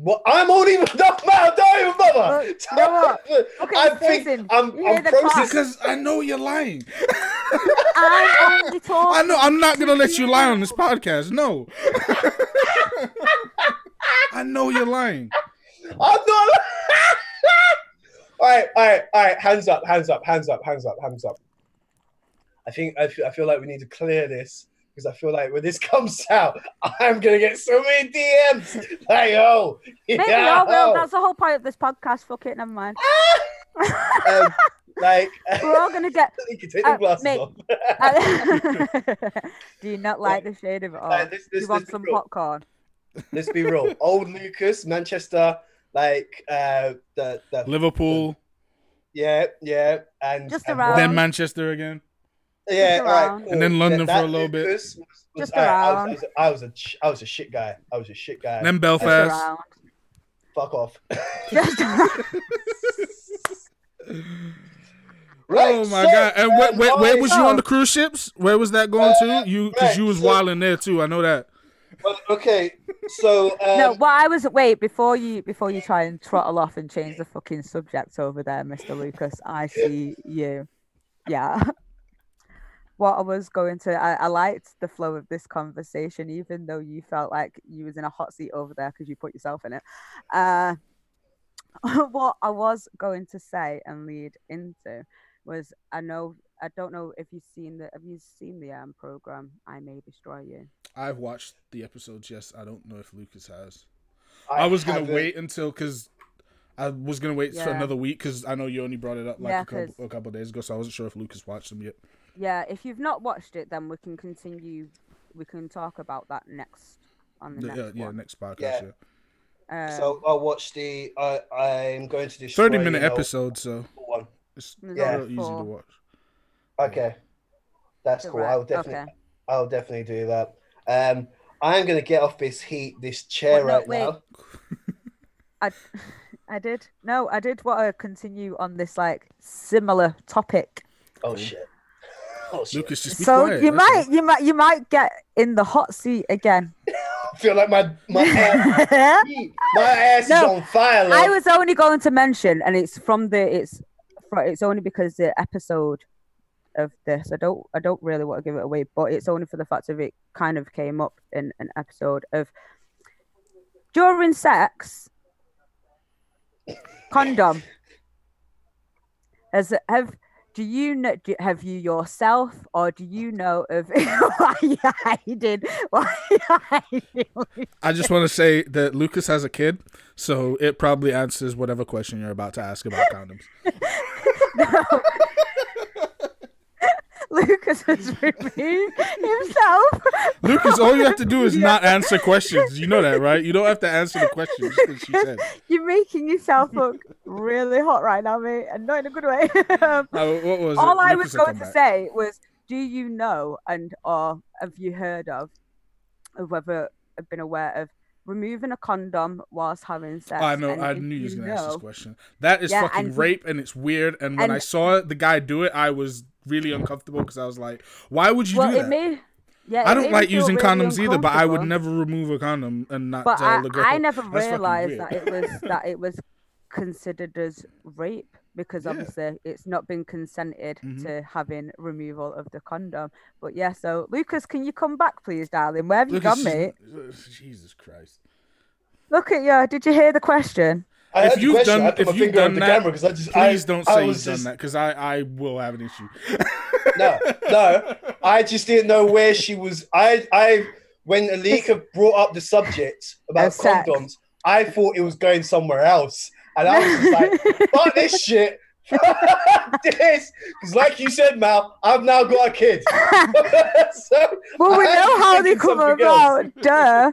What? I'm only no, man, don't even bother. Look, no, okay, I think I'm, I'm processing because I know you're lying. I'm only talking. I know. I'm not gonna let you lie on this podcast. No. I know you're lying. I'm not. all right, all right, all right. Hands up, hands up, hands up, hands up, hands up. I think I feel, I feel like we need to clear this because I feel like when this comes out, I'm gonna get so many DMs. Like, oh, maybe yeah, will. That's the whole point of this podcast. Fuck it, never mind. um, like we're all gonna get. You can take the uh, glasses mate, off. uh, do you not like the shade of it all? Like, this, this, do you want some popcorn? Let's be real. Old Lucas, Manchester, like uh, the, the Liverpool. The, yeah, yeah, and just around. Then Manchester again. Yeah, right, cool. and then London yeah, for a little bit. Was, was, just around. I was, I, was, I was a I was a shit guy. I was a shit guy. And then Belfast. Fuck off. Right, oh my so, god! And where, where, where, was you on the cruise ships? Where was that going to? You because right, you was so, wilding there too. I know that. Okay, so um, no. Well, I was wait before you before you try and trottle off and change the fucking subject over there, Mister Lucas. I see you. Yeah. what I was going to, I, I liked the flow of this conversation, even though you felt like you was in a hot seat over there because you put yourself in it. Uh, what I was going to say and lead into was I know I don't know if you've seen the have you seen the um program I May Destroy You? I've watched the episodes. Yes, I don't know if Lucas has. I, I was gonna haven't. wait until because I was gonna wait yeah. for another week because I know you only brought it up like yeah, a, couple, a couple days ago, so I wasn't sure if Lucas watched them yet. Yeah, if you've not watched it, then we can continue. We can talk about that next on the, the next yeah, one. yeah next podcast. Yeah. yeah. Um, so I'll watch the. I I'm going to do Thirty minute you know, episode, so one. it's yeah. real easy to watch. Okay, that's cool. I'll definitely. Okay. I'll definitely do that. Um, I'm gonna get off this heat, this chair well, no, right wait. now. I, I did. No, I did want to continue on this like similar topic. Oh shit. Oh, Lucas, just so quiet. you might, you might, you might get in the hot seat again. I feel like my my ass, my ass no, is on fire. Love. I was only going to mention, and it's from the it's it's only because the episode of this. I don't I don't really want to give it away, but it's only for the fact of it kind of came up in an episode of during sex condom. As have do you know do, have you yourself or do you know of why you hiding why you hiding i just want to say that lucas has a kid so it probably answers whatever question you're about to ask about condoms no. Lucas has removed himself. Lucas, all you have to do is not answer questions. You know that, right? You don't have to answer the questions she said. You're making yourself look really hot right now, mate, and not in a good way. um, oh, what was all it? I was going to back. say was, do you know and or have you heard of, of whether have been aware of removing a condom whilst having sex. I know. I knew you was gonna know, ask this question. That is yeah, fucking and rape, and it's weird. And when and, I saw the guy do it, I was really uncomfortable because I was like, "Why would you well, do that?" May, yeah, I don't like using really condoms either, but I would never remove a condom and not but tell I, the girl. I never realized that it was that it was considered as rape because yeah. obviously it's not been consented mm-hmm. to having removal of the condom. But yeah, so Lucas, can you come back, please, darling? Where have you gone, mate? Jesus Christ! Look at you. Did you hear the question? I if you've done, if you've done that, because I just, please I, don't say you've just... done that because I, I will have an issue. no, no, I just didn't know where she was. I, I, when Alika brought up the subject about condoms, I thought it was going somewhere else, and I was like, "Fuck this shit." this because, like you said, Mal, I've now got a kid. so well, we know how they come about. Else. Duh.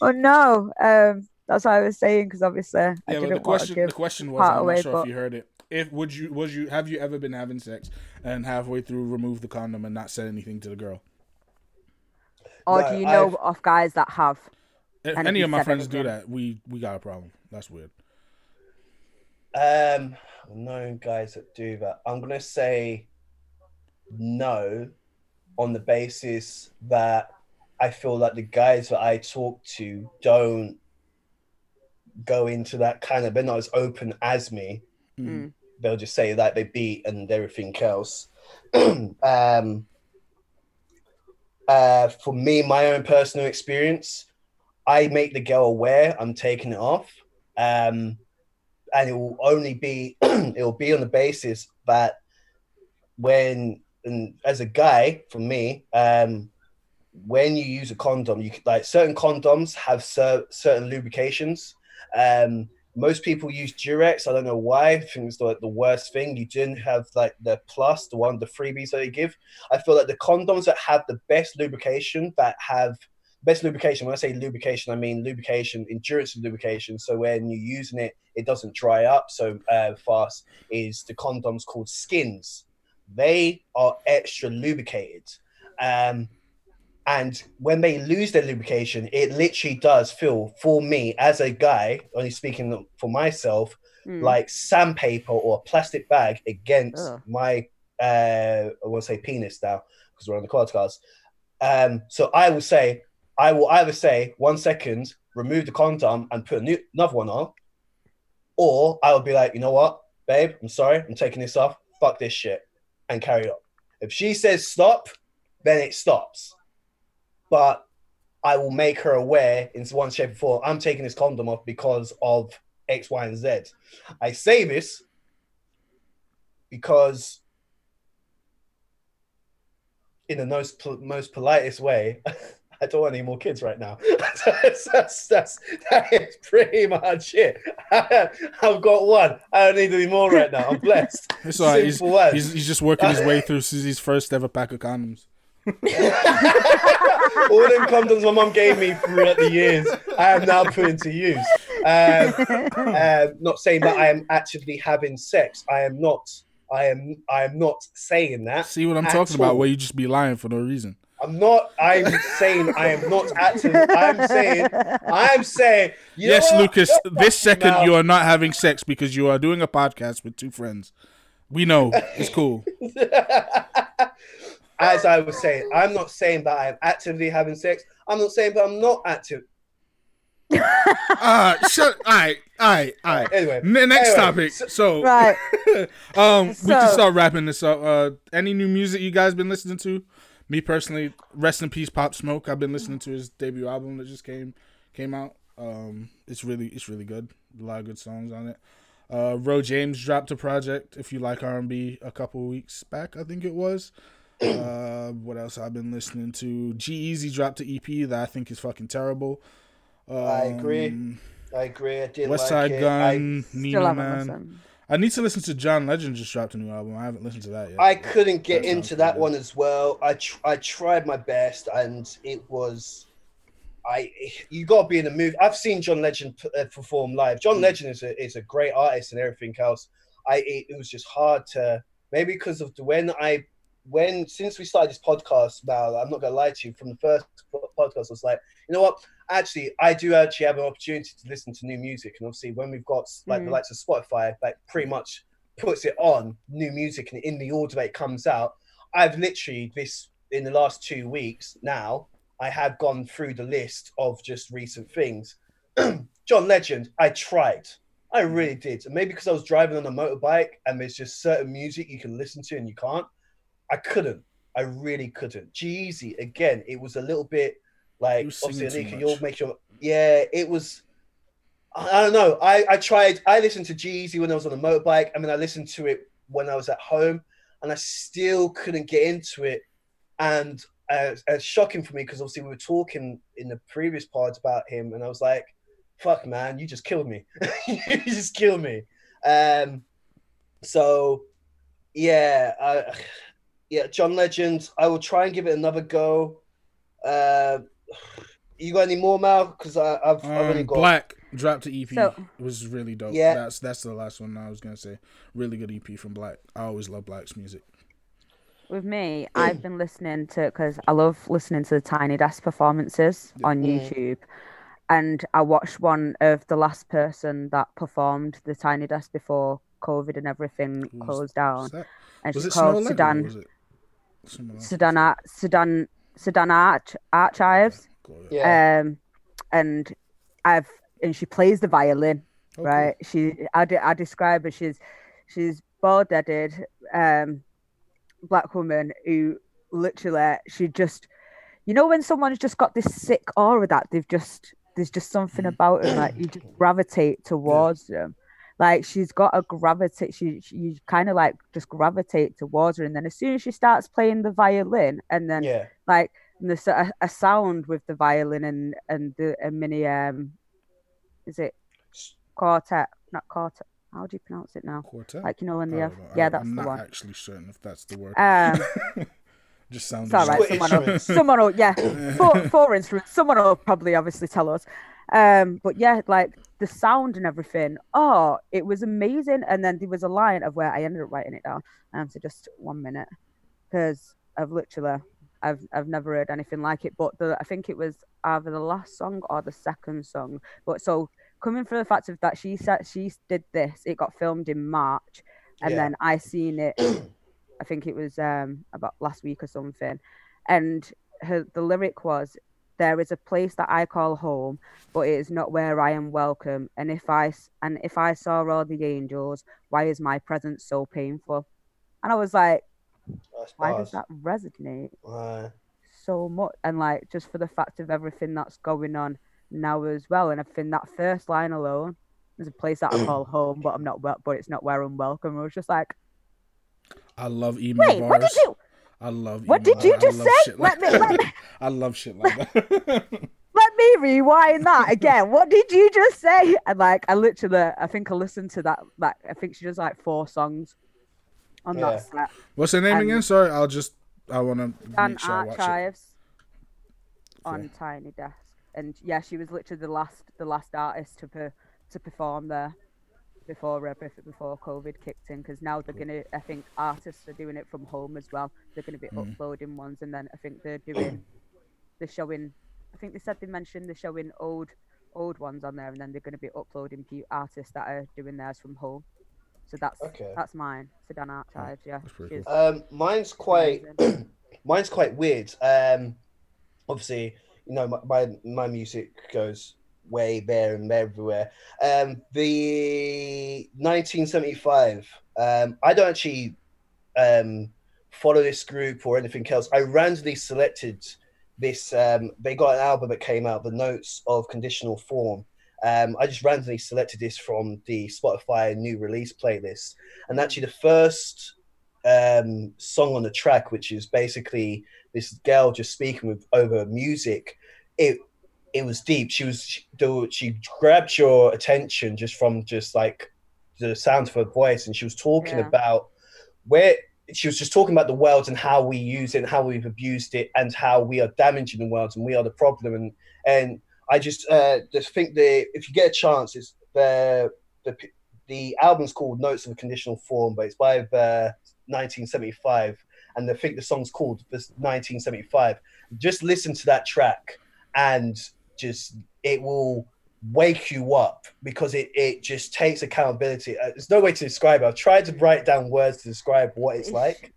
Oh no. Um, that's what I was saying because obviously yeah, I didn't the question, want to the question was I'm away, not sure but... if you heard it. If would you was you have you ever been having sex and halfway through remove the condom and not said anything to the girl? Or no, do you know I've... of guys that have? If any of my friends do that, we we got a problem. That's weird. Um, known guys that do that. I'm gonna say no, on the basis that I feel like the guys that I talk to don't go into that kind of they're not as open as me. Mm. They'll just say that they beat and everything else. um, uh, for me, my own personal experience, I make the girl aware I'm taking it off, um, and it will only be it will be on the basis that when and as a guy, for me, um, when you use a condom, you like certain condoms have cer- certain lubrications. Um, most people use Durex. I don't know why. I think it's like the worst thing. You didn't have like the plus, the one, the freebies that they give. I feel like the condoms that have the best lubrication, that have best lubrication. When I say lubrication, I mean lubrication, endurance lubrication. So when you're using it, it doesn't dry up so uh, fast. Is the condoms called skins? They are extra lubricated. Um, and when they lose their lubrication, it literally does feel for me as a guy, only speaking for myself, mm. like sandpaper or a plastic bag against Ugh. my uh I want to say penis now because we're on the podcast. Um, so I will say I will either say one second, remove the condom and put new, another one on, or I will be like, you know what, babe, I'm sorry, I'm taking this off. Fuck this shit, and carry on. If she says stop, then it stops but I will make her aware in one shape or form. I'm taking this condom off because of X, Y, and Z. I say this because, in the most most politest way, I don't want any more kids right now. that's, that's, that's, that is pretty much it. I've got one. I don't need any more right now. I'm blessed. It's all right. He's, he's, he's, just working his way through his first ever pack of condoms. All them condoms my mum gave me throughout the years, I am now putting to use. Um, um, not saying that I am actively having sex. I am not. I am. I am not saying that. See what I'm talking all. about? Where you just be lying for no reason. I'm not. I'm saying I am not active. I'm saying. I'm saying. yes, Lucas. This second, you are not having sex because you are doing a podcast with two friends. We know. It's cool. as I was saying, I'm not saying that I'm actively having sex. I'm not saying that I'm not active. uh shut all right all right all right anyway N- next anyway, topic. so, so right. um so, we can start wrapping this up. Uh any new music you guys been listening to? Me personally rest in peace pop smoke i've been listening to his debut album that just came came out. Um it's really it's really good. A lot of good songs on it. Uh ro james dropped a project if you like r&b a couple weeks back i think it was uh, what else I've been listening to? G-Eazy dropped an EP that I think is fucking terrible. Um, I agree. I agree. I did West like Side Gun, I Nina Man. I need to listen to John Legend just dropped a new album. I haven't listened to that yet. I couldn't get that into that good. one as well. I tr- I tried my best and it was I you got to be in the mood. I've seen John Legend p- uh, perform live. John mm. Legend is a is a great artist and everything else. I it, it was just hard to maybe because of the when I when since we started this podcast, Mal, I'm not gonna lie to you, from the first podcast, I was like, you know what? Actually, I do actually have an opportunity to listen to new music, and obviously, when we've got like mm. the likes of Spotify, like pretty much puts it on new music, and in the order that it comes out, I've literally this in the last two weeks now, I have gone through the list of just recent things. John Legend, I tried. I really did. And maybe because I was driving on a motorbike and there's just certain music you can listen to and you can't. I couldn't. I really couldn't. G-Eazy again. It was a little bit like obviously Anika, you'll make sure. Yeah, it was. I don't know. I I tried. I listened to G-Eazy when I was on a motorbike. I mean, I listened to it when I was at home, and I still couldn't get into it. And uh, it's shocking for me because obviously we were talking in the previous parts about him, and I was like, "Fuck, man, you just killed me. you just killed me." Um, so yeah, I, yeah, John Legend. I will try and give it another go. Uh, you got any more, Mal? Because I've, um, I've only got Black dropped the EP. So, it was really dope. Yeah, that's that's the last one I was gonna say. Really good EP from Black. I always love Black's music. With me, I've been listening to because I love listening to the Tiny Desk performances yeah. on YouTube, and I watched one of the last person that performed the Tiny Desk before COVID and everything closed down, and she's called Sudan. Sudan Sudan Sudan Arch Archives. Yeah. Um, and I've and she plays the violin, okay. right? She I, de- I describe her. She's she's bald headed, um, black woman who literally she just, you know, when someone's just got this sick aura that they've just there's just something about them that you just gravitate towards yeah. them like she's got a gravitate she, she you kind of like just gravitate towards her and then as soon as she starts playing the violin and then yeah. like there's a, a sound with the violin and and the a mini um, is it quartet? Not quartet. How do you pronounce it now? Quartet. Like you know when the have, yeah, that's I'm the one. Actually, certain if that's the word. Um, just sounds. All right. Someone will, someone will, yeah, four, four instruments. Someone will probably obviously tell us. Um, but yeah, like the sound and everything. Oh, it was amazing. And then there was a line of where I ended up writing it down. Um, so just one minute, because I've literally, I've I've never heard anything like it. But the I think it was either the last song or the second song. But so coming from the fact of that she said she did this, it got filmed in March, and yeah. then I seen it. I think it was um about last week or something, and her the lyric was there is a place that I call home, but it is not where I am welcome. And if I and if I saw all the angels, why is my presence so painful? And I was like, why does that resonate so much? And like just for the fact of everything that's going on now as well, and I think that first line alone, there's a place that I call home, but I'm not well, but it's not where I'm welcome. I was just like, I love email Wait, bars. What did you? I love. What did you just say? Like let me, let me. I love shit like that. let me rewind that again. What did you just say? And like, I literally, I think I listened to that. Like, I think she does like four songs on yeah. that set. What's her name and again? Sorry, I'll just. I want to make sure Archives on Tiny Desk, and yeah, she was literally the last, the last artist to per, to perform there before uh, before COVID kicked in because now they're gonna. I think artists are doing it from home as well. They're gonna be mm. uploading ones, and then I think they're doing. They're showing. I think they said they mentioned they're showing old old ones on there, and then they're gonna be uploading artists that are doing theirs from home. So that's okay. that's mine. Sudan Archives, yeah. Um, mine's quite mine's quite weird. Um, obviously, you know, my, my my music goes way there and everywhere. Um, the 1975. Um, I don't actually um, follow this group or anything else. I randomly selected this. Um, they got an album that came out, The Notes of Conditional Form. Um, I just randomly selected this from the Spotify new release playlist, and actually the first um, song on the track, which is basically this girl just speaking with over music. It it was deep. She was she, she grabbed your attention just from just like the sound of her voice, and she was talking yeah. about where she was just talking about the world and how we use it, and how we've abused it, and how we are damaging the world, and we are the problem. And and I just uh, just think that if you get a chance, it's the the the album's called Notes of a Conditional Form, but it's by the 1975, and I think the song's called 1975. Just listen to that track and just it will wake you up because it, it just takes accountability. Uh, there's no way to describe it. I've tried to write down words to describe what it's, like.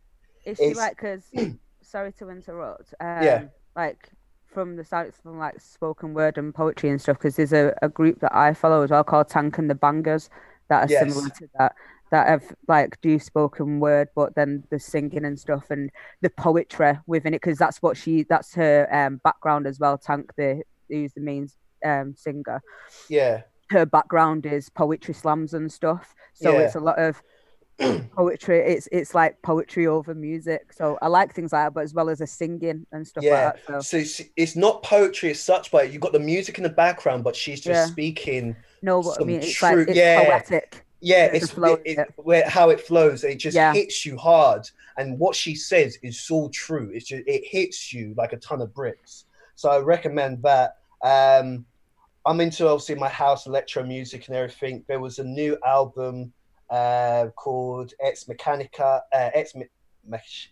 Is she like, because, sorry to interrupt. Um, yeah. Like, from the start, from like spoken word and poetry and stuff, because there's a, a group that I follow as well called Tank and the Bangas that are yes. similar to that. That have like do spoken word, but then the singing and stuff and the poetry within it, because that's what she, that's her um, background as well. Tank, the who's the main um, singer. Yeah. Her background is poetry slams and stuff, so yeah. it's a lot of poetry. It's it's like poetry over music. So I like things like that, but as well as a singing and stuff yeah. like that. So, so it's not poetry as such, but you've got the music in the background, but she's just yeah. speaking. No, but I mean, it's true, like it's yeah. poetic. Yeah, it's it, it, where how it flows. It just yeah. hits you hard, and what she says is so true. It's just it hits you like a ton of bricks. So I recommend that. Um, I'm into obviously my house electro music and everything. There was a new album uh, called Ex Mechanica, uh, Ex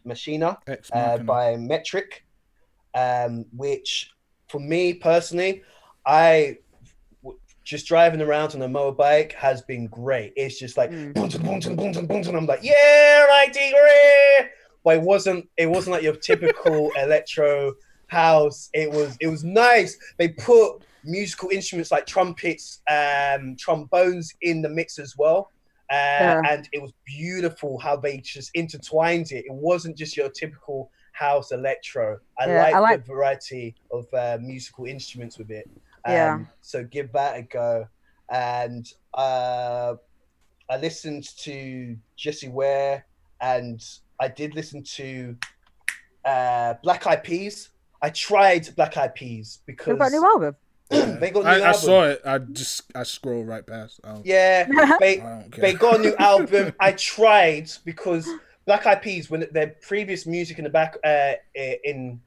Machina uh, by Metric, um, which for me personally, I just driving around on a motorbike has been great. It's just like mm. I'm like, yeah, right, degree. But it wasn't. It wasn't like your typical electro house. It was it was nice. They put musical instruments like trumpets, um, trombones in the mix as well. Uh, yeah. And it was beautiful how they just intertwined it. It wasn't just your typical house electro. I, yeah, like, I like the variety of uh, musical instruments with it. Um, yeah. So give that a go. And uh, I listened to Jessie Ware, and I did listen to uh, Black Eyed Peas I tried Black Eyed Peas because they've got a new album. they got I, I, saw it. I just I scroll right past. Yeah, they they got a new album. I tried because Black Eyed Peas when their previous music in the back uh, in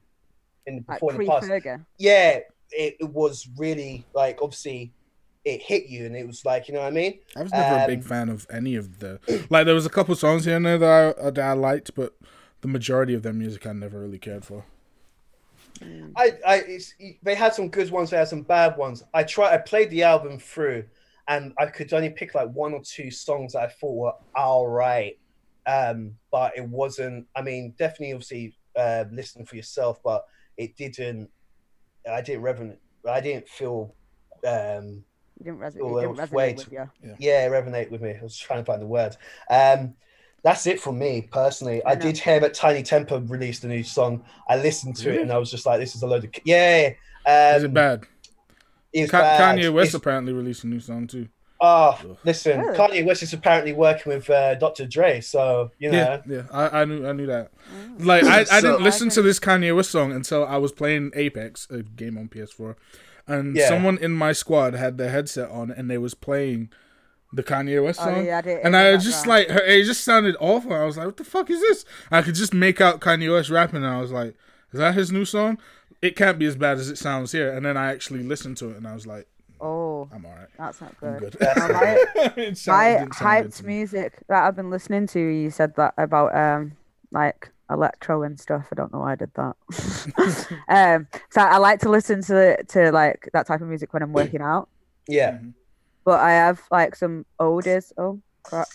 in before like in the past. Yeah, it, it, was really like obviously it hit you and it was like you know what I mean. I was never um, a big um, fan of any of the like. There was a couple songs here and there that I, that I liked, but the majority of their music I never really cared for. I, I, they had some good ones. They had some bad ones. I tried. I played the album through, and I could only pick like one or two songs that I thought were all right. Um, but it wasn't. I mean, definitely, obviously, uh, listen for yourself. But it didn't. I didn't resonate. I didn't feel. Um, you didn't, res- didn't resonate with you. Yeah. yeah, resonate with me. I was trying to find the words. Um, that's it for me personally. I, I did hear that Tinie Tempah released a new song. I listened to really? it and I was just like, "This is a load of yeah." Um, is it bad? It's Ka- bad. Kanye West it's... apparently released a new song too. Oh, listen, really? Kanye West is apparently working with uh, Dr. Dre, so you know. Yeah, yeah, I, I knew, I knew that. Mm. Like, I, I didn't listen to this Kanye West song until I was playing Apex, a game on PS4, and yeah. someone in my squad had their headset on and they was playing the Kanye West oh, song, oh, yeah, I and I just like it just sounded awful. I was like, "What the fuck is this?" I could just make out Kanye West rapping, and I was like, "Is that his new song?" It can't be as bad as it sounds here. And then I actually listened to it, and I was like, "Oh, I'm alright. That's not good." good. my, my hyped music that I've been listening to, you said that about um like electro and stuff. I don't know why I did that. um, so I like to listen to to like that type of music when I'm working out. Yeah. Mm-hmm but I have like some oldies. Oh,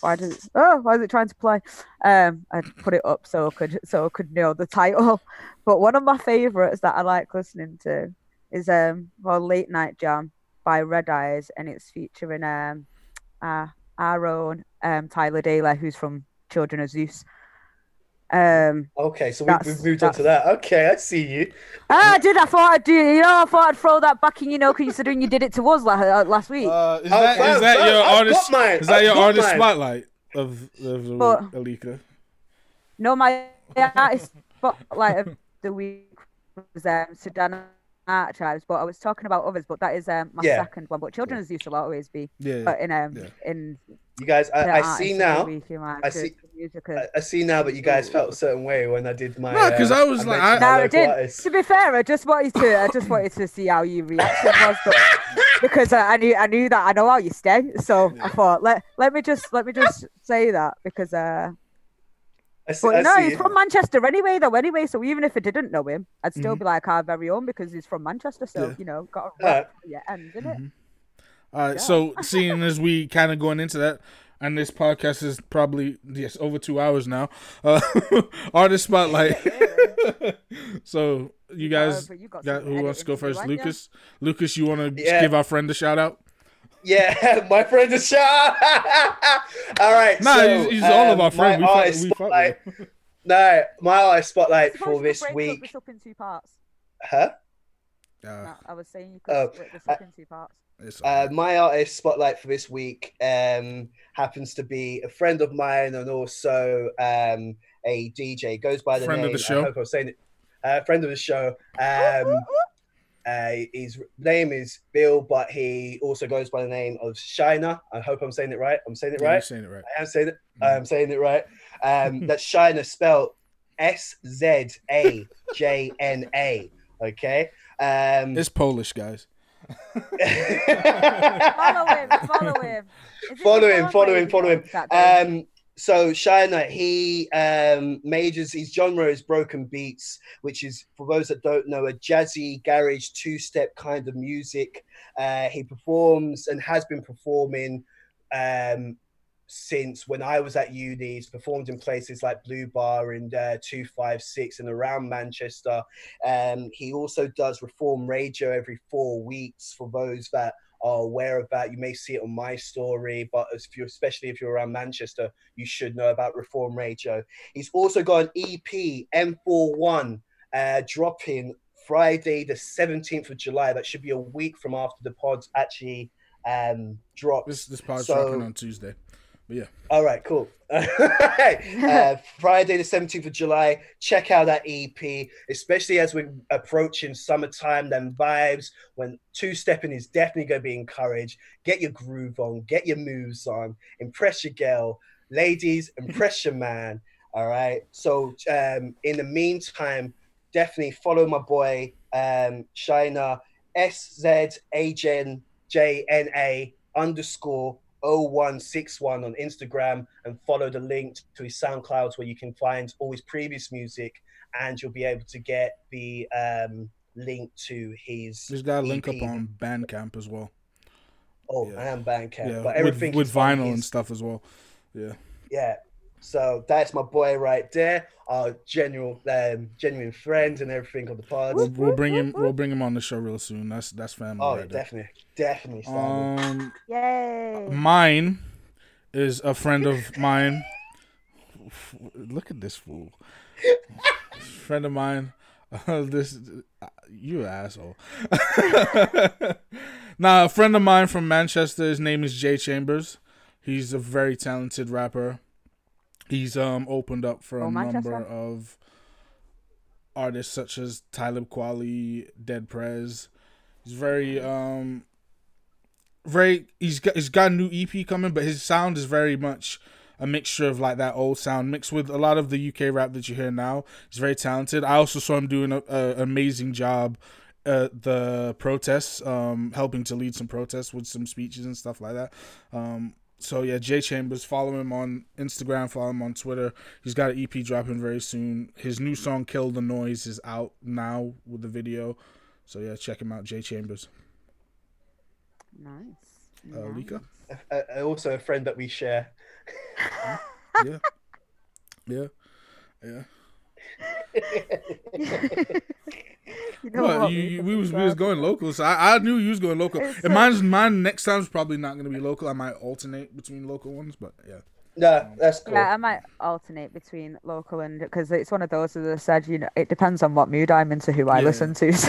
why does it? Oh, why is it trying to play? Um, I put it up so I could so I could know the title. But one of my favorites that I like listening to is um, well, Late Night Jam by Red Eyes, and it's featuring um, uh, our own um Tyler Daley, who's from Children of Zeus. Um, okay, so we, have moved on to that. Okay, I see you. Ah, I did. I thought I'd do. You know, I thought I'd throw that back in. You know, considering you did it to us last, uh, last week. Uh, is, that, oh, is that your I've artist? Is that I've your artist mine. spotlight of, of the but, Alika? No, my artist spotlight of the week was um, Sudan archives, but I was talking about others. But that is um, my yeah. second one. But Children yeah. Zeus will always be. Yeah. But in um yeah. in you guys, I, I see now. I see. I, I, see now that you guys felt a certain way when I did my. No, because uh, I was I like, I, no, I did. To be fair, I just wanted to, I just wanted to see how your reaction was, but because I, knew, I knew that I know how you stay, so I thought let let me just let me just say that because uh. See, but no, he's from Manchester anyway, though. Anyway, so even if I didn't know him, I'd still mm-hmm. be like our very own because he's from Manchester. So yeah. you know, got a right. yeah, end, isn't it? Mm-hmm. All right. Yeah. So seeing as we kind of going into that, and this podcast is probably yes over two hours now. Uh, artist spotlight. so you guys, uh, you got got, who wants to go first? Lucas. Lucas, you want to yeah. give our friend a shout out? Yeah, my friend a shout. all right. Nah, so, he's, he's um, all of our friends. We, fuck, we spotlight. no, my eye spotlight for this week. This up in two parts. Huh? Uh, no, I was saying you could oh, split this up uh, in two parts. Uh, my artist spotlight for this week um, happens to be a friend of mine and also um, a DJ. Goes by the friend name. Of the show. I hope I'm saying it. Uh, friend of the show. Um, uh, his name is Bill, but he also goes by the name of Szajna. I hope I'm saying it right. I'm saying it yeah, right. saying it right. I am saying it. Mm. I'm saying it right. Um, that's Szajna spelled S Z A J N A. Okay. Um, it's Polish, guys follow him, follow him. Follow him, follow him, follow him. Um, so Szajna, he um, majors his genre is broken beats, which is for those that don't know, a jazzy garage two-step kind of music. Uh, he performs and has been performing um, since when I was at uni. He's performed in places like Blue Bar and uh, 256 and around Manchester. Um, he also does Reform Radio every four weeks for those that are aware of that. You may see it on my story, but if you especially if you're around Manchester, you should know about Reform Radio. He's also got an EP, M41, uh, dropping Friday, the 17th of July. That should be a week from after the pods actually um, drops. This this pod's so, dropping on Tuesday. But yeah. All right, cool. uh, Friday the 17th of July. Check out that EP, especially as we're approaching summertime, then vibes when two stepping is definitely going to be encouraged. Get your groove on, get your moves on, impress your girl. Ladies, impress your man. All right. So, um, in the meantime, definitely follow my boy, um, Szajna, S Z A J N A underscore 0161 on Instagram and follow the link to his SoundCloud where you can find all his previous music and you'll be able to get the um, link to his. He's got a link up on Bandcamp as well. Oh, yeah. and Bandcamp, yeah. but everything with, with vinyl his... and stuff as well. Yeah. Yeah. So that's my boy right there, our genuine, um, genuine friend and everything on the pod. We'll, we'll, bring him. We'll bring him on the show real soon. That's that's family. Oh, right definitely, there. definitely. Um, Yay! Mine is a friend of mine. Look at this fool. friend of mine. Uh, this uh, you asshole. now, a friend of mine from Manchester. His name is Jay Chambers. He's a very talented rapper. He's um opened up for oh, a Manchester. number of artists such as Talib Kweli, Dead Prez. He's very um very he's got he's got a new EP coming, but his sound is very much a mixture of like that old sound mixed with a lot of the UK rap that you hear now. He's very talented. I also saw him doing an amazing job at the protests, um, helping to lead some protests with some speeches and stuff like that. Um, so yeah, Jay Chambers, follow him on Instagram, follow him on Twitter. He's got an EP dropping very soon. His new song "Kill the Noise" is out now with the video. So yeah, check him out, Jay Chambers. Nice. Uh, Lika. Uh, also a friend that we share. yeah. Yeah. Yeah. you know well, you, you, we was we was going local, so I, I knew you was going local. It's and mine's mine next time's probably not going to be local. I might alternate between local ones, but yeah. Yeah, that's cool. Yeah, I might alternate between local and because it's one of those as I said, you know, it depends on what mood I'm into, who I yeah. listen to.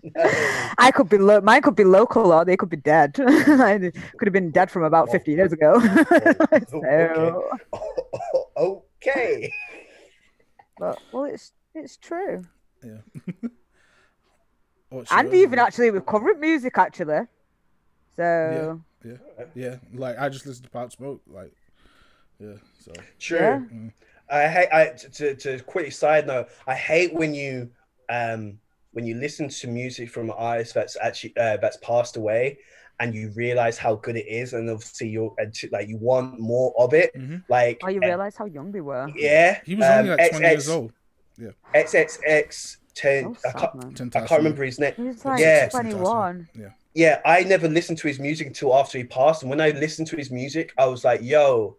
So I could be lo- mine could be local or they could be dead. I could have been dead from about 50 years ago. Oh, so... okay. okay. But well, it's it's true. Yeah. and even actually with current music, actually. So. Yeah, yeah, yeah. Like I just listened to Pop Smoke. Like, yeah. So. True. Yeah. Mm. I hate. I to to quickly side note. I hate when you um when you listen to music from an artist that's actually uh, that's passed away and you realize how good it is and obviously you're like you want more of it mm-hmm. like oh you realize how young they were yeah he was um, only like 20 X, years old yeah xxx 10 oh, I, can't, I can't remember his name he was like yeah 21 yeah yeah i never listened to his music until after he passed and when i listened to his music i was like yo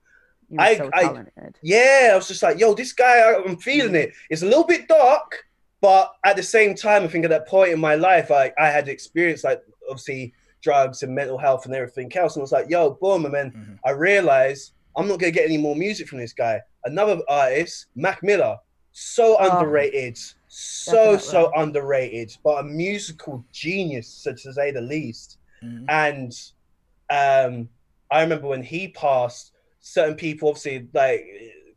I, so I, yeah, I was just like, yo, this guy, I'm feeling mm. it. It's a little bit dark, but at the same time, I think at that point in my life, I, I had experienced like obviously drugs and mental health and everything else. And I was like, yo, boom. And then mm-hmm. I realized I'm not going to get any more music from this guy. Another artist, Mac Miller, so oh, underrated. So, definitely. so underrated, but a musical genius, to say the least. Mm-hmm. And um, I remember when he passed, certain people obviously like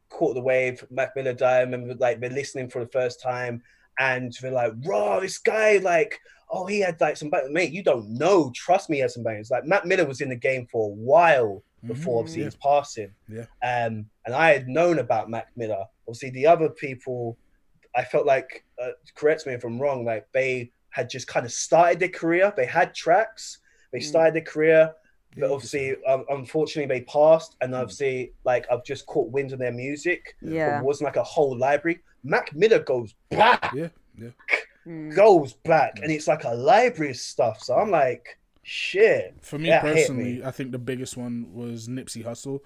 caught the wave. Mac Miller died. I remember like been listening for the first time and they're like, raw, this guy, like, oh, he had like some bangers. Mate, you don't know. Trust me, he had some bangers. Like Mac Miller was in the game for a while before mm, obviously yeah. his passing. Yeah. Um, and I had known about Mac Miller. Obviously, the other people, I felt like, uh, correct me if I'm wrong, like they had just kind of started their career. They had tracks. They mm. started their career. But obviously, um, unfortunately, they passed, and mm. obviously, like I've just caught wind of their music. Yeah, it wasn't like a whole library. Mac Miller goes back. Yeah, yeah. Mm. Goes back, and it's like a library of stuff. So I'm like, shit. For me personally, me. I think the biggest one was Nipsey Hussle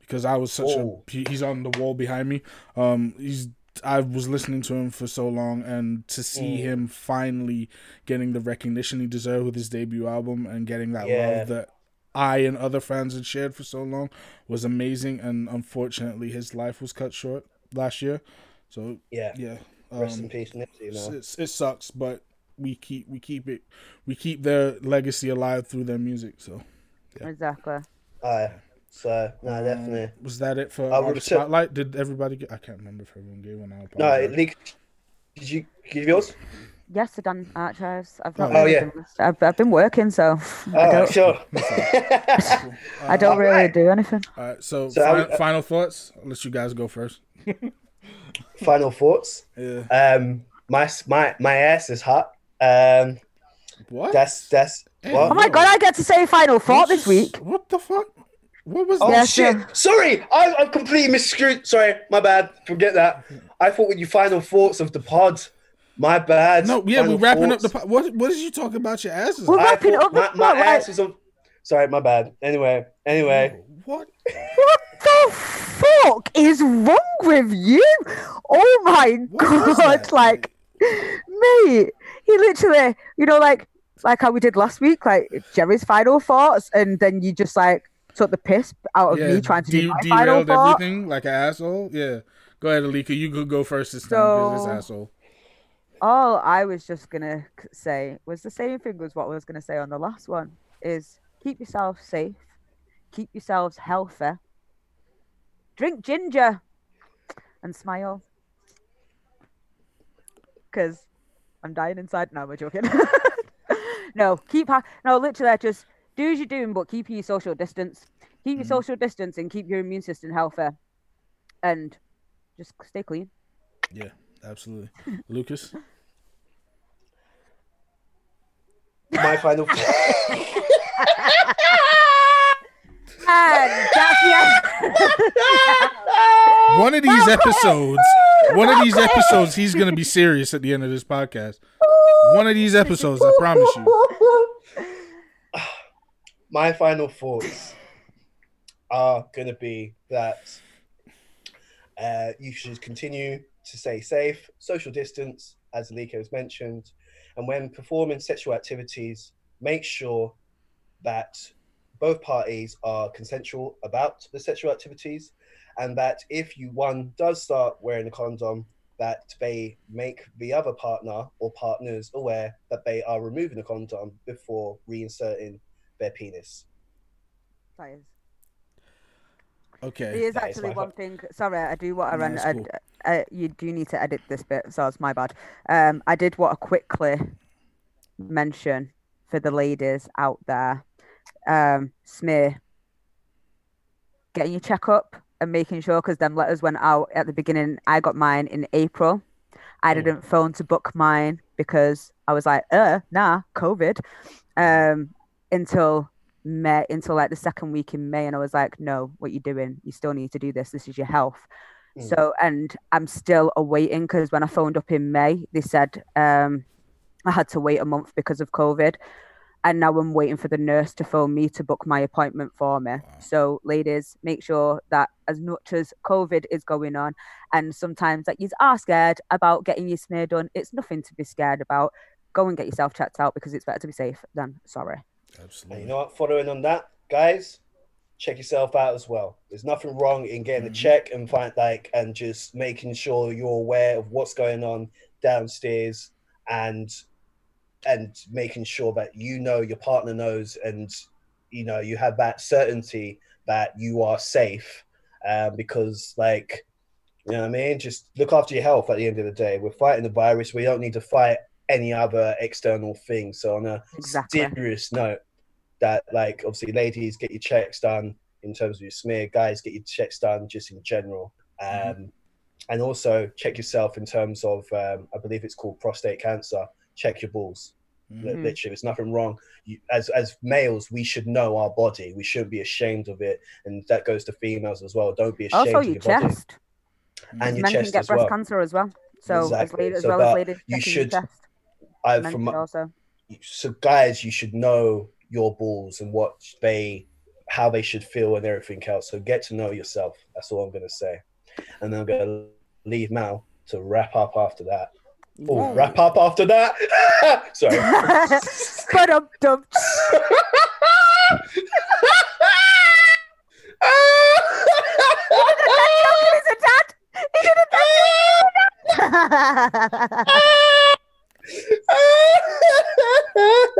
because I was such oh. a he's on the wall behind me. Um, he's I was listening to him for so long, and to see mm. him finally getting the recognition he deserved with his debut album and getting that yeah. love that I and other fans had shared for so long was amazing. And unfortunately, his life was cut short last year. So yeah, yeah. Um, Rest in um, peace, Nipsey. You know? it sucks, but we keep we keep it we keep their legacy alive through their music. So yeah. exactly. Uh, So no, um, definitely. Was that it for our spotlight? Did everybody get? I can't remember if everyone gave one. No, Lee, did you give yours? Yes, I've done archives. I've not. Oh, really yeah. I've, I've been working, so. Oh, I don't, sure. I don't really right. do anything. All right. So, so final, uh, final thoughts. I'll let you guys go first. final thoughts. Yeah. Um, my my my ass is hot. Um, what? That's that's. Hey, what? Oh my god! I get to say final thought this week. What the fuck? What was? Oh that? shit! Sorry, I, I'm completely miscrewed. Sorry, my bad. Forget that. I thought with your final thoughts of the pod. My bad. No, yeah, we're wrapping thoughts. up the. Pod. What? What is you talking about your asses? We're wrapping up my, my ass is on. Sorry, my bad. Anyway, anyway. What? What the fuck is wrong with you? Oh my what god! Like, mate, he literally, you know, like, like how we did last week, like Jerry's final thoughts, and then you just like took the piss out of yeah, me trying to de- do my final thought. everything like an asshole. Yeah, go ahead, Alika. You could go first this time because this asshole all I was just gonna say was the same thing as what I was gonna say on the last one: is keep yourself safe, keep yourselves healthy, drink ginger, and smile. Because I'm dying inside. No, we're joking. no, keep ha- no, literally, just do as you're doing, but keep your social distance. Keep your mm. social distance and keep your immune system healthy, and just stay clean. Yeah, absolutely, Lucas. my final. one of these episodes, one of these episodes, he's gonna be serious at the end of this podcast. One of these episodes, I promise you. My final thoughts are gonna be that uh, you should continue to stay safe, social distance, as Alika has mentioned, and when performing sexual activities, make sure that both parties are consensual about the sexual activities and that if you one does start wearing a condom that they make the other partner or partners aware that they are removing the condom before reinserting their penis. That is. Okay. There is actually is one thing. Sorry, I do want to run. Cool. Uh, you do need to edit this bit, so it's my bad. Um, I did want to quickly mention for the ladies out there. Um, smear, getting your checkup and making sure because them letters went out at the beginning. I got mine in April. I mm. didn't phone to book mine because I was like, uh, nah, COVID. Um, until May until like the second week in May, and I was like, no, what you doing? You still need to do this. This is your health. Mm. So, and I'm still awaiting because when I phoned up in May, they said um, I had to wait a month because of COVID. And now I'm waiting for the nurse to phone me to book my appointment for me. Wow. So, ladies, make sure that as much as COVID is going on, and sometimes that you are scared about getting your smear done, it's nothing to be scared about. Go and get yourself checked out because it's better to be safe than sorry. Absolutely. And you know what? Following on that, guys, check yourself out as well. There's nothing wrong in getting mm-hmm. a check and find like and just making sure you're aware of what's going on downstairs and and making sure that you know your partner knows and you know you have that certainty that you are safe um, because like you know what I mean just look after your health at the end of the day we're fighting the virus we don't need to fight any other external thing so on a exactly. serious note that like obviously ladies get your checks done in terms of your smear guys get your checks done just in general mm-hmm. um, mm-hmm. and also check yourself in terms of um, i believe it's called prostate cancer check your balls mm-hmm. literally there's nothing wrong you, as as males we should know our body we shouldn't be ashamed of it and that goes to females as well don't be ashamed also your, your chest body. and your men chest can get breast well. cancer as well so exactly. as, late, as so, well as ladies you should I, from also so guys you should know your balls and what they how they should feel and everything else. So get to know yourself. That's all I'm gonna say. And then I'm gonna leave Mal to wrap up after that. Oh, wrap up after that. Sorry. but um dum. He did a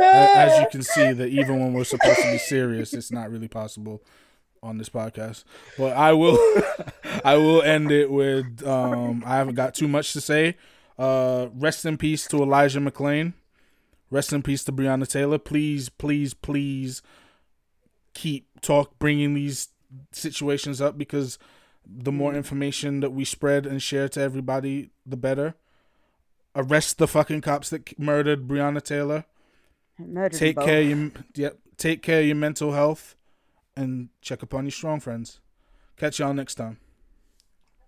As you can see, that even when we're supposed to be serious, it's not really possible. on this podcast. But I will I will end it with um I haven't got too much to say. Uh rest in peace to Elijah McClain. Rest in peace to Breonna Taylor. Please, please, please keep talk bringing these situations up because the more information that we spread and share to everybody, the better. Arrest the fucking cops that murdered Breonna Taylor. Murdered take care of your yep. Take care of your mental health, and check upon your strong friends. Catch y'all next time.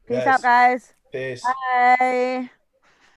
Peace out, guys. Peace. Bye.